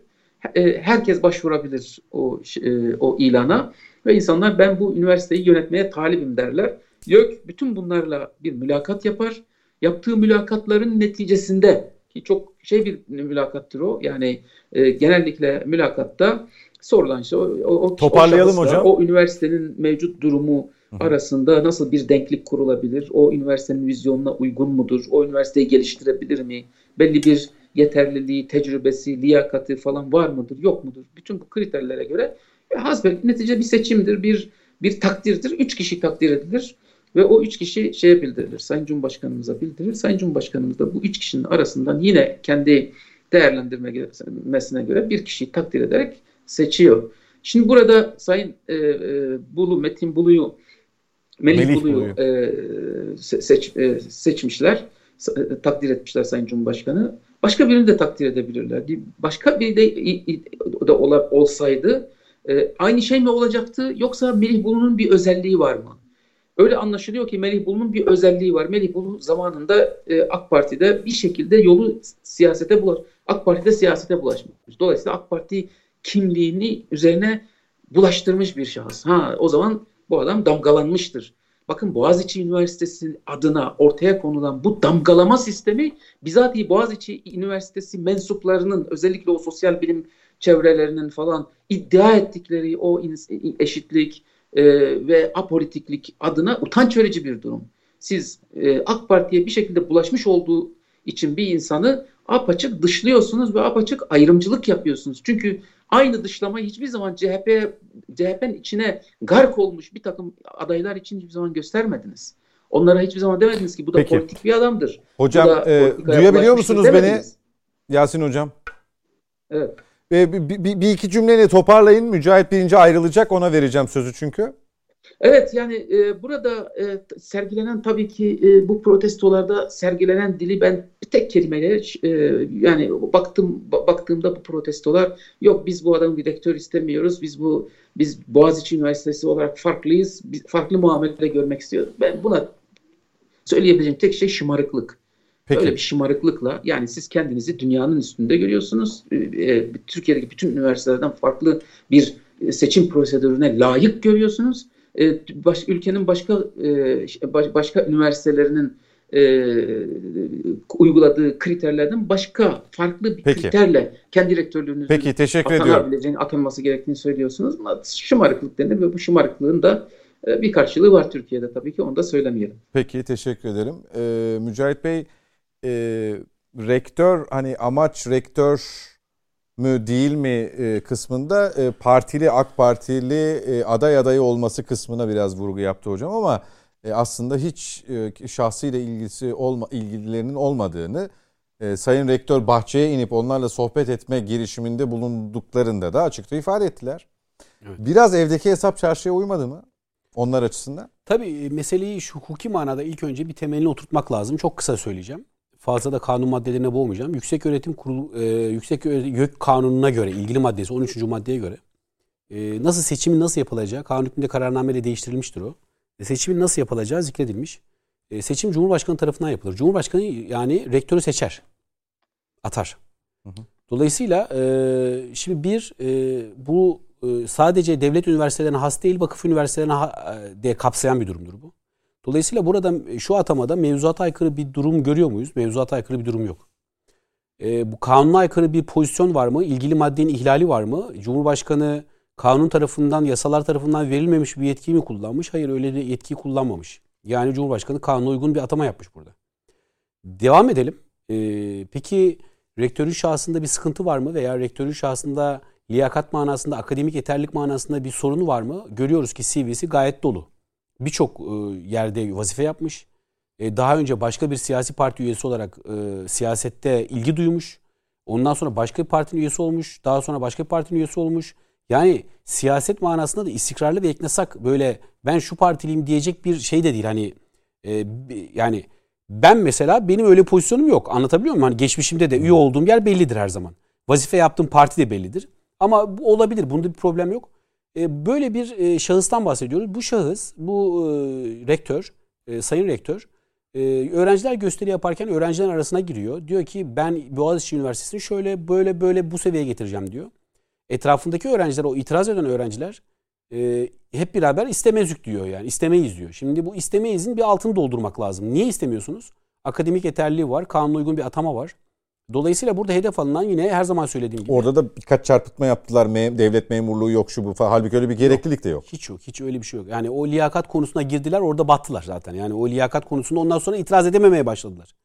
e, herkes başvurabilir o e, o ilana ve insanlar ben bu üniversiteyi yönetmeye talibim derler. YÖK bütün bunlarla bir mülakat yapar. Yaptığı mülakatların neticesinde ki çok şey bir mülakattır o. Yani e, genellikle mülakatta sorulan şey o, o, Toparlayalım o hocam. O üniversitenin mevcut durumu, arasında nasıl bir denklik kurulabilir? O üniversitenin vizyonuna uygun mudur? O üniversiteyi geliştirebilir mi? Belli bir yeterliliği, tecrübesi, liyakati falan var mıdır, yok mudur? Bütün bu kriterlere göre e, hasbel netice bir seçimdir, bir bir takdirdir. Üç kişi takdir edilir ve o üç kişi şeye bildirilir. Sayın Cumhurbaşkanımıza bildirir. Sayın Cumhurbaşkanımız da bu üç kişinin arasından yine kendi değerlendirmesine göre bir kişiyi takdir ederek seçiyor. Şimdi burada Sayın e, e, Bulu, Metin Bulu'yu Melih, Melih Bulu'yu, Bulu'yu. E, seç, e, seçmişler. E, takdir etmişler Sayın Cumhurbaşkanı. Başka birini de takdir edebilirler. Başka biri de, de olsaydı e, aynı şey mi olacaktı yoksa Melih Bulu'nun bir özelliği var mı? Öyle anlaşılıyor ki Melih Bulu'nun bir özelliği var. Melih Bulu zamanında e, AK Parti'de bir şekilde yolu siyasete bulaş, AK Parti'de siyasete bulaşmış. Dolayısıyla AK Parti kimliğini üzerine bulaştırmış bir şahıs. Ha o zaman bu adam damgalanmıştır. Bakın Boğaziçi Üniversitesi adına ortaya konulan bu damgalama sistemi bizatihi Boğaziçi Üniversitesi mensuplarının özellikle o sosyal bilim çevrelerinin falan iddia ettikleri o eşitlik e, ve apolitiklik adına utanç verici bir durum. Siz e, AK Parti'ye bir şekilde bulaşmış olduğu için bir insanı apaçık dışlıyorsunuz ve apaçık ayrımcılık yapıyorsunuz. Çünkü aynı dışlamayı hiçbir zaman CHP CHP'nin içine gark olmuş bir takım adaylar için hiçbir zaman göstermediniz. Onlara hiçbir zaman demediniz ki bu da Peki. politik bir adamdır. Hocam e, duyabiliyor musunuz beni? Yasin hocam. Evet. E, bir, bir, iki cümleyle toparlayın. Mücahit birinci ayrılacak ona vereceğim sözü çünkü. Evet yani e, burada e, sergilenen tabii ki e, bu protestolarda sergilenen dili ben bir tek kelimeyle e, yani baktım baktığımda bu protestolar yok biz bu adamı bir istemiyoruz biz bu biz Boğaziçi Üniversitesi olarak farklıyız biz farklı muamele görmek istiyoruz. Ben buna söyleyebileceğim tek şey şımarıklık. Peki. Öyle bir şımarıklıkla yani siz kendinizi dünyanın üstünde görüyorsunuz. E, e, Türkiye'deki bütün üniversitelerden farklı bir seçim prosedürüne layık görüyorsunuz e, baş, ülkenin başka e, baş, başka üniversitelerinin e, uyguladığı kriterlerden başka farklı bir Peki. kriterle kendi rektörlüğünüzün Peki teşekkür ediyorum. atanması gerektiğini söylüyorsunuz. Şımarıklık denir ve bu şımarıklığın da e, bir karşılığı var Türkiye'de tabii ki onu da söylemeyelim. Peki teşekkür ederim. Ee, Mücahit Bey e, rektör hani amaç rektör mü değil mi e, kısmında e, partili AK Partili e, aday adayı olması kısmına biraz vurgu yaptı hocam ama aslında hiç şahsıyla ilgisi olma ilgililerinin olmadığını Sayın Rektör bahçeye inip onlarla sohbet etme girişiminde bulunduklarında da açıkça ifade ettiler. Evet. Biraz evdeki hesap çarşıya uymadı mı onlar açısından? Tabii meseleyi şu hukuki manada ilk önce bir temelini oturtmak lazım. Çok kısa söyleyeceğim fazla da kanun maddelerine boğmayacağım. Yüksek Öğretim Kurulu e, Yüksek YÖK Kanunu'na göre ilgili maddesi 13. maddeye göre e, nasıl seçimin nasıl yapılacağı kanun hükmünde kararnameyle değiştirilmiştir o. E, seçimin nasıl yapılacağı zikredilmiş. E, seçim Cumhurbaşkanı tarafından yapılır. Cumhurbaşkanı yani rektörü seçer. Atar. Hı hı. Dolayısıyla e, şimdi bir e, bu e, sadece devlet üniversitelerine has değil vakıf üniversitelerine e, de kapsayan bir durumdur bu. Dolayısıyla burada e, şu atamada mevzuata aykırı bir durum görüyor muyuz? Mevzuata aykırı bir durum yok. E, bu kanuna aykırı bir pozisyon var mı? İlgili maddenin ihlali var mı? Cumhurbaşkanı kanun tarafından, yasalar tarafından verilmemiş bir yetkiyi mi kullanmış? Hayır öyle bir yetkiyi kullanmamış. Yani Cumhurbaşkanı kanuna uygun bir atama yapmış burada. Devam edelim. E, peki rektörün şahsında bir sıkıntı var mı? Veya rektörün şahsında liyakat manasında, akademik yeterlik manasında bir sorunu var mı? Görüyoruz ki CV'si gayet dolu birçok e, yerde vazife yapmış. E, daha önce başka bir siyasi parti üyesi olarak e, siyasette ilgi duymuş. Ondan sonra başka bir partinin üyesi olmuş. Daha sonra başka bir partinin üyesi olmuş. Yani siyaset manasında da istikrarlı ve eknesak böyle ben şu partiliyim diyecek bir şey de değil. Hani yani ben mesela benim öyle pozisyonum yok. Anlatabiliyor muyum? Hani geçmişimde de üye olduğum yer bellidir her zaman. Vazife yaptığım parti de bellidir. Ama bu olabilir. Bunda bir problem yok. E, böyle bir e, şahıstan bahsediyoruz. Bu şahıs, bu e, rektör, sayın rektör, öğrenciler gösteri yaparken öğrencilerin arasına giriyor. Diyor ki ben Boğaziçi Üniversitesi'ni şöyle böyle böyle bu seviyeye getireceğim diyor. Etrafındaki öğrenciler, o itiraz eden öğrenciler hep beraber istemezük diyor yani istemeyiz diyor. Şimdi bu istemeyizin bir altını doldurmak lazım. Niye istemiyorsunuz? Akademik yeterliliği var, kanuna uygun bir atama var. Dolayısıyla burada hedef alınan yine her zaman söylediğim gibi. Orada da birkaç çarpıtma yaptılar. Mem devlet memurluğu yok şu bu falan. Halbuki öyle bir gereklilik de yok. Hiç yok. Hiç öyle bir şey yok. Yani o liyakat konusuna girdiler orada battılar zaten. Yani o liyakat konusunda ondan sonra itiraz edememeye başladılar.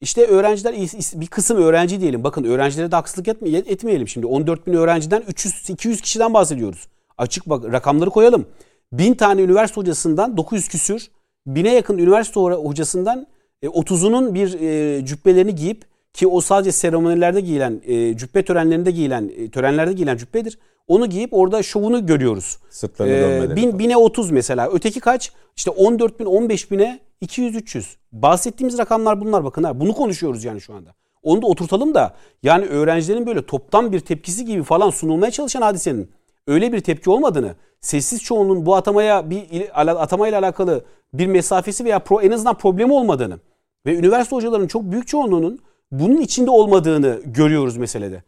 İşte öğrenciler bir kısım öğrenci diyelim. Bakın öğrencilere de haksızlık etmeyelim şimdi. 14 bin öğrenciden 300-200 kişiden bahsediyoruz. Açık bak rakamları koyalım. Bin tane üniversite hocasından 900 küsür, bine yakın üniversite hocasından 30'unun e, bir e, cübbelerini giyip ki o sadece seremonilerde giyilen, e, cübbe törenlerinde giyilen, e, törenlerde giyilen cübbedir. Onu giyip orada şovunu görüyoruz. Sırtlarını ee, bin, bine 30 mesela. Öteki kaç? İşte 14 bin, 15 bine 200-300. Bahsettiğimiz rakamlar bunlar bakın ha. Bunu konuşuyoruz yani şu anda. Onu da oturtalım da yani öğrencilerin böyle toptan bir tepkisi gibi falan sunulmaya çalışan hadisenin öyle bir tepki olmadığını, sessiz çoğunluğun bu atamaya bir atamayla alakalı bir mesafesi veya pro, en azından problemi olmadığını ve üniversite hocalarının çok büyük çoğunluğunun bunun içinde olmadığını görüyoruz meselede.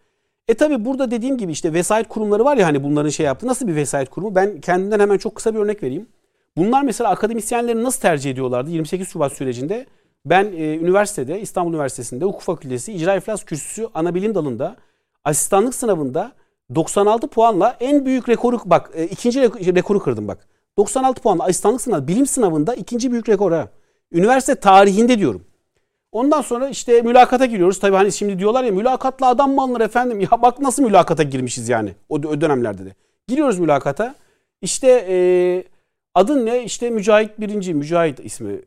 E tabi burada dediğim gibi işte vesayet kurumları var ya hani bunların şey yaptı. Nasıl bir vesayet kurumu? Ben kendimden hemen çok kısa bir örnek vereyim. Bunlar mesela akademisyenleri nasıl tercih ediyorlardı 28 Şubat sürecinde? Ben e, üniversitede İstanbul Üniversitesi'nde hukuk fakültesi icra iflas kürsüsü ana bilim dalında asistanlık sınavında 96 puanla en büyük rekoru bak e, ikinci rekoru kırdım bak. 96 puanla asistanlık sınavı bilim sınavında ikinci büyük rekor ha. Üniversite tarihinde diyorum. Ondan sonra işte mülakata giriyoruz. Tabii hani şimdi diyorlar ya mülakatla adam mı alınır efendim? Ya bak nasıl mülakata girmişiz yani o, dönemlerde de. Giriyoruz mülakata. İşte e, adın ne? İşte Mücahit birinci. Mücahit ismi.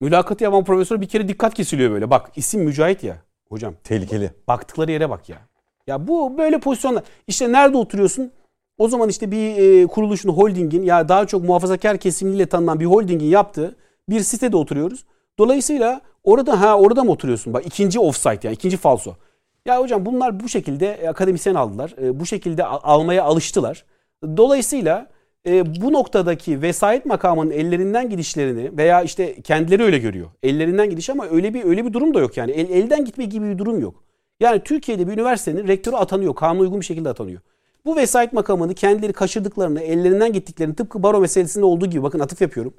Mülakatı yapan profesör bir kere dikkat kesiliyor böyle. Bak isim Mücahit ya hocam. Tehlikeli. Baktıkları yere bak ya. Ya bu böyle pozisyonlar. İşte nerede oturuyorsun? O zaman işte bir e, kuruluşun, holdingin ya daha çok muhafazakar kesimiyle tanınan bir holdingin yaptığı bir sitede oturuyoruz. Dolayısıyla orada ha orada mı oturuyorsun? Bak ikinci offsite yani ikinci falso. Ya hocam bunlar bu şekilde e, akademisyen aldılar. E, bu şekilde almaya alıştılar. Dolayısıyla e, bu noktadaki vesayet makamının ellerinden gidişlerini veya işte kendileri öyle görüyor. Ellerinden gidiş ama öyle bir öyle bir durum da yok yani. El, elden gitme gibi bir durum yok. Yani Türkiye'de bir üniversitenin rektörü atanıyor. Kanuna uygun bir şekilde atanıyor. Bu vesayet makamını kendileri kaçırdıklarını, ellerinden gittiklerini tıpkı baro meselesinde olduğu gibi bakın atıf yapıyorum.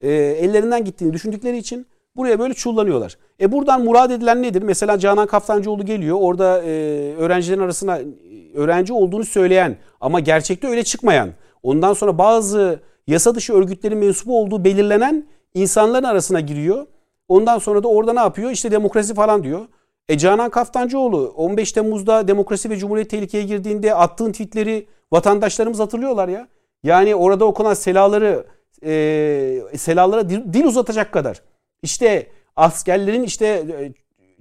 Ellerinden gittiğini düşündükleri için buraya böyle çullanıyorlar. E buradan murad edilen nedir? Mesela Canan Kaftancıoğlu geliyor. Orada e, öğrencilerin arasına öğrenci olduğunu söyleyen ama gerçekte öyle çıkmayan. Ondan sonra bazı yasa dışı örgütlerin mensubu olduğu belirlenen insanların arasına giriyor. Ondan sonra da orada ne yapıyor? İşte demokrasi falan diyor. E Canan Kaftancıoğlu 15 Temmuz'da demokrasi ve cumhuriyet tehlikeye girdiğinde attığın tweetleri vatandaşlarımız hatırlıyorlar ya. Yani orada okunan selaları e, selalara dil, dil uzatacak kadar. İşte askerlerin işte e,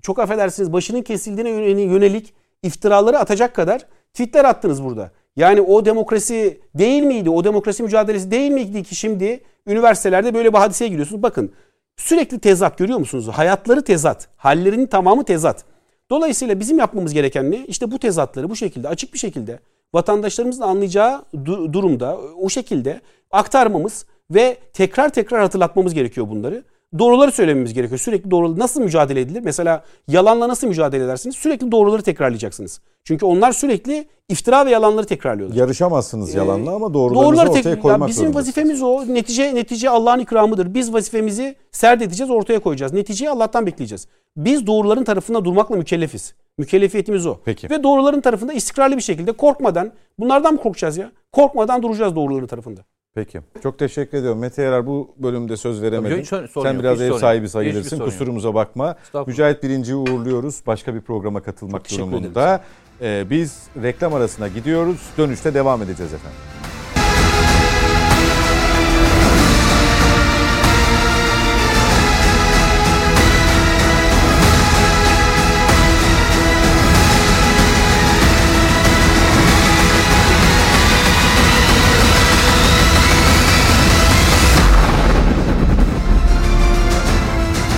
çok affedersiniz başının kesildiğine yönelik iftiraları atacak kadar tweetler attınız burada. Yani o demokrasi değil miydi? O demokrasi mücadelesi değil miydi ki şimdi üniversitelerde böyle bir hadiseye giriyorsunuz? Bakın Sürekli tezat görüyor musunuz? Hayatları tezat. Hallerinin tamamı tezat. Dolayısıyla bizim yapmamız gereken ne? İşte bu tezatları bu şekilde açık bir şekilde vatandaşlarımızın anlayacağı du- durumda o şekilde aktarmamız ve tekrar tekrar hatırlatmamız gerekiyor bunları doğruları söylememiz gerekiyor. Sürekli doğru nasıl mücadele edilir? Mesela yalanla nasıl mücadele edersiniz? Sürekli doğruları tekrarlayacaksınız. Çünkü onlar sürekli iftira ve yalanları tekrarlıyorlar. Yarışamazsınız ee, yalanla ama doğrularınızı doğruları ortaya tek, koymak Bizim vazifemiz o. Netice netice Allah'ın ikramıdır. Biz vazifemizi serdedeceğiz, ortaya koyacağız. Neticeyi Allah'tan bekleyeceğiz. Biz doğruların tarafında durmakla mükellefiz. Mükellefiyetimiz o. Peki. Ve doğruların tarafında istikrarlı bir şekilde korkmadan, bunlardan mı korkacağız ya? Korkmadan duracağız doğruların tarafında. Peki. Çok teşekkür ediyorum. Mete Yarar bu bölümde söz veremedim. Hiç sorun Sen yok, biraz ev sahibi yok. sayılırsın. Kusurumuza bakma. Mücahit Birinci'yi uğurluyoruz. Başka bir programa katılmak durumunda. Ee, biz reklam arasına gidiyoruz. Dönüşte devam edeceğiz efendim.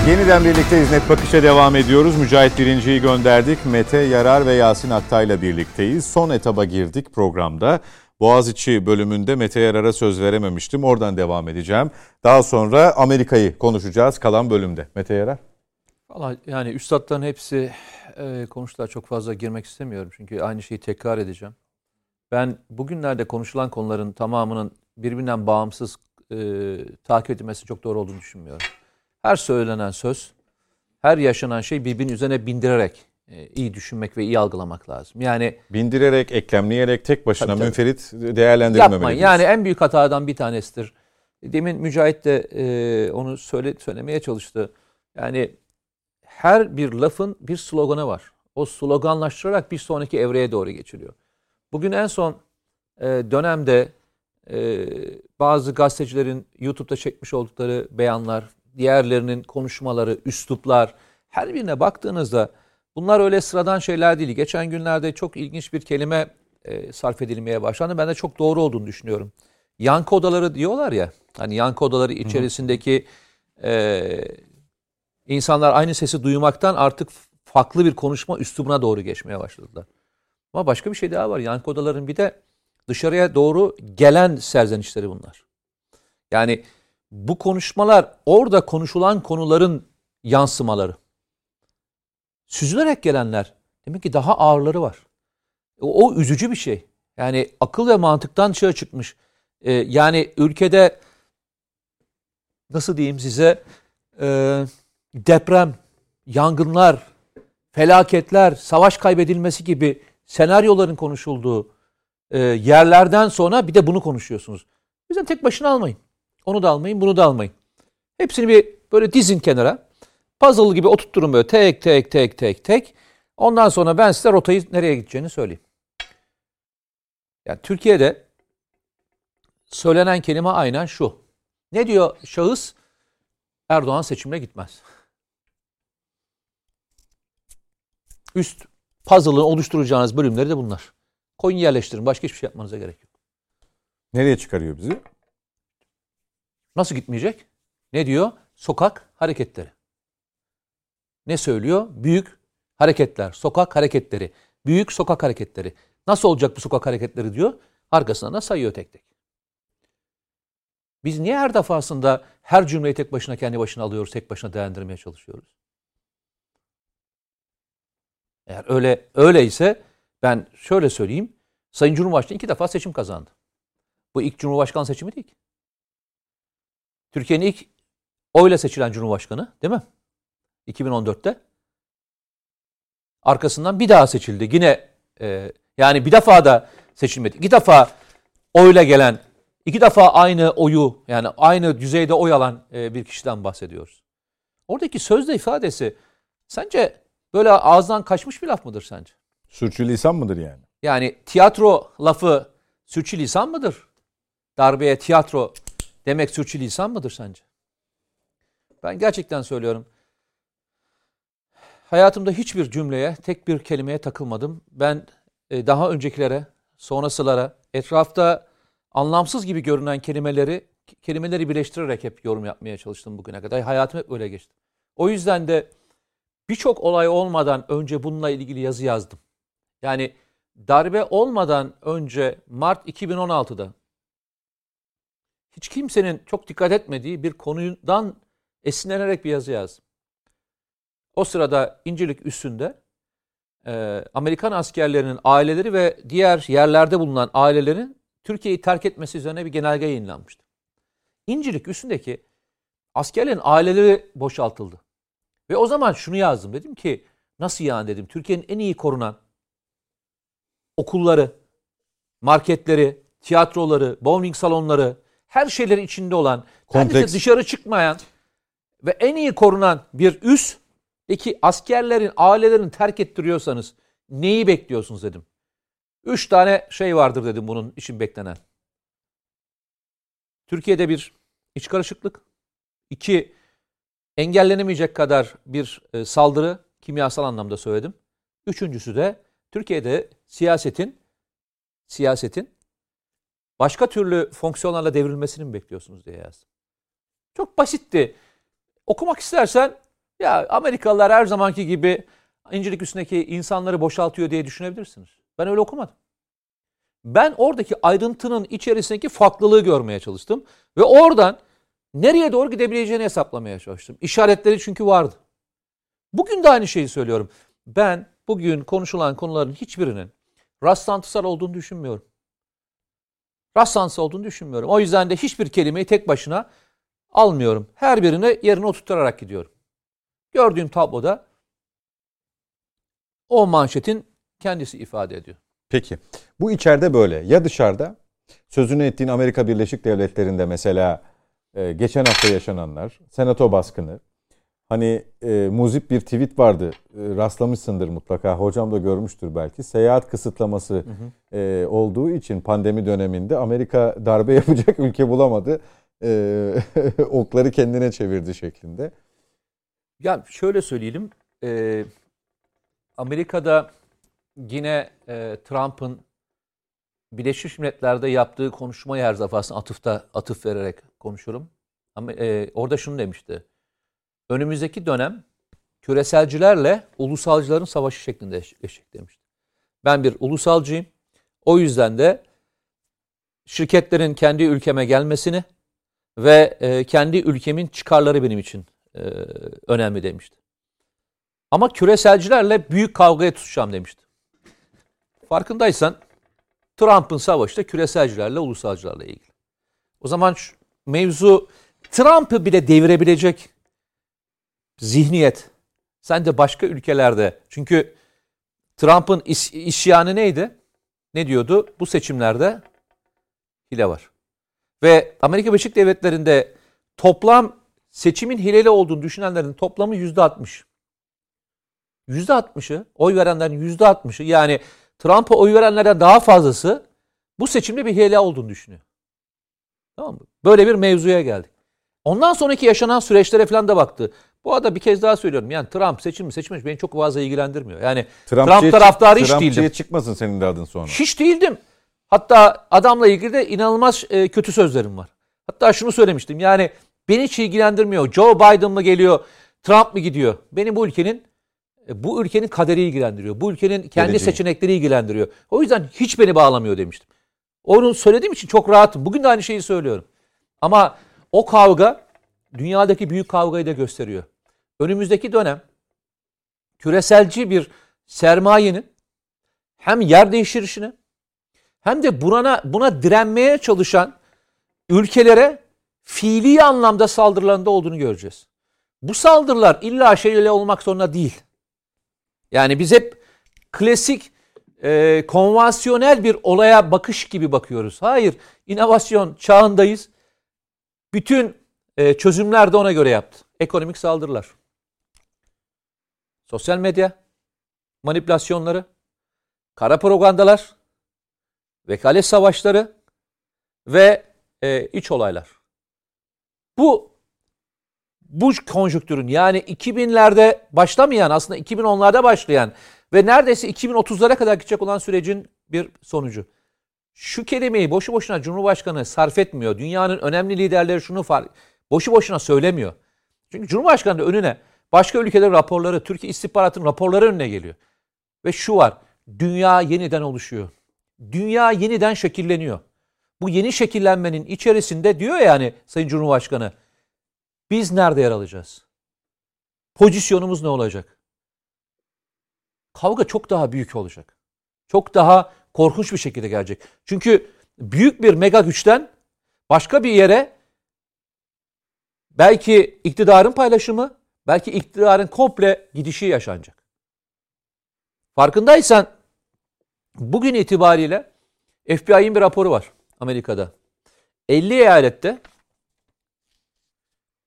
Yeniden birlikteyiz. Net Bakış'a devam ediyoruz. Mücahit Birinci'yi gönderdik. Mete Yarar ve Yasin Aktay'la birlikteyiz. Son etaba girdik programda. Boğaziçi bölümünde Mete Yarar'a söz verememiştim. Oradan devam edeceğim. Daha sonra Amerika'yı konuşacağız kalan bölümde. Mete Yarar. Valla yani üstadların hepsi e, konuştular. Çok fazla girmek istemiyorum. Çünkü aynı şeyi tekrar edeceğim. Ben bugünlerde konuşulan konuların tamamının birbirinden bağımsız e, takip edilmesi çok doğru olduğunu düşünmüyorum. Her söylenen söz, her yaşanan şey birbirinin üzerine bindirerek e, iyi düşünmek ve iyi algılamak lazım. Yani bindirerek, eklemleyerek tek başına tabii, münferit değerlendirmemeliyiz. Yapmayın. Yani en büyük hatadan bir tanesidir. Demin Mücahit de e, onu söyle, söylemeye çalıştı. Yani her bir lafın bir sloganı var. O sloganlaştırarak bir sonraki evreye doğru geçiliyor. Bugün en son e, dönemde e, bazı gazetecilerin YouTube'da çekmiş oldukları beyanlar, diğerlerinin konuşmaları, üsluplar her birine baktığınızda bunlar öyle sıradan şeyler değil. Geçen günlerde çok ilginç bir kelime e, sarf edilmeye başlandı. Ben de çok doğru olduğunu düşünüyorum. Yankı odaları diyorlar ya. Hani yankı odaları içerisindeki e, insanlar aynı sesi duymaktan artık farklı bir konuşma üslubuna doğru geçmeye başladılar. Ama başka bir şey daha var. Yankı odaların bir de dışarıya doğru gelen serzenişleri bunlar. Yani bu konuşmalar orada konuşulan konuların yansımaları. Süzülerek gelenler demek ki daha ağırları var. O, o üzücü bir şey. Yani akıl ve mantıktan çığa çıkmış. Ee, yani ülkede nasıl diyeyim size e, deprem, yangınlar, felaketler, savaş kaybedilmesi gibi senaryoların konuşulduğu e, yerlerden sonra bir de bunu konuşuyorsunuz. Bizden tek başına almayın. Onu da almayın, bunu da almayın. Hepsini bir böyle dizin kenara. Puzzle gibi oturtturun böyle tek tek tek tek tek. Ondan sonra ben size rotayı nereye gideceğini söyleyeyim. Yani Türkiye'de söylenen kelime aynen şu. Ne diyor şahıs? Erdoğan seçimle gitmez. Üst puzzle'ı oluşturacağınız bölümleri de bunlar. Koyun yerleştirin. Başka hiçbir şey yapmanıza gerek yok. Nereye çıkarıyor bizi? Nasıl gitmeyecek? Ne diyor? Sokak hareketleri. Ne söylüyor? Büyük hareketler, sokak hareketleri. Büyük sokak hareketleri. Nasıl olacak bu sokak hareketleri diyor. Arkasından da sayıyor tek tek. Biz niye her defasında her cümleyi tek başına kendi başına alıyoruz, tek başına değerlendirmeye çalışıyoruz? Eğer öyle öyleyse ben şöyle söyleyeyim. Sayın Cumhurbaşkanı iki defa seçim kazandı. Bu ilk Cumhurbaşkanı seçimi değil. Türkiye'nin ilk oyla seçilen Cumhurbaşkanı değil mi? 2014'te. Arkasından bir daha seçildi. Yine e, yani bir defa da seçilmedi. İki defa oyla gelen, iki defa aynı oyu yani aynı düzeyde oy alan e, bir kişiden bahsediyoruz. Oradaki sözde ifadesi sence böyle ağızdan kaçmış bir laf mıdır sence? Sürçülisan mıdır yani? Yani tiyatro lafı sürçülisan mıdır? Darbeye tiyatro demek sürçülisan mıdır sence? Ben gerçekten söylüyorum. Hayatımda hiçbir cümleye, tek bir kelimeye takılmadım. Ben e, daha öncekilere, sonrasılara, etrafta anlamsız gibi görünen kelimeleri kelimeleri birleştirerek hep yorum yapmaya çalıştım bugüne kadar. Hayatım hep öyle geçti. O yüzden de birçok olay olmadan önce bununla ilgili yazı yazdım. Yani darbe olmadan önce Mart 2016'da hiç kimsenin çok dikkat etmediği bir konudan esinlenerek bir yazı yazdım. O sırada İncirlik üstünde e, Amerikan askerlerinin aileleri ve diğer yerlerde bulunan ailelerin Türkiye'yi terk etmesi üzerine bir genelge yayınlanmıştı. İncirlik üstündeki askerlerin aileleri boşaltıldı. Ve o zaman şunu yazdım. Dedim ki nasıl yani dedim. Türkiye'nin en iyi korunan okulları, marketleri, tiyatroları, bowling salonları, her şeyleri içinde olan, Kompleks. dışarı çıkmayan ve en iyi korunan bir üs Peki askerlerin, ailelerini terk ettiriyorsanız neyi bekliyorsunuz dedim. Üç tane şey vardır dedim bunun için beklenen. Türkiye'de bir iç karışıklık. iki engellenemeyecek kadar bir e, saldırı kimyasal anlamda söyledim. Üçüncüsü de Türkiye'de siyasetin siyasetin başka türlü fonksiyonlarla devrilmesini mi bekliyorsunuz diye yazdım. Çok basitti. Okumak istersen ya Amerikalılar her zamanki gibi İncirlik üstündeki insanları boşaltıyor diye düşünebilirsiniz. Ben öyle okumadım. Ben oradaki ayrıntının içerisindeki farklılığı görmeye çalıştım. Ve oradan nereye doğru gidebileceğini hesaplamaya çalıştım. İşaretleri çünkü vardı. Bugün de aynı şeyi söylüyorum. Ben bugün konuşulan konuların hiçbirinin rastlantısal olduğunu düşünmüyorum. Rastlantısal olduğunu düşünmüyorum. O yüzden de hiçbir kelimeyi tek başına almıyorum. Her birini yerine oturtarak gidiyorum. Gördüğüm tabloda o manşetin kendisi ifade ediyor. Peki bu içeride böyle ya dışarıda sözünü ettiğin Amerika Birleşik Devletleri'nde mesela e, geçen hafta yaşananlar, senato baskını, Hani e, muzip bir tweet vardı. E, rastlamışsındır mutlaka. Hocam da görmüştür belki. Seyahat kısıtlaması hı hı. E, olduğu için pandemi döneminde Amerika darbe yapacak ülke bulamadı. E, okları kendine çevirdi şeklinde. Ya şöyle söyleyelim. E, Amerika'da yine e, Trump'ın Birleşmiş Milletler'de yaptığı konuşmayı her defasında atıfta atıf vererek konuşurum. Ama e, orada şunu demişti. Önümüzdeki dönem küreselcilerle ulusalcıların savaşı şeklinde geçecek demişti. Ben bir ulusalcıyım. O yüzden de şirketlerin kendi ülkeme gelmesini ve e, kendi ülkemin çıkarları benim için e, önemli demişti. Ama küreselcilerle büyük kavgaya tutacağım demişti. Farkındaysan Trump'ın savaşı da küreselcilerle, ulusalcılarla ilgili. O zaman şu, mevzu Trump'ı bile devirebilecek zihniyet. Sen de başka ülkelerde çünkü Trump'ın is, isyanı neydi? Ne diyordu? Bu seçimlerde hile var. Ve Amerika Birleşik Devletleri'nde toplam seçimin hileli olduğunu düşünenlerin toplamı yüzde altmış. Yüzde altmışı, oy verenlerin yüzde altmışı yani Trump'a oy verenlerden daha fazlası bu seçimde bir hile olduğunu düşünüyor. Tamam mı? Böyle bir mevzuya geldik. Ondan sonraki yaşanan süreçlere falan da baktı. Bu arada bir kez daha söylüyorum. Yani Trump seçim mi seçilmiş beni çok fazla ilgilendirmiyor. Yani Trump, Trump taraftarı hiç değildim. Trumpçıya çıkmasın senin de adın sonra. Hiç değildim. Hatta adamla ilgili de inanılmaz e, kötü sözlerim var. Hatta şunu söylemiştim. Yani beni hiç ilgilendirmiyor. Joe Biden mı geliyor, Trump mı gidiyor? Beni bu ülkenin e, bu ülkenin kaderi ilgilendiriyor. Bu ülkenin kendi Geleceği. seçenekleri ilgilendiriyor. O yüzden hiç beni bağlamıyor demiştim. Onu söylediğim için çok rahatım. Bugün de aynı şeyi söylüyorum. Ama o kavga dünyadaki büyük kavgayı da gösteriyor. Önümüzdeki dönem küreselci bir sermayenin hem yer değiştirişini hem de buna, buna direnmeye çalışan ülkelere fiili anlamda saldırılarında olduğunu göreceğiz. Bu saldırılar illa şeyle olmak zorunda değil. Yani biz hep klasik e, konvansiyonel bir olaya bakış gibi bakıyoruz. Hayır, inovasyon çağındayız. Bütün e, çözümler de ona göre yaptı. Ekonomik saldırılar. Sosyal medya manipülasyonları, kara propagandalar, vekalet savaşları ve e, iç olaylar. Bu bu konjüktürün yani 2000'lerde başlamayan aslında 2010'larda başlayan ve neredeyse 2030'lara kadar gidecek olan sürecin bir sonucu. Şu kelimeyi boşu boşuna Cumhurbaşkanı sarf etmiyor. Dünyanın önemli liderleri şunu fark boşu boşuna söylemiyor. Çünkü Cumhurbaşkanı önüne başka ülkelerin raporları, Türkiye istihbaratının raporları önüne geliyor. Ve şu var. Dünya yeniden oluşuyor. Dünya yeniden şekilleniyor. Bu yeni şekillenmenin içerisinde diyor yani Sayın Cumhurbaşkanı biz nerede yer alacağız? Pozisyonumuz ne olacak? Kavga çok daha büyük olacak. Çok daha korkunç bir şekilde gelecek. Çünkü büyük bir mega güçten başka bir yere belki iktidarın paylaşımı, belki iktidarın komple gidişi yaşanacak. Farkındaysan bugün itibariyle FBI'nin bir raporu var Amerika'da. 50 eyalette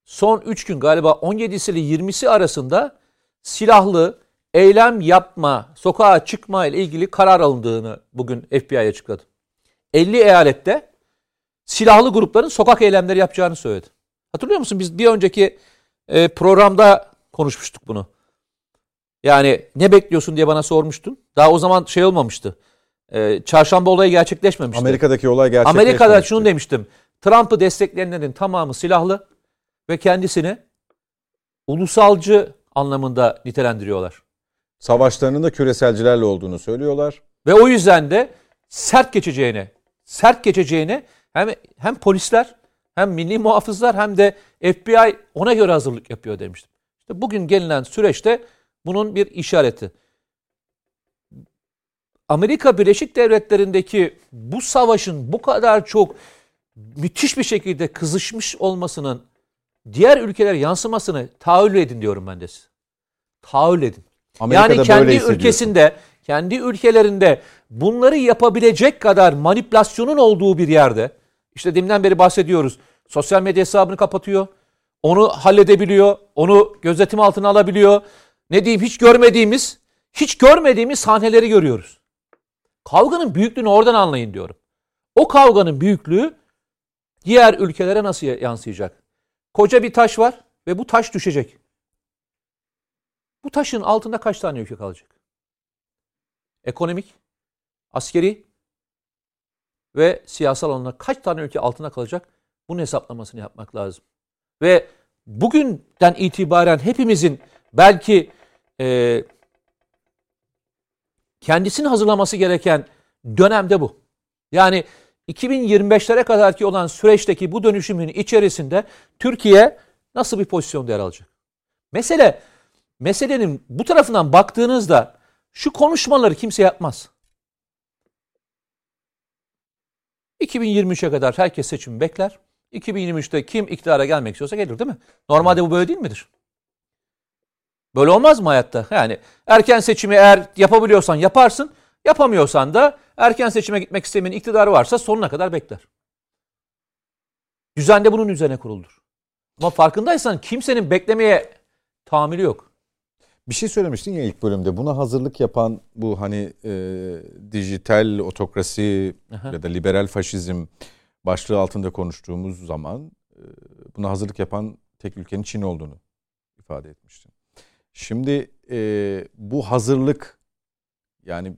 son 3 gün galiba 17'si ile 20'si arasında silahlı eylem yapma, sokağa çıkma ile ilgili karar alındığını bugün FBI açıkladı. 50 eyalette silahlı grupların sokak eylemleri yapacağını söyledi. Hatırlıyor musun? Biz bir önceki e, programda konuşmuştuk bunu. Yani ne bekliyorsun diye bana sormuştun. Daha o zaman şey olmamıştı. E, çarşamba olayı gerçekleşmemişti. Amerika'daki olay gerçekleşmemişti. Amerika'da şunu demiştim. Trump'ı destekleyenlerin tamamı silahlı ve kendisini ulusalcı anlamında nitelendiriyorlar. Savaşlarının da küreselcilerle olduğunu söylüyorlar. Ve o yüzden de sert geçeceğini, sert geçeceğini hem hem polisler hem milli muhafızlar hem de FBI ona göre hazırlık yapıyor demiştim. İşte bugün gelinen süreçte bunun bir işareti. Amerika Birleşik Devletleri'ndeki bu savaşın bu kadar çok müthiş bir şekilde kızışmış olmasının diğer ülkeler yansımasını tahayyül edin diyorum ben de size. Tahayyül edin. Amerika'da yani kendi ülkesinde, kendi ülkelerinde bunları yapabilecek kadar manipülasyonun olduğu bir yerde işte deminden beri bahsediyoruz. Sosyal medya hesabını kapatıyor. onu halledebiliyor, onu gözetim altına alabiliyor. Ne diyeyim hiç görmediğimiz, hiç görmediğimiz sahneleri görüyoruz. Kavganın büyüklüğünü oradan anlayın diyorum. O kavganın büyüklüğü diğer ülkelere nasıl yansıyacak? Koca bir taş var ve bu taş düşecek. Bu taşın altında kaç tane ülke kalacak? Ekonomik, askeri ve siyasal alanlar kaç tane ülke altında kalacak? Bunun hesaplamasını yapmak lazım. Ve bugünden itibaren hepimizin belki e, kendisini hazırlaması gereken dönemde bu. Yani 2025'lere kadar ki olan süreçteki bu dönüşümün içerisinde Türkiye nasıl bir pozisyonda yer alacak? Mesele meselenin bu tarafından baktığınızda şu konuşmaları kimse yapmaz. 2023'e kadar herkes seçim bekler. 2023'te kim iktidara gelmek istiyorsa gelir değil mi? Normalde bu böyle değil midir? Böyle olmaz mı hayatta? Yani erken seçimi eğer yapabiliyorsan yaparsın. Yapamıyorsan da erken seçime gitmek istemeyen iktidarı varsa sonuna kadar bekler. Düzen de bunun üzerine kuruldur. Ama farkındaysan kimsenin beklemeye tahammülü yok. Bir şey söylemiştin ya ilk bölümde. Buna hazırlık yapan bu hani e, dijital otokrasi Aha. ya da liberal faşizm başlığı altında konuştuğumuz zaman e, buna hazırlık yapan tek ülkenin Çin olduğunu ifade etmiştin. Şimdi e, bu hazırlık yani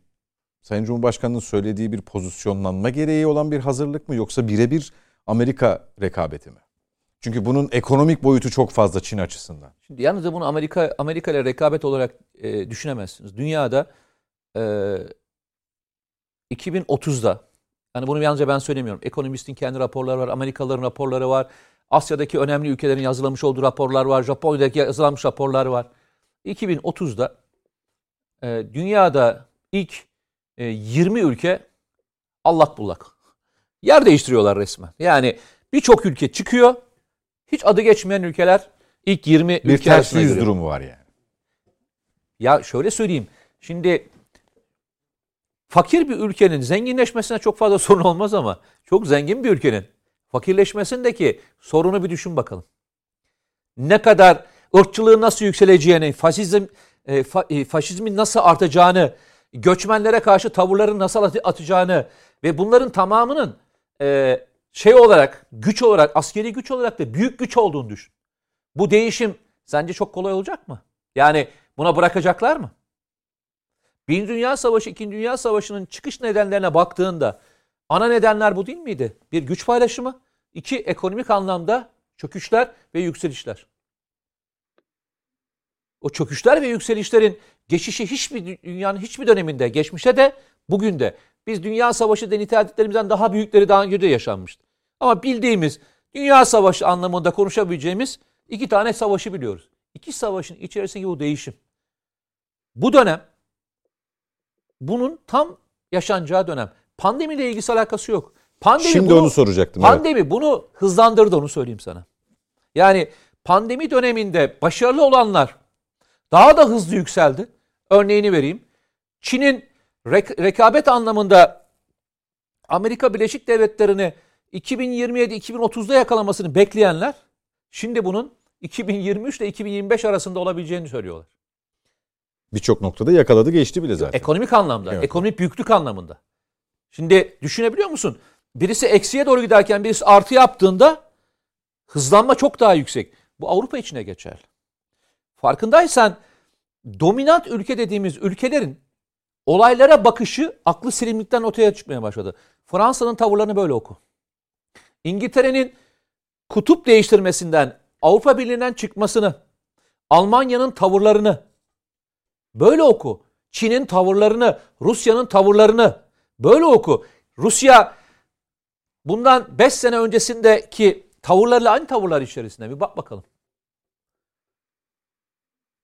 Sayın Cumhurbaşkanı'nın söylediği bir pozisyonlanma gereği olan bir hazırlık mı yoksa birebir Amerika rekabeti mi? Çünkü bunun ekonomik boyutu çok fazla Çin açısından. Şimdi yalnız bunu Amerika Amerika ile rekabet olarak e, düşünemezsiniz. Dünyada e, 2030'da yani bunu yalnızca ben söylemiyorum. Ekonomistin kendi raporları var, Amerikalıların raporları var. Asya'daki önemli ülkelerin yazılamış olduğu raporlar var. Japonya'daki yazılanmış raporlar var. 2030'da e, dünyada ilk e, 20 ülke allak bullak. Yer değiştiriyorlar resmen. Yani birçok ülke çıkıyor. Hiç adı geçmeyen ülkeler ilk 20 bir ülke ters yüz durumu var yani. Ya şöyle söyleyeyim. Şimdi fakir bir ülkenin zenginleşmesine çok fazla sorun olmaz ama çok zengin bir ülkenin fakirleşmesindeki sorunu bir düşün bakalım. Ne kadar ırkçılığın nasıl yükseleceğini, faşizm e, fa, e, faşizmin nasıl artacağını, göçmenlere karşı tavırların nasıl atacağını ve bunların tamamının e, şey olarak, güç olarak, askeri güç olarak da büyük güç olduğunu düşün. Bu değişim sence çok kolay olacak mı? Yani buna bırakacaklar mı? Birinci Dünya Savaşı, İkinci Dünya Savaşı'nın çıkış nedenlerine baktığında ana nedenler bu değil miydi? Bir güç paylaşımı, iki ekonomik anlamda çöküşler ve yükselişler. O çöküşler ve yükselişlerin geçişi hiçbir dünyanın hiçbir döneminde, geçmişte de bugün de biz Dünya Savaşı denitediklerimizden daha büyükleri daha önce de yaşanmıştı. Ama bildiğimiz Dünya Savaşı anlamında konuşabileceğimiz iki tane savaşı biliyoruz. İki savaşın içerisindeki bu değişim. Bu dönem bunun tam yaşanacağı dönem. Pandemiyle ilgisi alakası yok. Pandemi Şimdi bunu, onu soracaktım. Pandemi evet. bunu hızlandırdı onu söyleyeyim sana. Yani pandemi döneminde başarılı olanlar daha da hızlı yükseldi. Örneğini vereyim. Çin'in rek- rekabet anlamında Amerika Birleşik Devletleri'ni 2027-2030'da yakalamasını bekleyenler şimdi bunun 2023 ile 2025 arasında olabileceğini söylüyorlar. Birçok noktada yakaladı geçti bile zaten. Ekonomik anlamda, evet. ekonomik büyüklük anlamında. Şimdi düşünebiliyor musun? Birisi eksiye doğru giderken birisi artı yaptığında hızlanma çok daha yüksek. Bu Avrupa içine geçer. Farkındaysan dominant ülke dediğimiz ülkelerin olaylara bakışı aklı selimlikten ortaya çıkmaya başladı. Fransa'nın tavırlarını böyle oku. İngiltere'nin kutup değiştirmesinden, Avrupa Birliği'nden çıkmasını, Almanya'nın tavırlarını böyle oku. Çin'in tavırlarını, Rusya'nın tavırlarını böyle oku. Rusya bundan 5 sene öncesindeki tavırlarla aynı tavırlar içerisinde bir bak bakalım.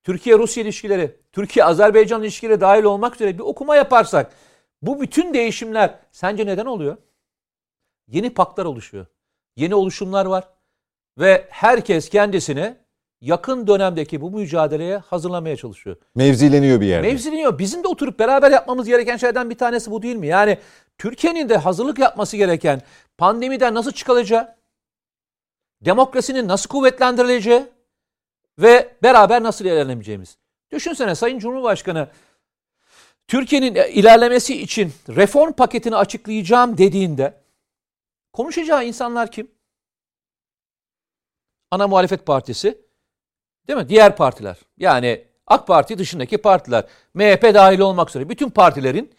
Türkiye-Rusya ilişkileri, Türkiye-Azerbaycan ilişkileri dahil olmak üzere bir okuma yaparsak bu bütün değişimler sence neden oluyor? Yeni paklar oluşuyor. Yeni oluşumlar var. Ve herkes kendisini yakın dönemdeki bu mücadeleye hazırlamaya çalışıyor. Mevzileniyor bir yerde. Mevzileniyor. Bizim de oturup beraber yapmamız gereken şeylerden bir tanesi bu değil mi? Yani Türkiye'nin de hazırlık yapması gereken pandemiden nasıl çıkılacağı, demokrasinin nasıl kuvvetlendirileceği ve beraber nasıl ilerlemeyeceğimiz. Düşünsene Sayın Cumhurbaşkanı Türkiye'nin ilerlemesi için reform paketini açıklayacağım dediğinde konuşacağı insanlar kim? Ana muhalefet partisi değil mi? Diğer partiler. Yani AK Parti dışındaki partiler. MHP dahil olmak üzere bütün partilerin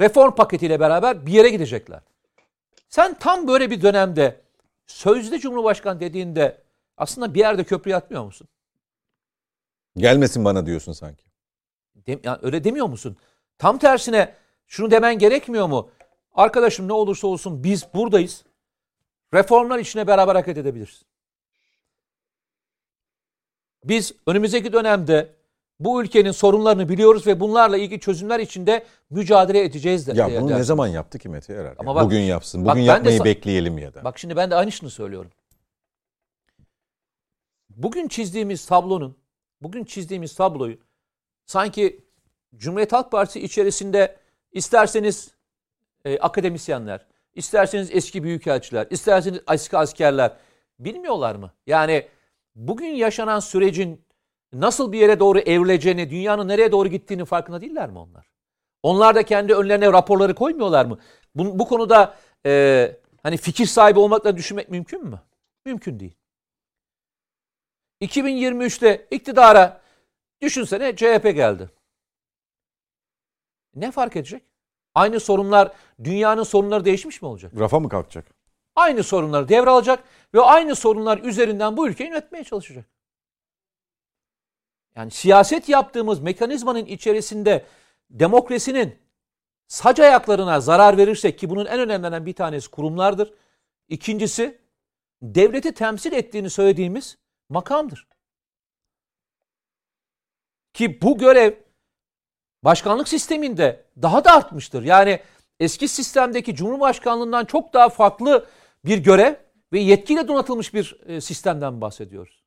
reform paketiyle beraber bir yere gidecekler. Sen tam böyle bir dönemde sözde Cumhurbaşkanı dediğinde aslında bir yerde köprü atmıyor musun? Gelmesin bana diyorsun sanki. Dem yani öyle demiyor musun? Tam tersine şunu demen gerekmiyor mu? Arkadaşım ne olursa olsun biz buradayız. Reformlar içine beraber hareket edebiliriz. Biz önümüzdeki dönemde bu ülkenin sorunlarını biliyoruz ve bunlarla ilgili çözümler içinde mücadele edeceğiz. De, ya bunu dersin. ne zaman yaptı ki Mete Yarar? Ama bak- Bugün yapsın. bak Bugün de yapmayı bekleyelim ya da. Bak şimdi ben de aynısını söylüyorum. Bugün çizdiğimiz tablonun, bugün çizdiğimiz tabloyu sanki Cumhuriyet Halk Partisi içerisinde isterseniz e, akademisyenler, isterseniz eski büyükelçiler, isterseniz eski askerler bilmiyorlar mı? Yani bugün yaşanan sürecin nasıl bir yere doğru evrileceğini, dünyanın nereye doğru gittiğini farkında değiller mi onlar? Onlar da kendi önlerine raporları koymuyorlar mı? Bu, bu konuda e, hani fikir sahibi olmakla düşünmek mümkün mü? Mümkün değil. 2023'te iktidara düşünsene CHP geldi. Ne fark edecek? Aynı sorunlar, dünyanın sorunları değişmiş mi olacak? Rafa mı kalkacak? Aynı sorunları devralacak ve aynı sorunlar üzerinden bu ülkeyi yönetmeye çalışacak. Yani siyaset yaptığımız mekanizmanın içerisinde demokrasinin sac ayaklarına zarar verirsek ki bunun en önemlilerinden bir tanesi kurumlardır. İkincisi devleti temsil ettiğini söylediğimiz makamdır. Ki bu görev başkanlık sisteminde daha da artmıştır. Yani eski sistemdeki cumhurbaşkanlığından çok daha farklı bir görev ve yetkiyle donatılmış bir e, sistemden bahsediyoruz.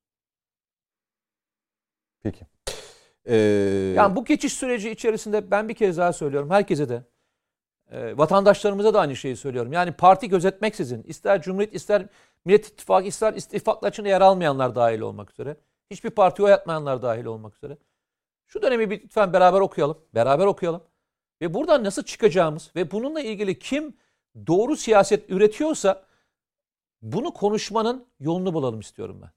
Peki. Ee, Yani bu geçiş süreci içerisinde ben bir kez daha söylüyorum herkese de e, vatandaşlarımıza da aynı şeyi söylüyorum. Yani parti gözetmeksizin ister Cumhuriyet ister Millet İttifakı ister istifaklar içinde yer almayanlar dahil olmak üzere hiçbir partiye oy atmayanlar dahil olmak üzere şu dönemi bir lütfen beraber okuyalım. Beraber okuyalım. Ve buradan nasıl çıkacağımız ve bununla ilgili kim doğru siyaset üretiyorsa bunu konuşmanın yolunu bulalım istiyorum ben.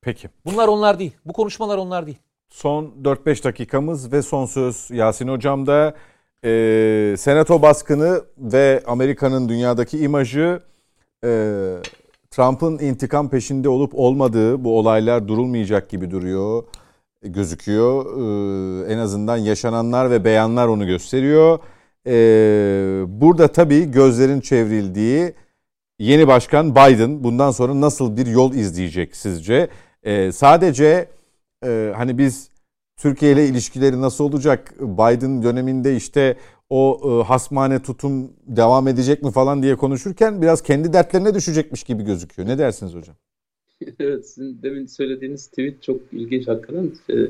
Peki. Bunlar onlar değil. Bu konuşmalar onlar değil. Son 4-5 dakikamız ve son söz Yasin Hocam'da. Ee, Senato baskını ve Amerika'nın dünyadaki imajı e, Trump'ın intikam peşinde olup olmadığı bu olaylar durulmayacak gibi duruyor gözüküyor. Ee, en azından yaşananlar ve beyanlar onu gösteriyor. Ee, burada tabii gözlerin çevrildiği yeni başkan Biden bundan sonra nasıl bir yol izleyecek sizce? Ee, sadece e, hani biz Türkiye ile ilişkileri nasıl olacak? Biden döneminde işte o e, hasmane tutum devam edecek mi falan diye konuşurken biraz kendi dertlerine düşecekmiş gibi gözüküyor. Ne dersiniz hocam? Evet, sizin demin söylediğiniz tweet çok ilginç hakikaten. Ee, e,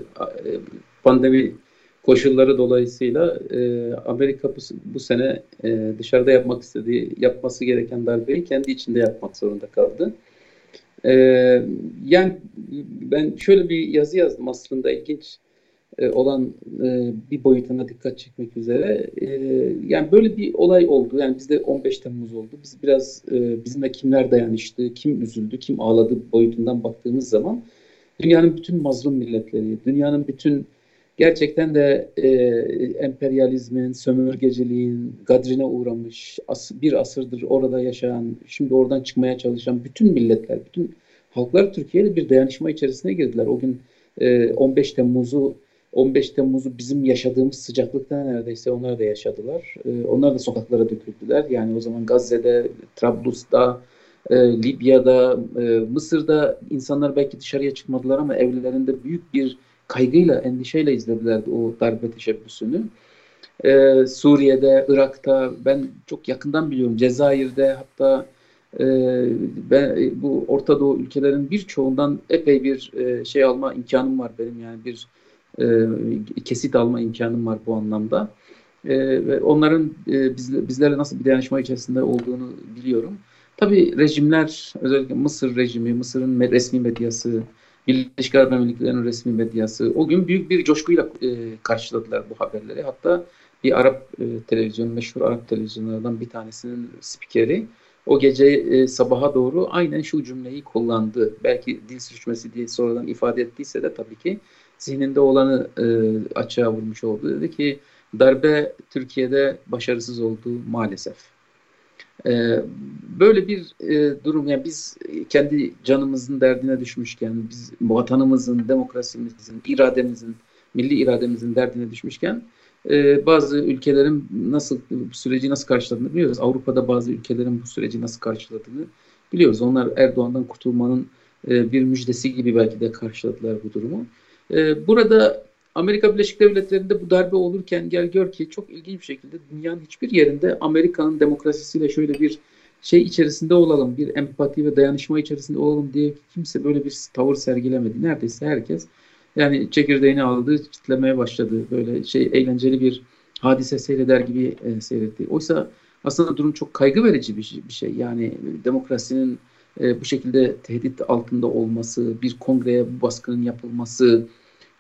Pandemi koşulları dolayısıyla e, Amerika bu, bu sene e, dışarıda yapmak istediği, yapması gereken darbeyi kendi içinde yapmak zorunda kaldı. E, yani ben şöyle bir yazı yazdım aslında ilginç e, olan e, bir boyutuna dikkat çekmek üzere. E, yani böyle bir olay oldu. Yani bizde 15 Temmuz oldu. Biz biraz e, bizimle kimler dayanıştı, kim üzüldü, kim ağladı boyutundan baktığımız zaman dünyanın bütün mazlum milletleri, dünyanın bütün gerçekten de emperyalizmin, sömürgeciliğin gadrine uğramış, bir asırdır orada yaşayan, şimdi oradan çıkmaya çalışan bütün milletler, bütün halklar Türkiye'yle bir dayanışma içerisine girdiler. O gün e, 15 Temmuz'u 15 Temmuz'u bizim yaşadığımız sıcaklıkta neredeyse onlar da yaşadılar. E, onlar da sokaklara döküldüler. Yani o zaman Gazze'de, Trablus'ta, e, Libya'da, e, Mısır'da insanlar belki dışarıya çıkmadılar ama evlerinde büyük bir kaygıyla, endişeyle izlediler o darbe teşebbüsünü. Ee, Suriye'de, Irak'ta ben çok yakından biliyorum. Cezayir'de hatta e, ben bu Orta Doğu ülkelerin birçoğundan epey bir e, şey alma imkanım var benim yani bir e, kesit alma imkanım var bu anlamda. E, ve onların e, biz, bizlerle nasıl bir dayanışma içerisinde olduğunu biliyorum. Tabii rejimler, özellikle Mısır rejimi, Mısır'ın resmi medyası, Birleşik Arap Emirlikleri'nin resmi medyası o gün büyük bir coşkuyla e, karşıladılar bu haberleri. Hatta bir Arap e, televizyonu, meşhur Arap televizyonlardan bir tanesinin spikeri o gece e, sabaha doğru aynen şu cümleyi kullandı. Belki dil sürçmesi diye sonradan ifade ettiyse de tabii ki zihninde olanı e, açığa vurmuş oldu. Dedi ki darbe Türkiye'de başarısız oldu maalesef. E, böyle bir e, durum yani biz kendi canımızın derdine düşmüşken, biz vatanımızın, demokrasimizin, irademizin, milli irademizin derdine düşmüşken e, bazı ülkelerin nasıl bu süreci nasıl karşıladığını biliyoruz. Avrupa'da bazı ülkelerin bu süreci nasıl karşıladığını biliyoruz. Onlar Erdoğan'dan kurtulmanın e, bir müjdesi gibi belki de karşıladılar bu durumu. E, burada Amerika Birleşik Devletleri'nde bu darbe olurken gel gör ki çok ilginç bir şekilde dünyanın hiçbir yerinde Amerika'nın demokrasisiyle şöyle bir şey içerisinde olalım, bir empati ve dayanışma içerisinde olalım diye kimse böyle bir tavır sergilemedi. Neredeyse herkes yani çekirdeğini aldı, kitlemeye başladı. Böyle şey eğlenceli bir hadise seyreder gibi e, seyretti. Oysa aslında durum çok kaygı verici bir şey. Bir şey. Yani demokrasinin e, bu şekilde tehdit altında olması, bir kongreye bu baskının yapılması,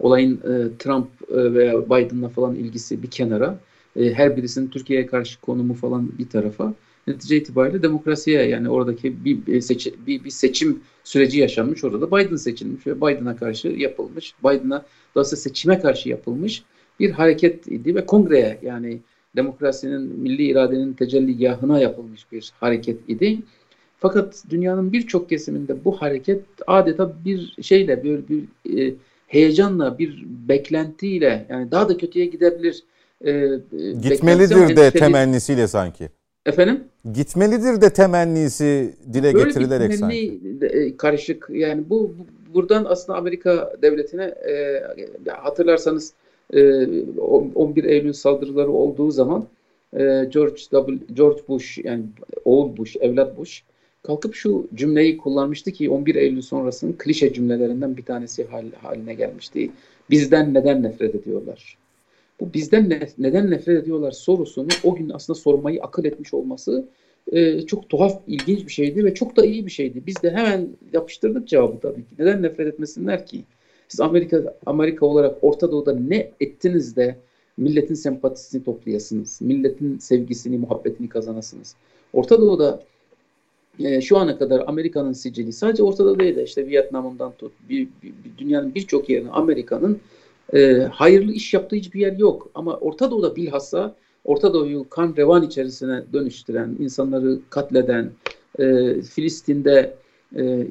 olayın e, Trump e, veya Biden'la falan ilgisi bir kenara, e, her birisinin Türkiye'ye karşı konumu falan bir tarafa netice itibariyle demokrasiye yani oradaki bir, seçi, bir, bir seçim süreci yaşanmış. Orada da Biden seçilmiş ve Biden'a karşı yapılmış. Biden'a dolayısıyla seçime karşı yapılmış bir hareket idi ve kongreye yani demokrasinin, milli iradenin tecelligahına yapılmış bir hareket idi. Fakat dünyanın birçok kesiminde bu hareket adeta bir şeyle, bir, bir e, heyecanla, bir beklentiyle yani daha da kötüye gidebilir. E, Gitmelidir de temennisiyle sanki. Efendim? Gitmelidir de temennisi dile Böyle getirilerek bir sanki. E, karışık yani bu, bu buradan aslında Amerika devletine e, hatırlarsanız e, 11 Eylül saldırıları olduğu zaman e, George W. George Bush yani oğul Bush, evlat Bush kalkıp şu cümleyi kullanmıştı ki 11 Eylül sonrasının klişe cümlelerinden bir tanesi hal, haline gelmişti. Bizden neden nefret ediyorlar? Bu bizden ne, neden nefret ediyorlar sorusunu o gün aslında sormayı akıl etmiş olması e, çok tuhaf, ilginç bir şeydi ve çok da iyi bir şeydi. Biz de hemen yapıştırdık cevabı tabii ki. Neden nefret etmesinler ki? Siz Amerika Amerika olarak Orta Doğu'da ne ettiniz de milletin sempatisini toplayasınız, milletin sevgisini, muhabbetini kazanasınız. Orta Doğu'da e, şu ana kadar Amerika'nın sicili sadece Orta Doğu değil de işte Vietnam'ından tut, bir, bir, bir, dünyanın birçok yerine Amerika'nın e, hayırlı iş yaptığı hiçbir yer yok. Ama Orta Doğu'da bilhassa Orta Doğu'yu kan revan içerisine dönüştüren, insanları katleden, e, Filistin'de e,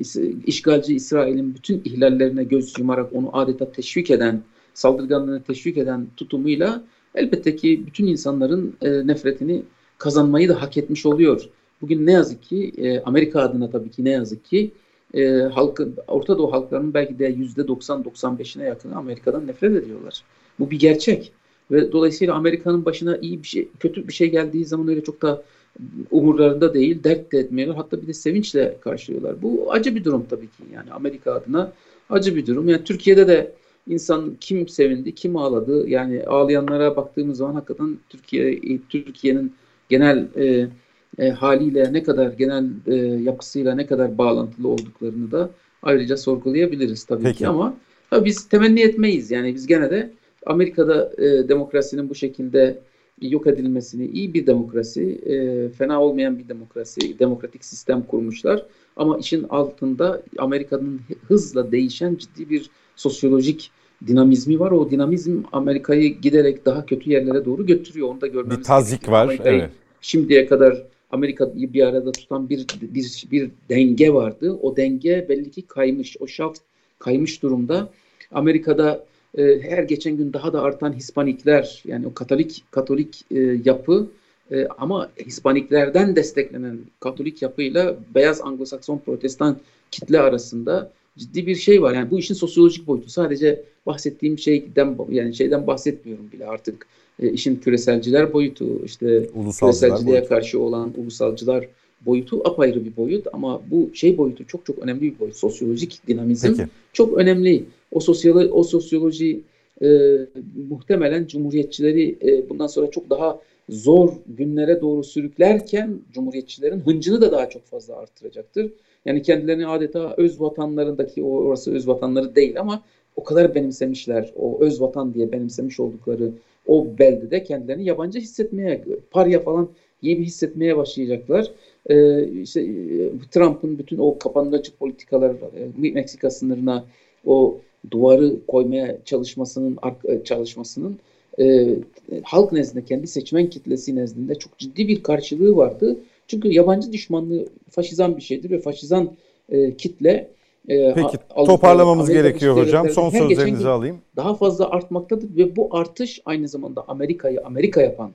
işgalci İsrail'in bütün ihlallerine göz yumarak onu adeta teşvik eden, saldırganlığını teşvik eden tutumuyla elbette ki bütün insanların e, nefretini kazanmayı da hak etmiş oluyor. Bugün ne yazık ki e, Amerika adına tabii ki ne yazık ki e, halkı, Orta Doğu halklarının belki de %90-95'ine yakın Amerika'dan nefret ediyorlar. Bu bir gerçek. Ve dolayısıyla Amerika'nın başına iyi bir şey, kötü bir şey geldiği zaman öyle çok da umurlarında değil, dert de etmiyorlar. Hatta bir de sevinçle karşılıyorlar. Bu acı bir durum tabii ki. Yani Amerika adına acı bir durum. Yani Türkiye'de de insan kim sevindi, kim ağladı. Yani ağlayanlara baktığımız zaman hakikaten Türkiye Türkiye'nin genel e, e, haliyle ne kadar genel e, yapısıyla ne kadar bağlantılı olduklarını da ayrıca sorgulayabiliriz tabii Peki. ki ama tabii biz temenni etmeyiz. Yani biz gene de Amerika'da e, demokrasinin bu şekilde yok edilmesini, iyi bir demokrasi, e, fena olmayan bir demokrasi, demokratik sistem kurmuşlar. Ama işin altında Amerika'nın hızla değişen ciddi bir sosyolojik dinamizmi var. O dinamizm Amerika'yı giderek daha kötü yerlere doğru götürüyor. Onu da görmemiz Bir tazik var. Evet. Şimdiye kadar Amerika'yı bir arada tutan bir, bir, bir denge vardı. O denge belli ki kaymış. O şaft kaymış durumda. Amerika'da e, her geçen gün daha da artan Hispanikler yani o Katolik Katolik e, yapı e, ama Hispaniklerden desteklenen Katolik yapıyla beyaz Anglo-Sakson Protestan kitle arasında ciddi bir şey var. Yani bu işin sosyolojik boyutu. Sadece bahsettiğim şeyden yani şeyden bahsetmiyorum bile artık. E, işin küreselciler boyutu, işte küreselciliğe boyutu. karşı olan ulusalcılar boyutu apayrı bir boyut ama bu şey boyutu çok çok önemli bir boyut. Sosyolojik dinamizm Peki. çok önemli. O sosyolo o sosyoloji e, muhtemelen cumhuriyetçileri e, bundan sonra çok daha zor günlere doğru sürüklerken Cumhuriyetçilerin hıncını da daha çok fazla artıracaktır. Yani kendilerini adeta öz vatanlarındaki o orası öz vatanları değil ama o kadar benimsemişler. O öz vatan diye benimsemiş oldukları o beldede kendilerini yabancı hissetmeye, parya falan gibi hissetmeye başlayacaklar. Ee, e, Trump'ın bütün o kapanmacı politikalar e, Meksika sınırına o duvarı koymaya çalışmasının e, çalışmasının e, halk nezdinde kendi seçmen kitlesi nezdinde çok ciddi bir karşılığı vardı. Çünkü yabancı düşmanlığı faşizan bir şeydir ve faşizan e, kitle e, Peki Avrupa- toparlamamız Amerika gerekiyor hocam. Son sözlerinizi alayım. daha fazla artmaktadır ve bu artış aynı zamanda Amerika'yı Amerika yapan,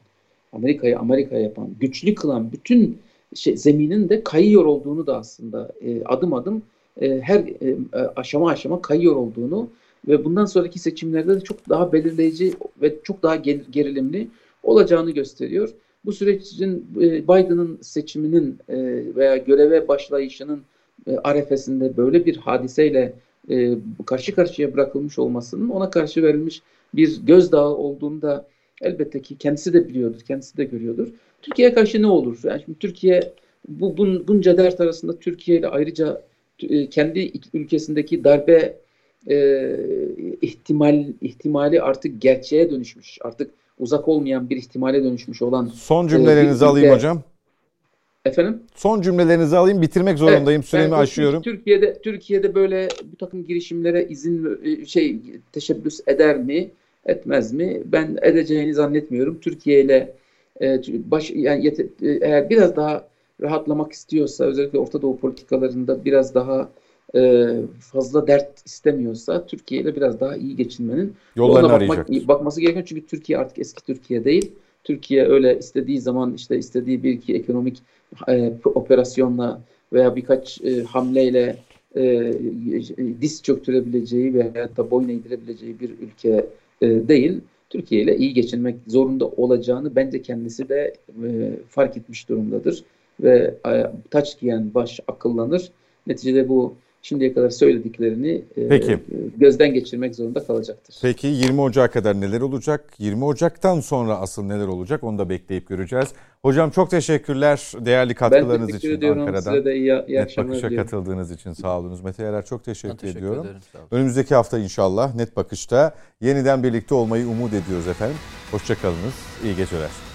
Amerika'yı Amerika yapan, güçlü kılan bütün şey, zeminin de kayıyor olduğunu da aslında e, adım adım e, her e, aşama aşama kayıyor olduğunu ve bundan sonraki seçimlerde de çok daha belirleyici ve çok daha ger- gerilimli olacağını gösteriyor. Bu sürecin e, Biden'ın seçiminin e, veya göreve başlayışının e, arefesinde böyle bir hadiseyle e, karşı karşıya bırakılmış olmasının ona karşı verilmiş bir gözdağı olduğunu da elbette ki kendisi de biliyordur, kendisi de görüyordur. Türkiye'ye karşı ne olur? Yani şimdi Türkiye bu bun, bunca dert arasında Türkiye ile ayrıca e, kendi ülkesindeki darbe e, ihtimal ihtimali artık gerçeğe dönüşmüş. Artık uzak olmayan bir ihtimale dönüşmüş olan Son cümlelerinizi bir alayım hocam. Efendim Son cümlelerinizi alayım. Bitirmek zorundayım. Evet, Süremi aşıyorum. Türkiye'de Türkiye'de böyle bir takım girişimlere izin e, şey teşebbüs eder mi, etmez mi? Ben edeceğini zannetmiyorum. Türkiye ile e, baş yani yete- e, eğer biraz daha rahatlamak istiyorsa özellikle Orta Doğu politikalarında biraz daha e, fazla dert istemiyorsa Türkiye ile biraz daha iyi geçinmenin Yollarını ona bakmak, bakması gerekiyor çünkü Türkiye artık eski Türkiye değil. Türkiye öyle istediği zaman işte istediği bir iki ekonomik e, operasyonla veya birkaç e, hamleyle e, diz çöktürebileceği veya da boyun eğdirebileceği bir ülke e, değil. Türkiye ile iyi geçinmek zorunda olacağını bence kendisi de e, fark etmiş durumdadır. Ve e, taç giyen baş akıllanır. Neticede bu şimdiye kadar söylediklerini e, Peki. gözden geçirmek zorunda kalacaktır. Peki 20 Ocak'a kadar neler olacak? 20 Ocak'tan sonra asıl neler olacak? Onu da bekleyip göreceğiz. Hocam çok teşekkürler değerli Ben katkılarınız teşekkür için ediyorum. Ankara'dan. Size de iyi, iyi Net Bakış'a diliyorum. katıldığınız için sağ olunuz. Mete Yarar çok teşekkür, Ben teşekkür ediyorum. ederim. Önümüzdeki hafta inşallah Net Bakış'ta yeniden birlikte olmayı umut ediyoruz efendim. Hoşçakalınız. İyi geceler.